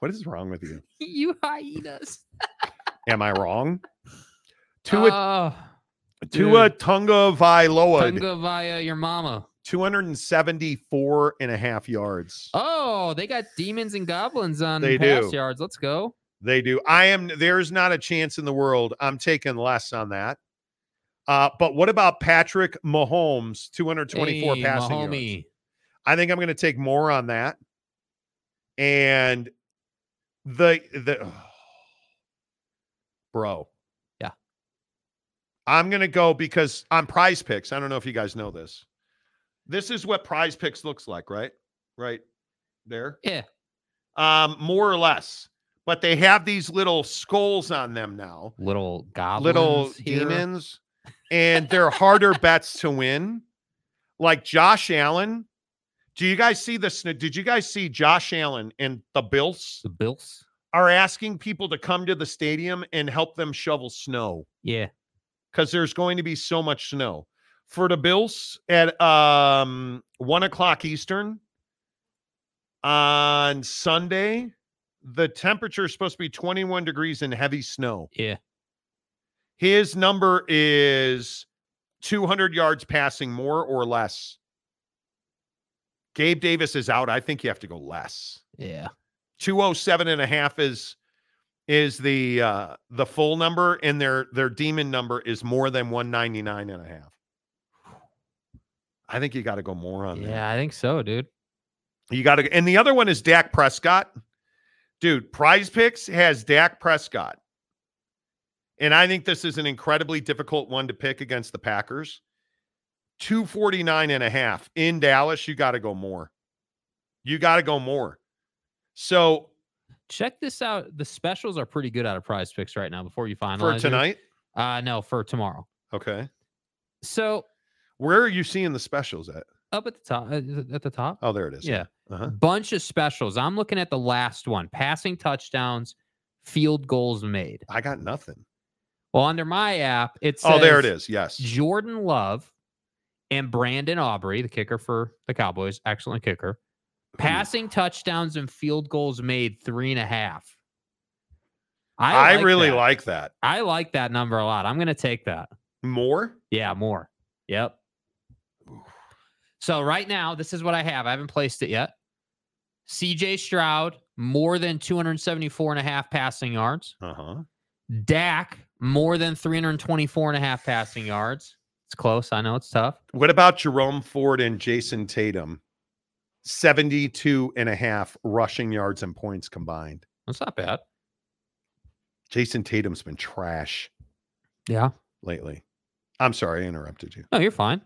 What is wrong with you? *laughs* You hyenas. *laughs* Am I wrong? Tua Oh, Tua dude. Tunga Vailoa, Tunga via your mama. 274 and a half yards. Oh, they got demons and goblins on They pass do. yards. Let's go. They do. I am there's not a chance in the world I'm taking less on that. Uh, but what about Patrick Mahomes, 224 Hey, passing yards? Mahomie. I think I'm going to take more on that. And the the bro. Yeah. I'm going to go because on prize picks, I don't know if you guys know this. This is what prize picks looks like, right? Right there. Yeah. Um more or less. But they have these little skulls on them now. Little goblins. Little demons and they're harder bets to win. Like Josh Allen. Do you guys see this? Did you guys see Josh Allen and the Bills The Bills. are asking people to come to the stadium and help them shovel snow Yeah. because there's going to be so much snow. For the Bills at um one o'clock Eastern on Sunday, the temperature is supposed to be 21 degrees and heavy snow. Yeah. His number is 200 yards passing more or less. Gabe Davis is out. I think you have to go less. Yeah. 207 and a half is is the uh the full number and their their demon number is more than 199 and a half. I think you got to go more on that. Yeah, I think so, dude. You got to, and the other one is Dak Prescott. Dude, Prize Picks has Dak Prescott. And I think this is an incredibly difficult one to pick against the Packers. 249 and a half in Dallas. You got to go more. You got to go more. So Check this out. The specials are pretty good out of prize picks right now before you finalize. for tonight, Uh no, for tomorrow. okay. So Where are you seeing the specials at? up at the top uh, at the top. Oh, there it is. Yeah. Uh-huh. Bunch of specials. I'm looking at the last one. Passing touchdowns, field goals made. I got nothing. Well, under my app, it says Oh, there it is. Yes. Jordan Love and Brandon Aubrey, the kicker for the Cowboys, excellent kicker. Passing touchdowns and field goals made three and a half. I, like really that. like that. I like that number a lot. I'm going to take that. More? Yeah, more. Yep. So right now, this is what I have. I haven't placed it yet. CJ Stroud, more than 274 and a half passing yards. Uh-huh. Dak, more than 324 and a half passing yards. It's close. I know it's tough. What about Jerome Ford and Jayson Tatum? 72 and a half rushing yards and points combined. That's not bad. Jayson Tatum's been trash Yeah. lately. I'm sorry, I interrupted you. No, you're fine.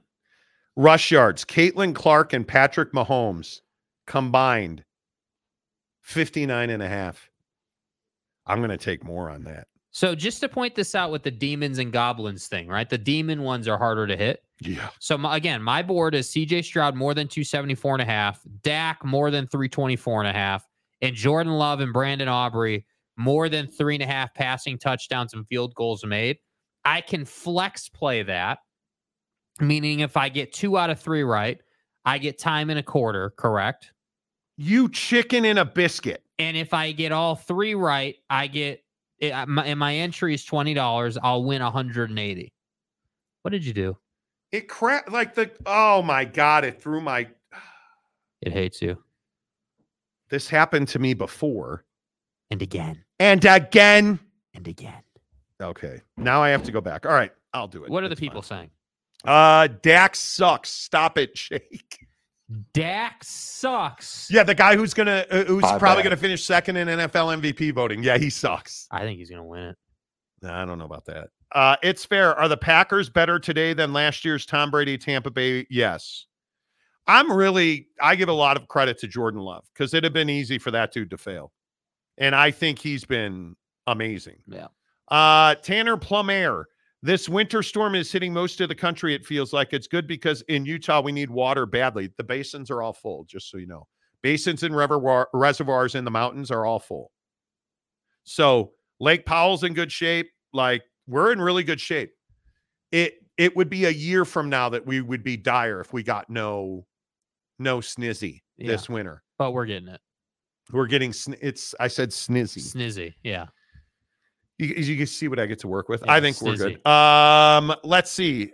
Rush yards, Caitlin Clark and Patrick Mahomes combined 59 and a half. I'm going to take more on that. So just to point this out with the demons and goblins thing, right? The demon ones are harder to hit. Yeah. So my, again, my board is CJ Stroud more than 274 and a half, Dak more than 324 and a half, and Jordan Love and Brandon Aubrey more than three and a half passing touchdowns and field goals made. I can flex play that, meaning if I get two out of three right, I get time and a quarter, correct? You chicken in a biscuit. And if I get all three right, I get it, my, and my entry is twenty dollars. I'll win 180. What did you do? It crap like the oh my god, it threw my *sighs* It hates you. this happened to me before. And again. And again. And again. Okay. Now I have to go back. All right, I'll do it. What are the It's people saying? fine. Uh Dak sucks. Stop it, *laughs* Jake. Dak sucks. Yeah, the guy who's gonna uh, who's I probably bet. gonna finish second in NFL MVP voting. Yeah, he sucks. I think he's gonna win it. Nah, I don't know about that. Uh, it's fair. Are the Packers better today than last year's Tom Brady Tampa Bay? Yes. I'm really I give a lot of credit to Jordan Love because it'd have been easy for that dude to fail. and I think he's been amazing. Yeah. Uh, Tanner Plumaire. This winter storm is hitting most of the country. It feels like it's good because in Utah we need water badly. The basins are all full, just so you know. Basins and reservoir, reservoirs in the mountains are all full. So Lake Powell's in good shape. Like we're in really good shape. It it would be a year from now that we would be dire if we got no no snizzy this winter. But we're getting it. We're getting sn- it's I said snizzy. Snizzy. Yeah. You, you can see what I get to work with. Yeah, I think we're good. Um, let's see.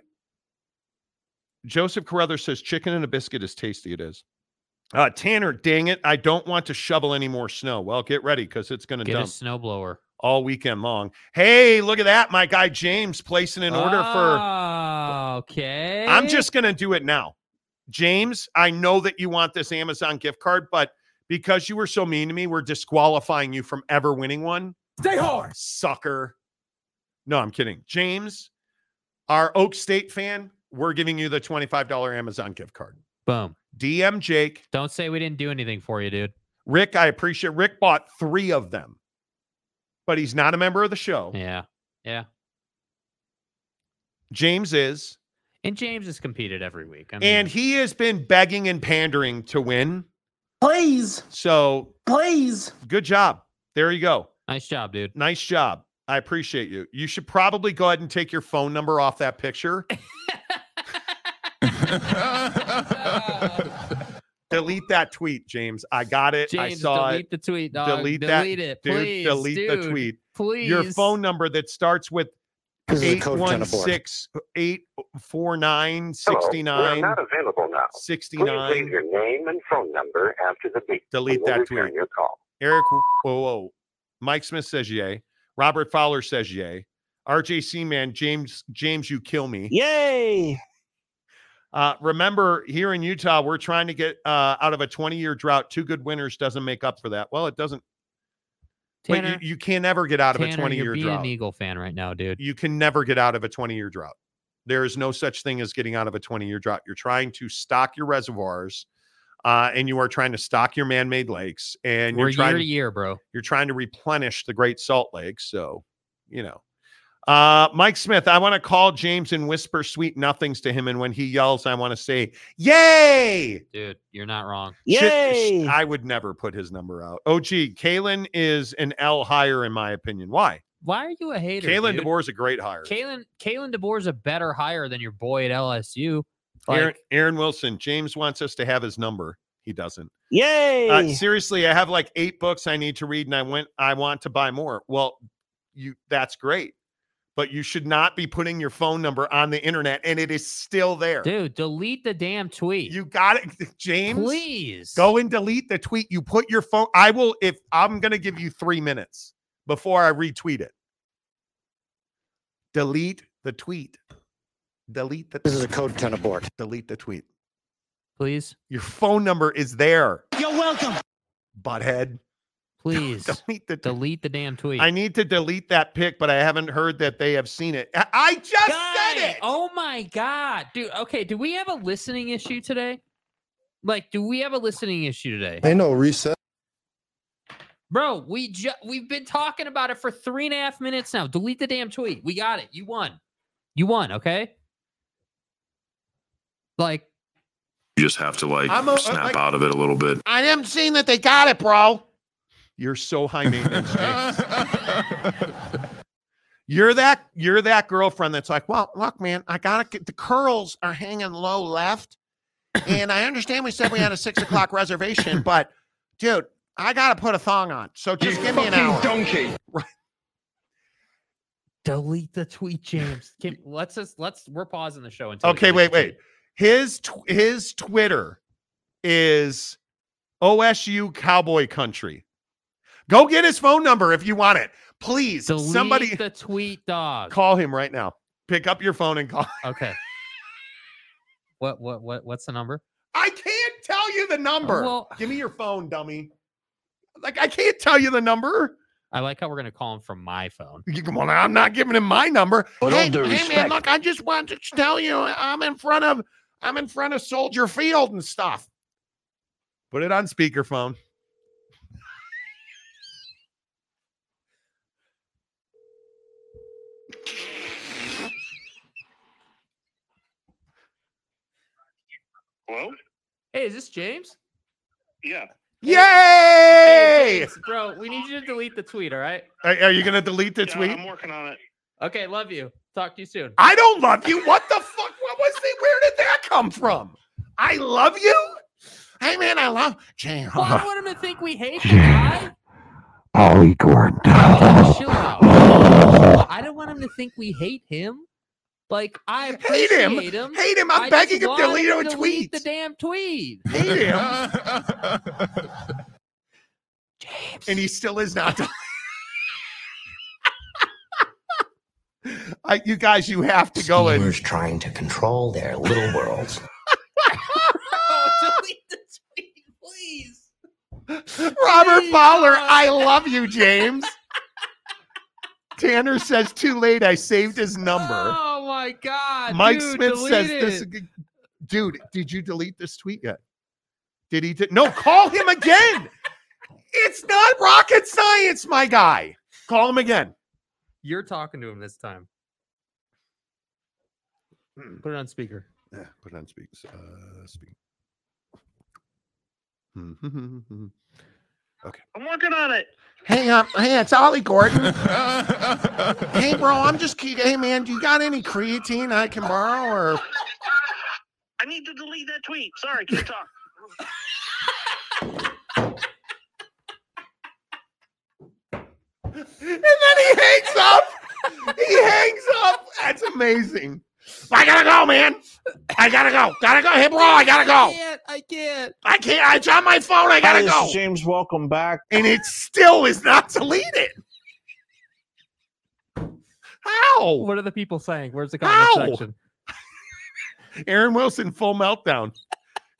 Joseph Carruthers says chicken and a biscuit is tasty. It is. Uh, Tanner, dang it. I don't want to shovel any more snow. Well, get ready because it's going to Get a snowblower. all weekend long. Hey, look at that. My guy James placing an order for. Oh, okay. I'm just going to do it now. James, I know that you want this Amazon gift card, but because you were so mean to me, we're disqualifying you from ever winning one. Stay hard. Sucker. No, I'm kidding. James, our Oak State fan, we're giving you the $25 Amazon gift card. boom. DM Jake. Don't say we didn't do anything for you, dude. Rick, I appreciate Rick bought three of them, but he's not a member of the show. Yeah. Yeah. James is. And James has competed every week. I mean, And he has been begging and pandering to win. Please, So please. good job. There you go. Nice job, dude. Nice job. I appreciate you. You should probably go ahead and take your phone number off that picture. *laughs* delete that tweet, James. I got it. I James, saw delete it. the tweet, dog. delete that, it, dude. please. delete the tweet. Please. Your phone number that starts with This is a code 10 abort. 816 849 69 not available now. Please leave your name and phone number after the beep. Delete We will that return tweet. Your call. Eric, whoa, whoa. Mike Smith says yay. Robert Fowler says yay. RJC man, James, James, you kill me. Yay! Uh, remember, here in Utah, we're trying to get uh, out of a 20 year drought. Two good winners doesn't make up for that. Well, it doesn't. But Tanner, you, you can never get out of a Tanner, 20 you're year being drought. an Eagle fan right now, dude. You can never get out of a 20 year drought. There is no such thing as getting out of a 20 year drought. You're trying to stock your reservoirs uh, and you are trying to stock your man made lakes and We're you're trying year to to year, bro. you're trying to replenish the Great Salt Lake. So, you know. Uh, Mike Smith, I want to call James and whisper sweet nothings to him. And when he yells, I want to say, Yay! Dude, you're not wrong. Shit, sh- Yay! I would never put his number out. Oh, gee, Kalen is an L higher, in my opinion. Why? Why are you a hater? Kalen dude? DeBoer is a great hire. Kalen Kalen DeBoer's a better hire than your boy at LSU. Aaron, Aaron Wilson, James wants us to have his number. He doesn't. Yay! Uh, seriously, I have like eight books I need to read, and I went. I want to buy more. Well, you that's great, but you should not be putting your phone number on the internet, and it is still there. dude, delete the damn tweet. You got it, *laughs* James. Please. go and delete the tweet. You put your phone. I will. If I'm going to give you three minutes before I retweet it. Delete the tweet. Delete the. This is a code 10 abort. delete the tweet. Please. Your phone number is there, You're welcome. butthead. *laughs* Please. Delete the. delete the damn tweet. I need to delete that pic, but I haven't heard that they have seen it. I, I just Guy, said it. Oh my god, dude. Okay, do we have a listening issue today? Like, do we have a listening issue today, They know reset. bro? We just we've been talking about it for three and a half minutes now. Delete the damn tweet. We got it. You won. You won. Okay. Like, You just have to like I'm a- uh, snap like- out of it a little bit. I am seeing that they got it, bro. You're so high maintenance. *laughs* You're that you're that girlfriend that's like, well, look, man, I gotta get the curls are hanging low left, *laughs* and I understand we said we had a six o'clock reservation, but dude, I gotta put a thong on, so just give me an hour. donkey. delete the tweet, James. Can, let's just let's we're pausing the show until. we Okay, wait, wait, tweet. Wait. His tw- his Twitter is OSU Cowboy Country. Go get his phone number if you want it. Please, Delete somebody the tweet, dog. call him right now. Pick up your phone and call. Okay. *laughs* What what what what's the number? I can't tell you the number. well- Give me your phone, dummy. Like I can't tell you the number. I like how we're gonna call him from my phone. You come on, I'm not giving him my number. With hey, all hey, man, respect. look, I just wanted to tell you, I'm in front of, I'm in front of Soldier Field and stuff. Put it on speakerphone. Hello? Hey, is this James? Yeah. Yay! Hey, James, bro, we need you to delete the tweet, all right? Are, you going to delete the yeah, tweet? I'm working on it. Okay, love you. Talk to you soon. I don't love you. What the fuck? What was the? Where did that come from? I love you. Hey man, I love James. Well, I don't want him to *laughs* think we hate the guy. Ollie Gordon. Chill. *laughs* I don't want him to think we hate him. Like I Hate him. appreciate him. Hate him. I'm I begging him to want delete a tweet. The damn tweet. Hate him. James. *laughs* And he still is not. I, you guys, you have to go in. Schemers trying to control their little worlds. Oh, *laughs* delete the tweet, please. Robert Fowler, I love you, James. Tanner says too late. I saved his number. Oh my god. Mike dude, Smith says it. this. Dude, did you delete this tweet yet? Did he? De- no, call him again. it's not rocket science, my guy. Call him again. You're talking to him this time. Hmm. Put it on speaker. Yeah, put it on speak. Uh, speak. Hmm, hmm, okay. I'm working on it. Hey, um, hey, it's Ollie Gordon. *laughs* hey, bro, I'm just. ke- Hey, man, do you got any creatine I can borrow? Or I need to delete that tweet. Sorry, keep *laughs* talking. and then he hangs up. He hangs up. That's amazing. I gotta go, man. I gotta go. Gotta go. Hey, bro, I gotta go. can't. I can't. I can't. I on my phone. I gotta this go. is James, welcome back. And it still is not deleted. How? What are the people saying? Where's the How? comment section? *laughs* Aaron Wilson, full meltdown.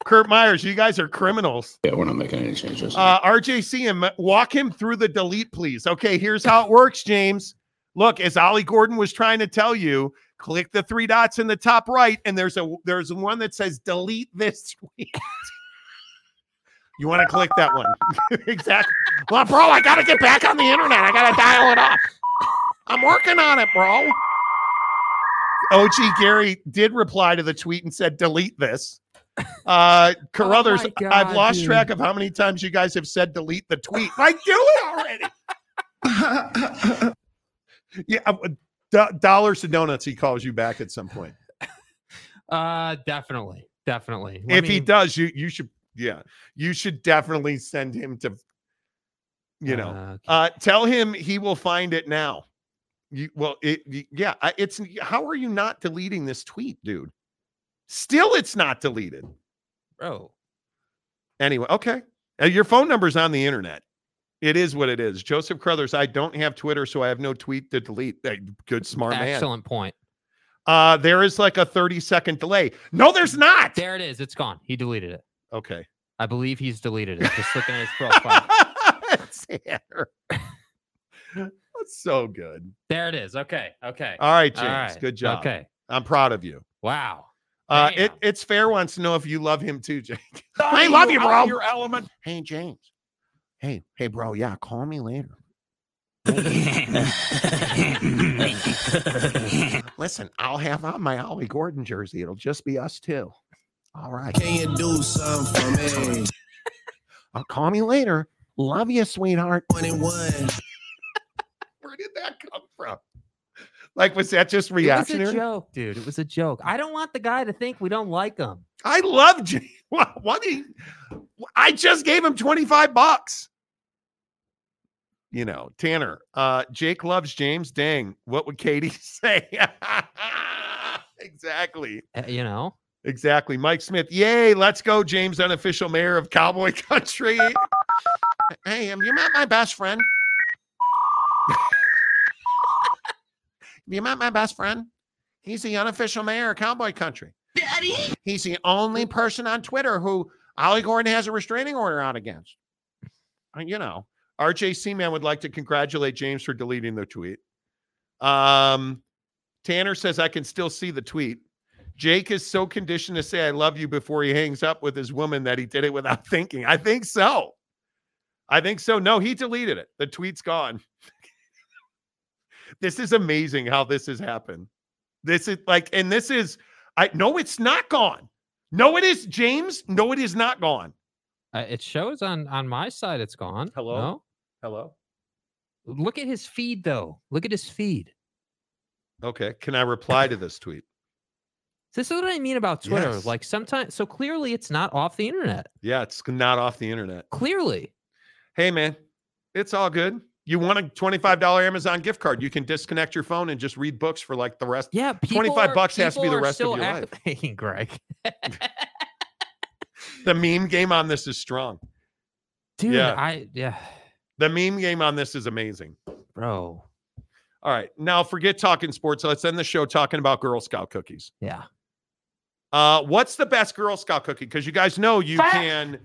Kurt Myers, you guys are criminals. Yeah, we're not making any changes. Uh, RJC, and walk him through the delete, please. Okay, here's how it works, James. Look, as Ollie Gordon was trying to tell you, click the three dots in the top right, and there's a there's one that says delete this tweet. *laughs* you want to click that one. *laughs* exactly. Well, bro, I gotta get back on the internet. I gotta dial it up. I'm working on it, bro. OG Gary did reply to the tweet and said, delete this. Uh Carruthers, Oh my I've lost dude. track of how many times you guys have said delete the tweet. I do it already. *laughs* yeah, uh, do- dollars to donuts. He calls you back at some point. *laughs* Uh, definitely, definitely. Let if he does, you you should yeah, you should definitely send him to you know. Uh, okay. Uh tell him he will find it now. You well it yeah, it's how are you not deleting this tweet, dude? Still it's not deleted. bro. Anyway, okay. Uh, your phone number's on the internet. It is what it is. Joseph Crothers, I don't have Twitter, so I have no tweet to delete. Uh, Good, smart man. Excellent point. Uh, there is like a 30 second delay. No, there's not. There it is. It's gone. He deleted it. Okay. I believe he's deleted it. Just looking at his profile. *laughs* Tanner. *laughs* That's so good. There it is. Okay. Okay. All right, James. right. Good job. Okay. I'm proud of you. Wow. Uh, it, it's fair wants to know if you love him too, Jake. Donnie, I love you you, bro. your element. Hey, James. Hey, hey, bro. Yeah, call me later. *laughs* Listen, I'll have on my Ollie Gordon jersey. It'll just be us two. All right. Can you do something for me? *laughs* I'll call me later. Love you, sweetheart. 21. *laughs* Where did that come from? Like, was that just reactionary? It was a joke, dude. It was a joke. I don't want the guy to think we don't like him. I love James. *laughs* What? what he, I just gave him 25 bucks. You know, Tanner, uh, Jake loves James. Dang, what would Katie *laughs* say? *laughs* exactly. Uh, you know, Exactly. Mike Smith. Yay, let's go, James, unofficial mayor of Cowboy Country. hey, have you met my best friend? You met my best friend? He's the unofficial mayor of Cowboy Country. Daddy. He's the only person on Twitter who Ollie Gordon has a restraining order out against. Uh, You know, RJ Seaman would like to congratulate James for deleting the tweet. Um, Tanner says I can still see the tweet. Jake is so conditioned to say I love you before he hangs up with his woman that he did it without *laughs* thinking. I think so. I think so. No, he deleted it. The tweet's gone. *laughs* this is amazing how this has happened. This is like, and this is, I no, it's not gone. No, it is, James. No, it is not gone. Uh, it shows on on my side. It's gone. Hello? No? Hello. Look at his feed though. Look at his feed. Okay. Can I reply to this tweet? This is what I mean about Twitter. Yes. Like sometimes, so clearly it's not off the internet. Yeah, it's not off the internet. Clearly. Hey, man, it's all good. You want a $25 Amazon gift card. You can disconnect your phone and just read books for like the rest. Yeah, people 25 are- bucks has to be the rest of your act- life. Hey, Greg, *laughs* The meme game on this is strong. dude, Yeah. I yeah, The meme game on this is amazing. bro, All right. Now forget talking sports. Let's end the show talking about Girl Scout cookies. yeah. Uh, what's the best Girl Scout cookie? Because you guys know you can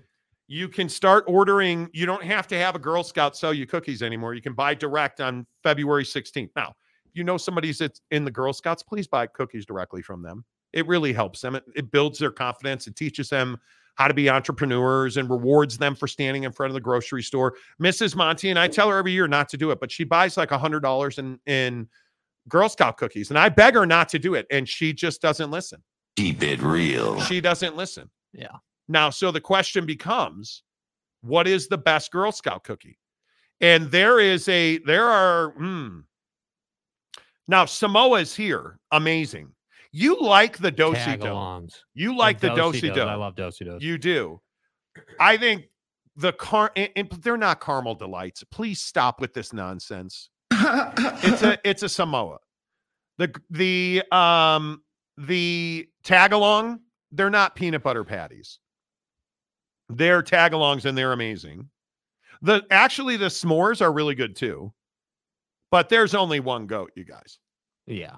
you can start ordering. You don't have to have a Girl Scout sell you cookies anymore. You can buy direct on February 16th. Now, if you know somebody's that's in the Girl Scouts, please buy cookies directly from them. It really helps them. It, it builds their confidence. It teaches them how to be entrepreneurs and rewards them for standing in front of the grocery store. Mrs. Monty and I tell her every year not to do it, but she buys like a hundred dollars in in Girl Scout cookies, and I beg her not to do it, and she just doesn't listen. Keep it real. She doesn't listen. Yeah. Now, so the question becomes, what is the best Girl Scout cookie? And there is a there are hmm. now Samoa's here, amazing. You like the dosi do. You like the dosi do. do. I love dosi dos. You do. I think the car and, and they're not caramel delights. Please stop with this nonsense. it's a *laughs* it's a Samoa. The the um the tag along, they're not peanut butter patties. They're tag alongs and they're amazing. The actually the s'mores are really good too. But there's only one goat, you guys. Yeah,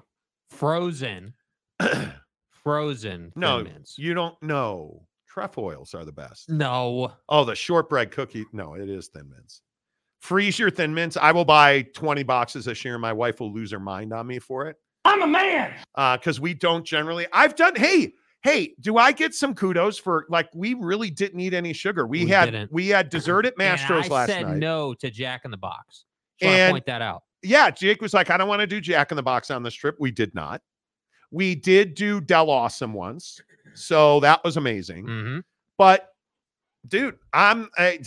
frozen, *clears throat* frozen. No, Thin Mints. you don't know. Trefoils are the best. no. Oh, the shortbread cookie. No, it is thin mints. Freeze your thin mints. I will buy 20 boxes this year. My wife will lose her mind on me for it. I'm a man. Uh, because we don't generally. I've done, hey, hey, do I get some kudos for like we really didn't eat any sugar? We, We had didn't. we had dessert at *laughs* Mastro's last said night. no to Jack in the Box. Just want to And- point that out. Yeah, Jake was like, I don't want to do Jack in the Box on this trip. We did not. We did do Del Awesome once. So that was amazing. hmm But dude, I'm I,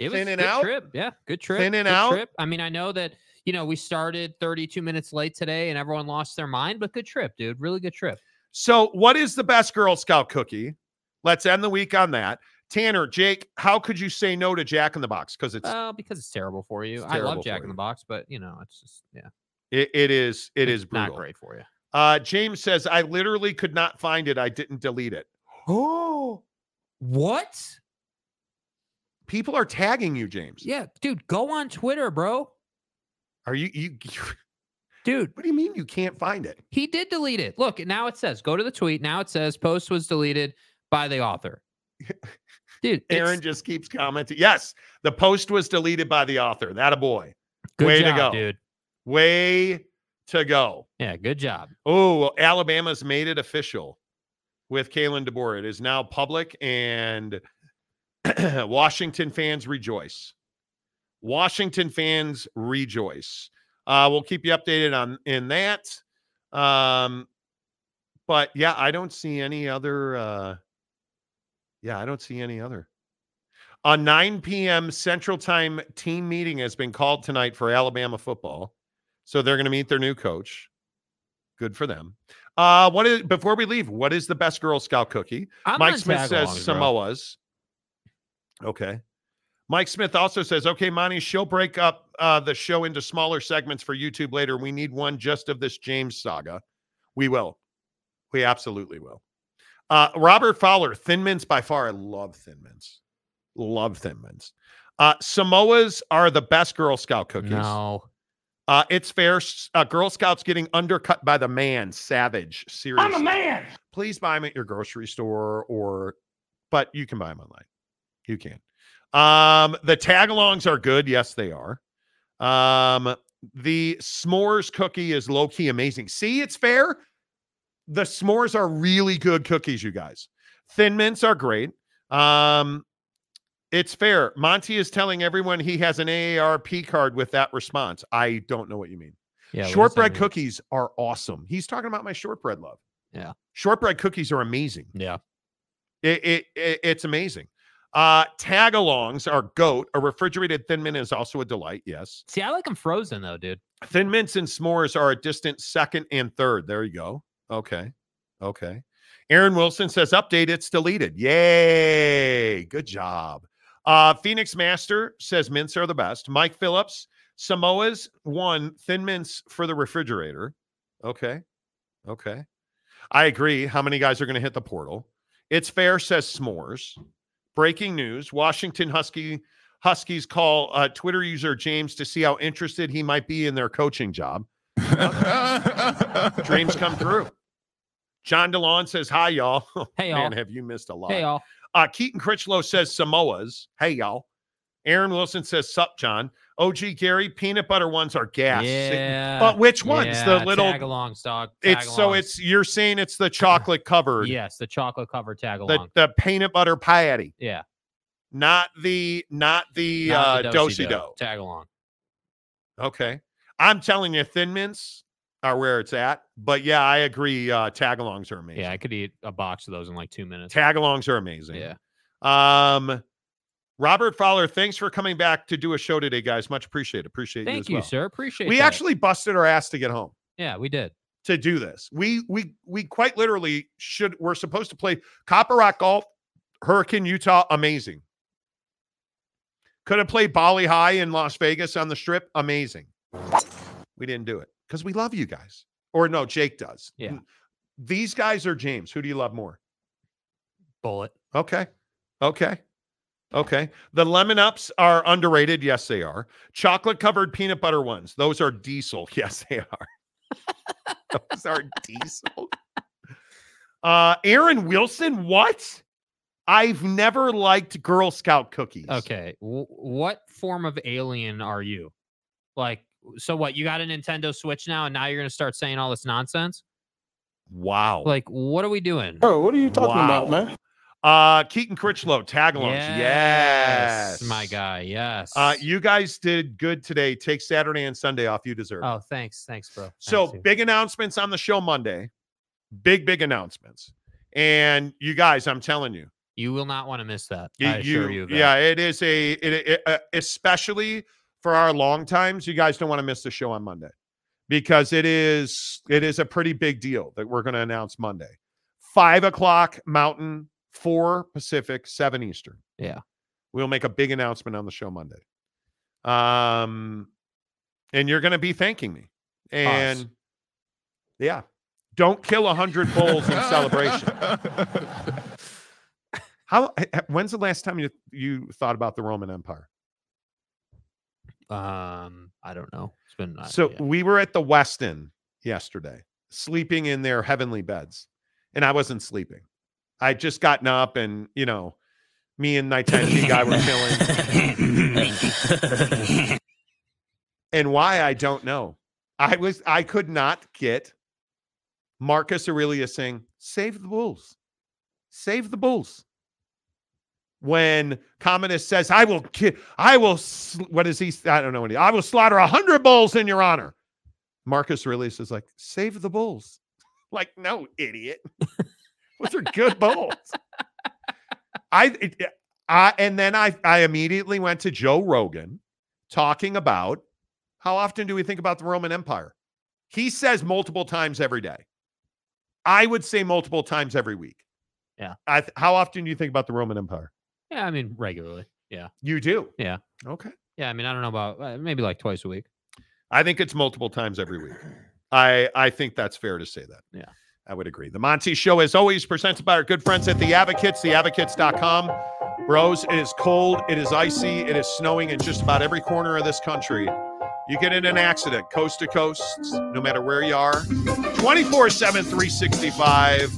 It was Thin a and good out? trip. Yeah, good trip. And good out? Trip. I mean, I know that you know we started 32 minutes late today, and everyone lost their mind, but good trip, dude. Really good trip. So, what is the best Girl Scout cookie? Let's end the week on that. Tanner, Jake, how could you say no to Jack in the Box? Because it's Uh, because it's terrible for you. It's I love Jack in the Box, but you know, it's just yeah, it, it is it is it's brutal. not great for you. Uh, James says I literally could not find it. I didn't delete it. Oh, *gasps* what? People are tagging you, James. Yeah, dude, go on Twitter, bro. Are you you? *laughs* Dude, What do you mean you can't find it? he did delete it. Look, now it says go to the tweet. Now it says post was deleted by the author. *laughs* Dude, Aaron just keeps commenting. Yes, the post was deleted by the author. That a boy. good way job, to go. dude. Way to go. Yeah, good job. Oh, Alabama's made it official with Kalen DeBoer. It is now public, and *clears throat* Washington fans rejoice. Washington fans rejoice. Uh, we'll keep you updated on in that. Um, but yeah, I don't see any other. Uh, yeah, I don't see any other. A 9 p.m. Central Time team meeting has been called tonight for Alabama football. So they're going to meet their new coach. Good for them. Uh, what is before we leave? What is the best Girl Scout cookie? I'm Mike Smith says. Samoa's. Okay. Mike Smith also says, okay, Monty, she'll break up uh, the show into smaller segments for YouTube later. We need one just of this James saga. We will. We absolutely will. Uh, Robert Fowler, Thin Mints by far. I love Thin Mints. Love Thin Mints. Uh, Samoas are the best Girl Scout cookies. No. Uh, it's fair. Uh, Girl Scouts getting undercut by the man, Savage. Seriously. I'm a man. Please buy them at your grocery store or, but you can buy them online. You can. Um, the tagalongs are good. Yes, they are. Um, the s'mores cookie is low key amazing. See, it's fair. The s'mores are really good cookies, you guys. Thin mints are great. Um, it's fair. Monty is telling everyone he has an AARP card with that response. I don't know what you mean. Yeah, what does that shortbread cookies are awesome. He's talking about my shortbread love. Yeah. Shortbread cookies are amazing. Yeah. It, it, it it's amazing. Uh tagalongs are goat. A refrigerated thin mint is also a delight. Yes. See, I like them frozen though, dude. Thin mints and s'mores are a distant second and third. There you go. Okay. Okay. Aaron Wilson says update, it's deleted. Yay. Good job. Uh Phoenix Master says mints are the best. Mike Phillips, Samoa's one, thin mints for the refrigerator. Okay. Okay. I agree. How many guys are going to hit the portal? It's fair, says s'mores. Breaking news: Washington Husky Huskies call uh, Twitter user James to see how interested he might be in their coaching job. *laughs* Dreams come true. John DeLon says, "Hi, y'all." *laughs* Hey, y'all. have you missed a lot? Hey, y'all. Uh, Keaton Critchlow says Samoas. Hey, y'all. Aaron Wilson says, Sup, John. OG Gary, peanut butter ones are gas. Yeah. But which ones? Yeah, the little tag-alongs, dog. It's so it's you're saying it's the chocolate covered, yes, the chocolate covered tag the along. the peanut butter patty, Yeah. not the not the Not uh the do-si-do, dough. Tag along. Okay, I'm telling you, thin mints are where it's at. But yeah, I agree. Uh, tagalongs are amazing. Yeah, I could eat a box of those in like two minutes. Tagalongs are amazing. Yeah. Um, Robert Fowler, thanks for coming back to do a show today, guys. Much appreciated. Appreciate you. Thank as you, well. sir. Appreciate We that. actually busted our ass to get home Yeah, we did. to do this. We we we quite literally should. We're supposed to play Copper Rock Golf, Hurricane Utah. Amazing. Could have played Bali Hai in Las Vegas on the Strip. Amazing. We didn't do it because we love you guys. Or no, Jake does. Yeah. These guys are James. Who do you love more? Bullet. Okay. Okay. Okay. The lemon ups are underrated. Yes, they are. Chocolate covered peanut butter ones. Those are diesel. *laughs* Yes, they are. *laughs* Those are diesel. Uh Aaron Wilson, what? I've never liked Girl Scout cookies. Okay. W- what form of alien are you? Like, so what? You got a Nintendo Switch now, and now you're going to start saying all this nonsense? Wow. Like, what are we doing? Bro, what are you talking Wow. about, man? Uh Keaton Critchlow, tagalongs. Yes, Yes. my guy. Yes. Uh you guys did good today. Take Saturday and Sunday off. You deserve oh, thanks, thanks, bro. So Thanks, big announcements on the show Monday. Big, big announcements. And you guys, I'm telling you, you will not want to miss that. you, I assure you. that. yeah, it is a, it, it, uh, especially for our long times, you guys don't want to miss the show on Monday because it is, it is a pretty big deal that we're going to announce Monday. Five o'clock Mountain, four Pacific, seven Eastern. Yeah. We'll make a big announcement on the show Monday. Um, and you're going to be thanking me. And yeah, don't kill a hundred bulls in celebration. *laughs* How? When's the last time you you thought about the Roman Empire? Um, I don't know. It's been uh, So yeah. we were at the Westin yesterday, sleeping in their heavenly beds, and I wasn't sleeping. I just gotten up, and you know, me and nighttime tea guy were chilling. and why I don't know. I was I could not get Marcus Aurelius saying, "Save the bulls, save the bulls." When Commodus says, "I will, ki- I will," sl- what is he? I don't know what he. I will slaughter a hundred bulls in your honor. Marcus Aurelius is like, "Save the bulls." *laughs* Like, no, idiot. Those are good bulls. I, I, and then I, I immediately went to Joe Rogan talking about how often do we think about the Roman Empire? He says multiple times every day. I would say multiple times every week. Yeah. I th- how often do you think about the Roman Empire? yeah, I mean regularly. Yeah, You do. yeah, Okay. yeah. I mean, I don't know about uh, maybe like twice a week. I think it's multiple times every week. I I think that's fair to say that. Yeah. I would agree. The Monty Show, as always, presented by our good friends at The Advocates, theadvocates.com. Bros, it is cold, it is icy, it is snowing in just about every corner of this country. You get in an accident, coast to coast, no matter where you are, 24 7, 365.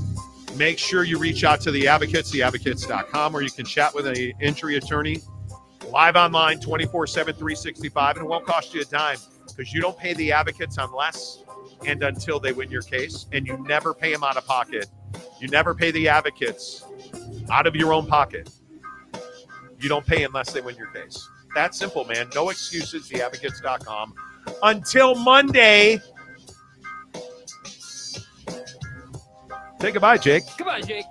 Make sure you reach out to The Advocates, theadvocates.com, where you can chat with an injury attorney live online 24 7, 365, and it won't cost you a dime because you don't pay the advocates unless and until they win your case, and you never pay them out of pocket. You never pay the advocates out of your own pocket. You don't pay unless they win your case. That simple, man. No excuses. Theadvocates.com. Until Monday. Say goodbye, Jake. Goodbye, Jake.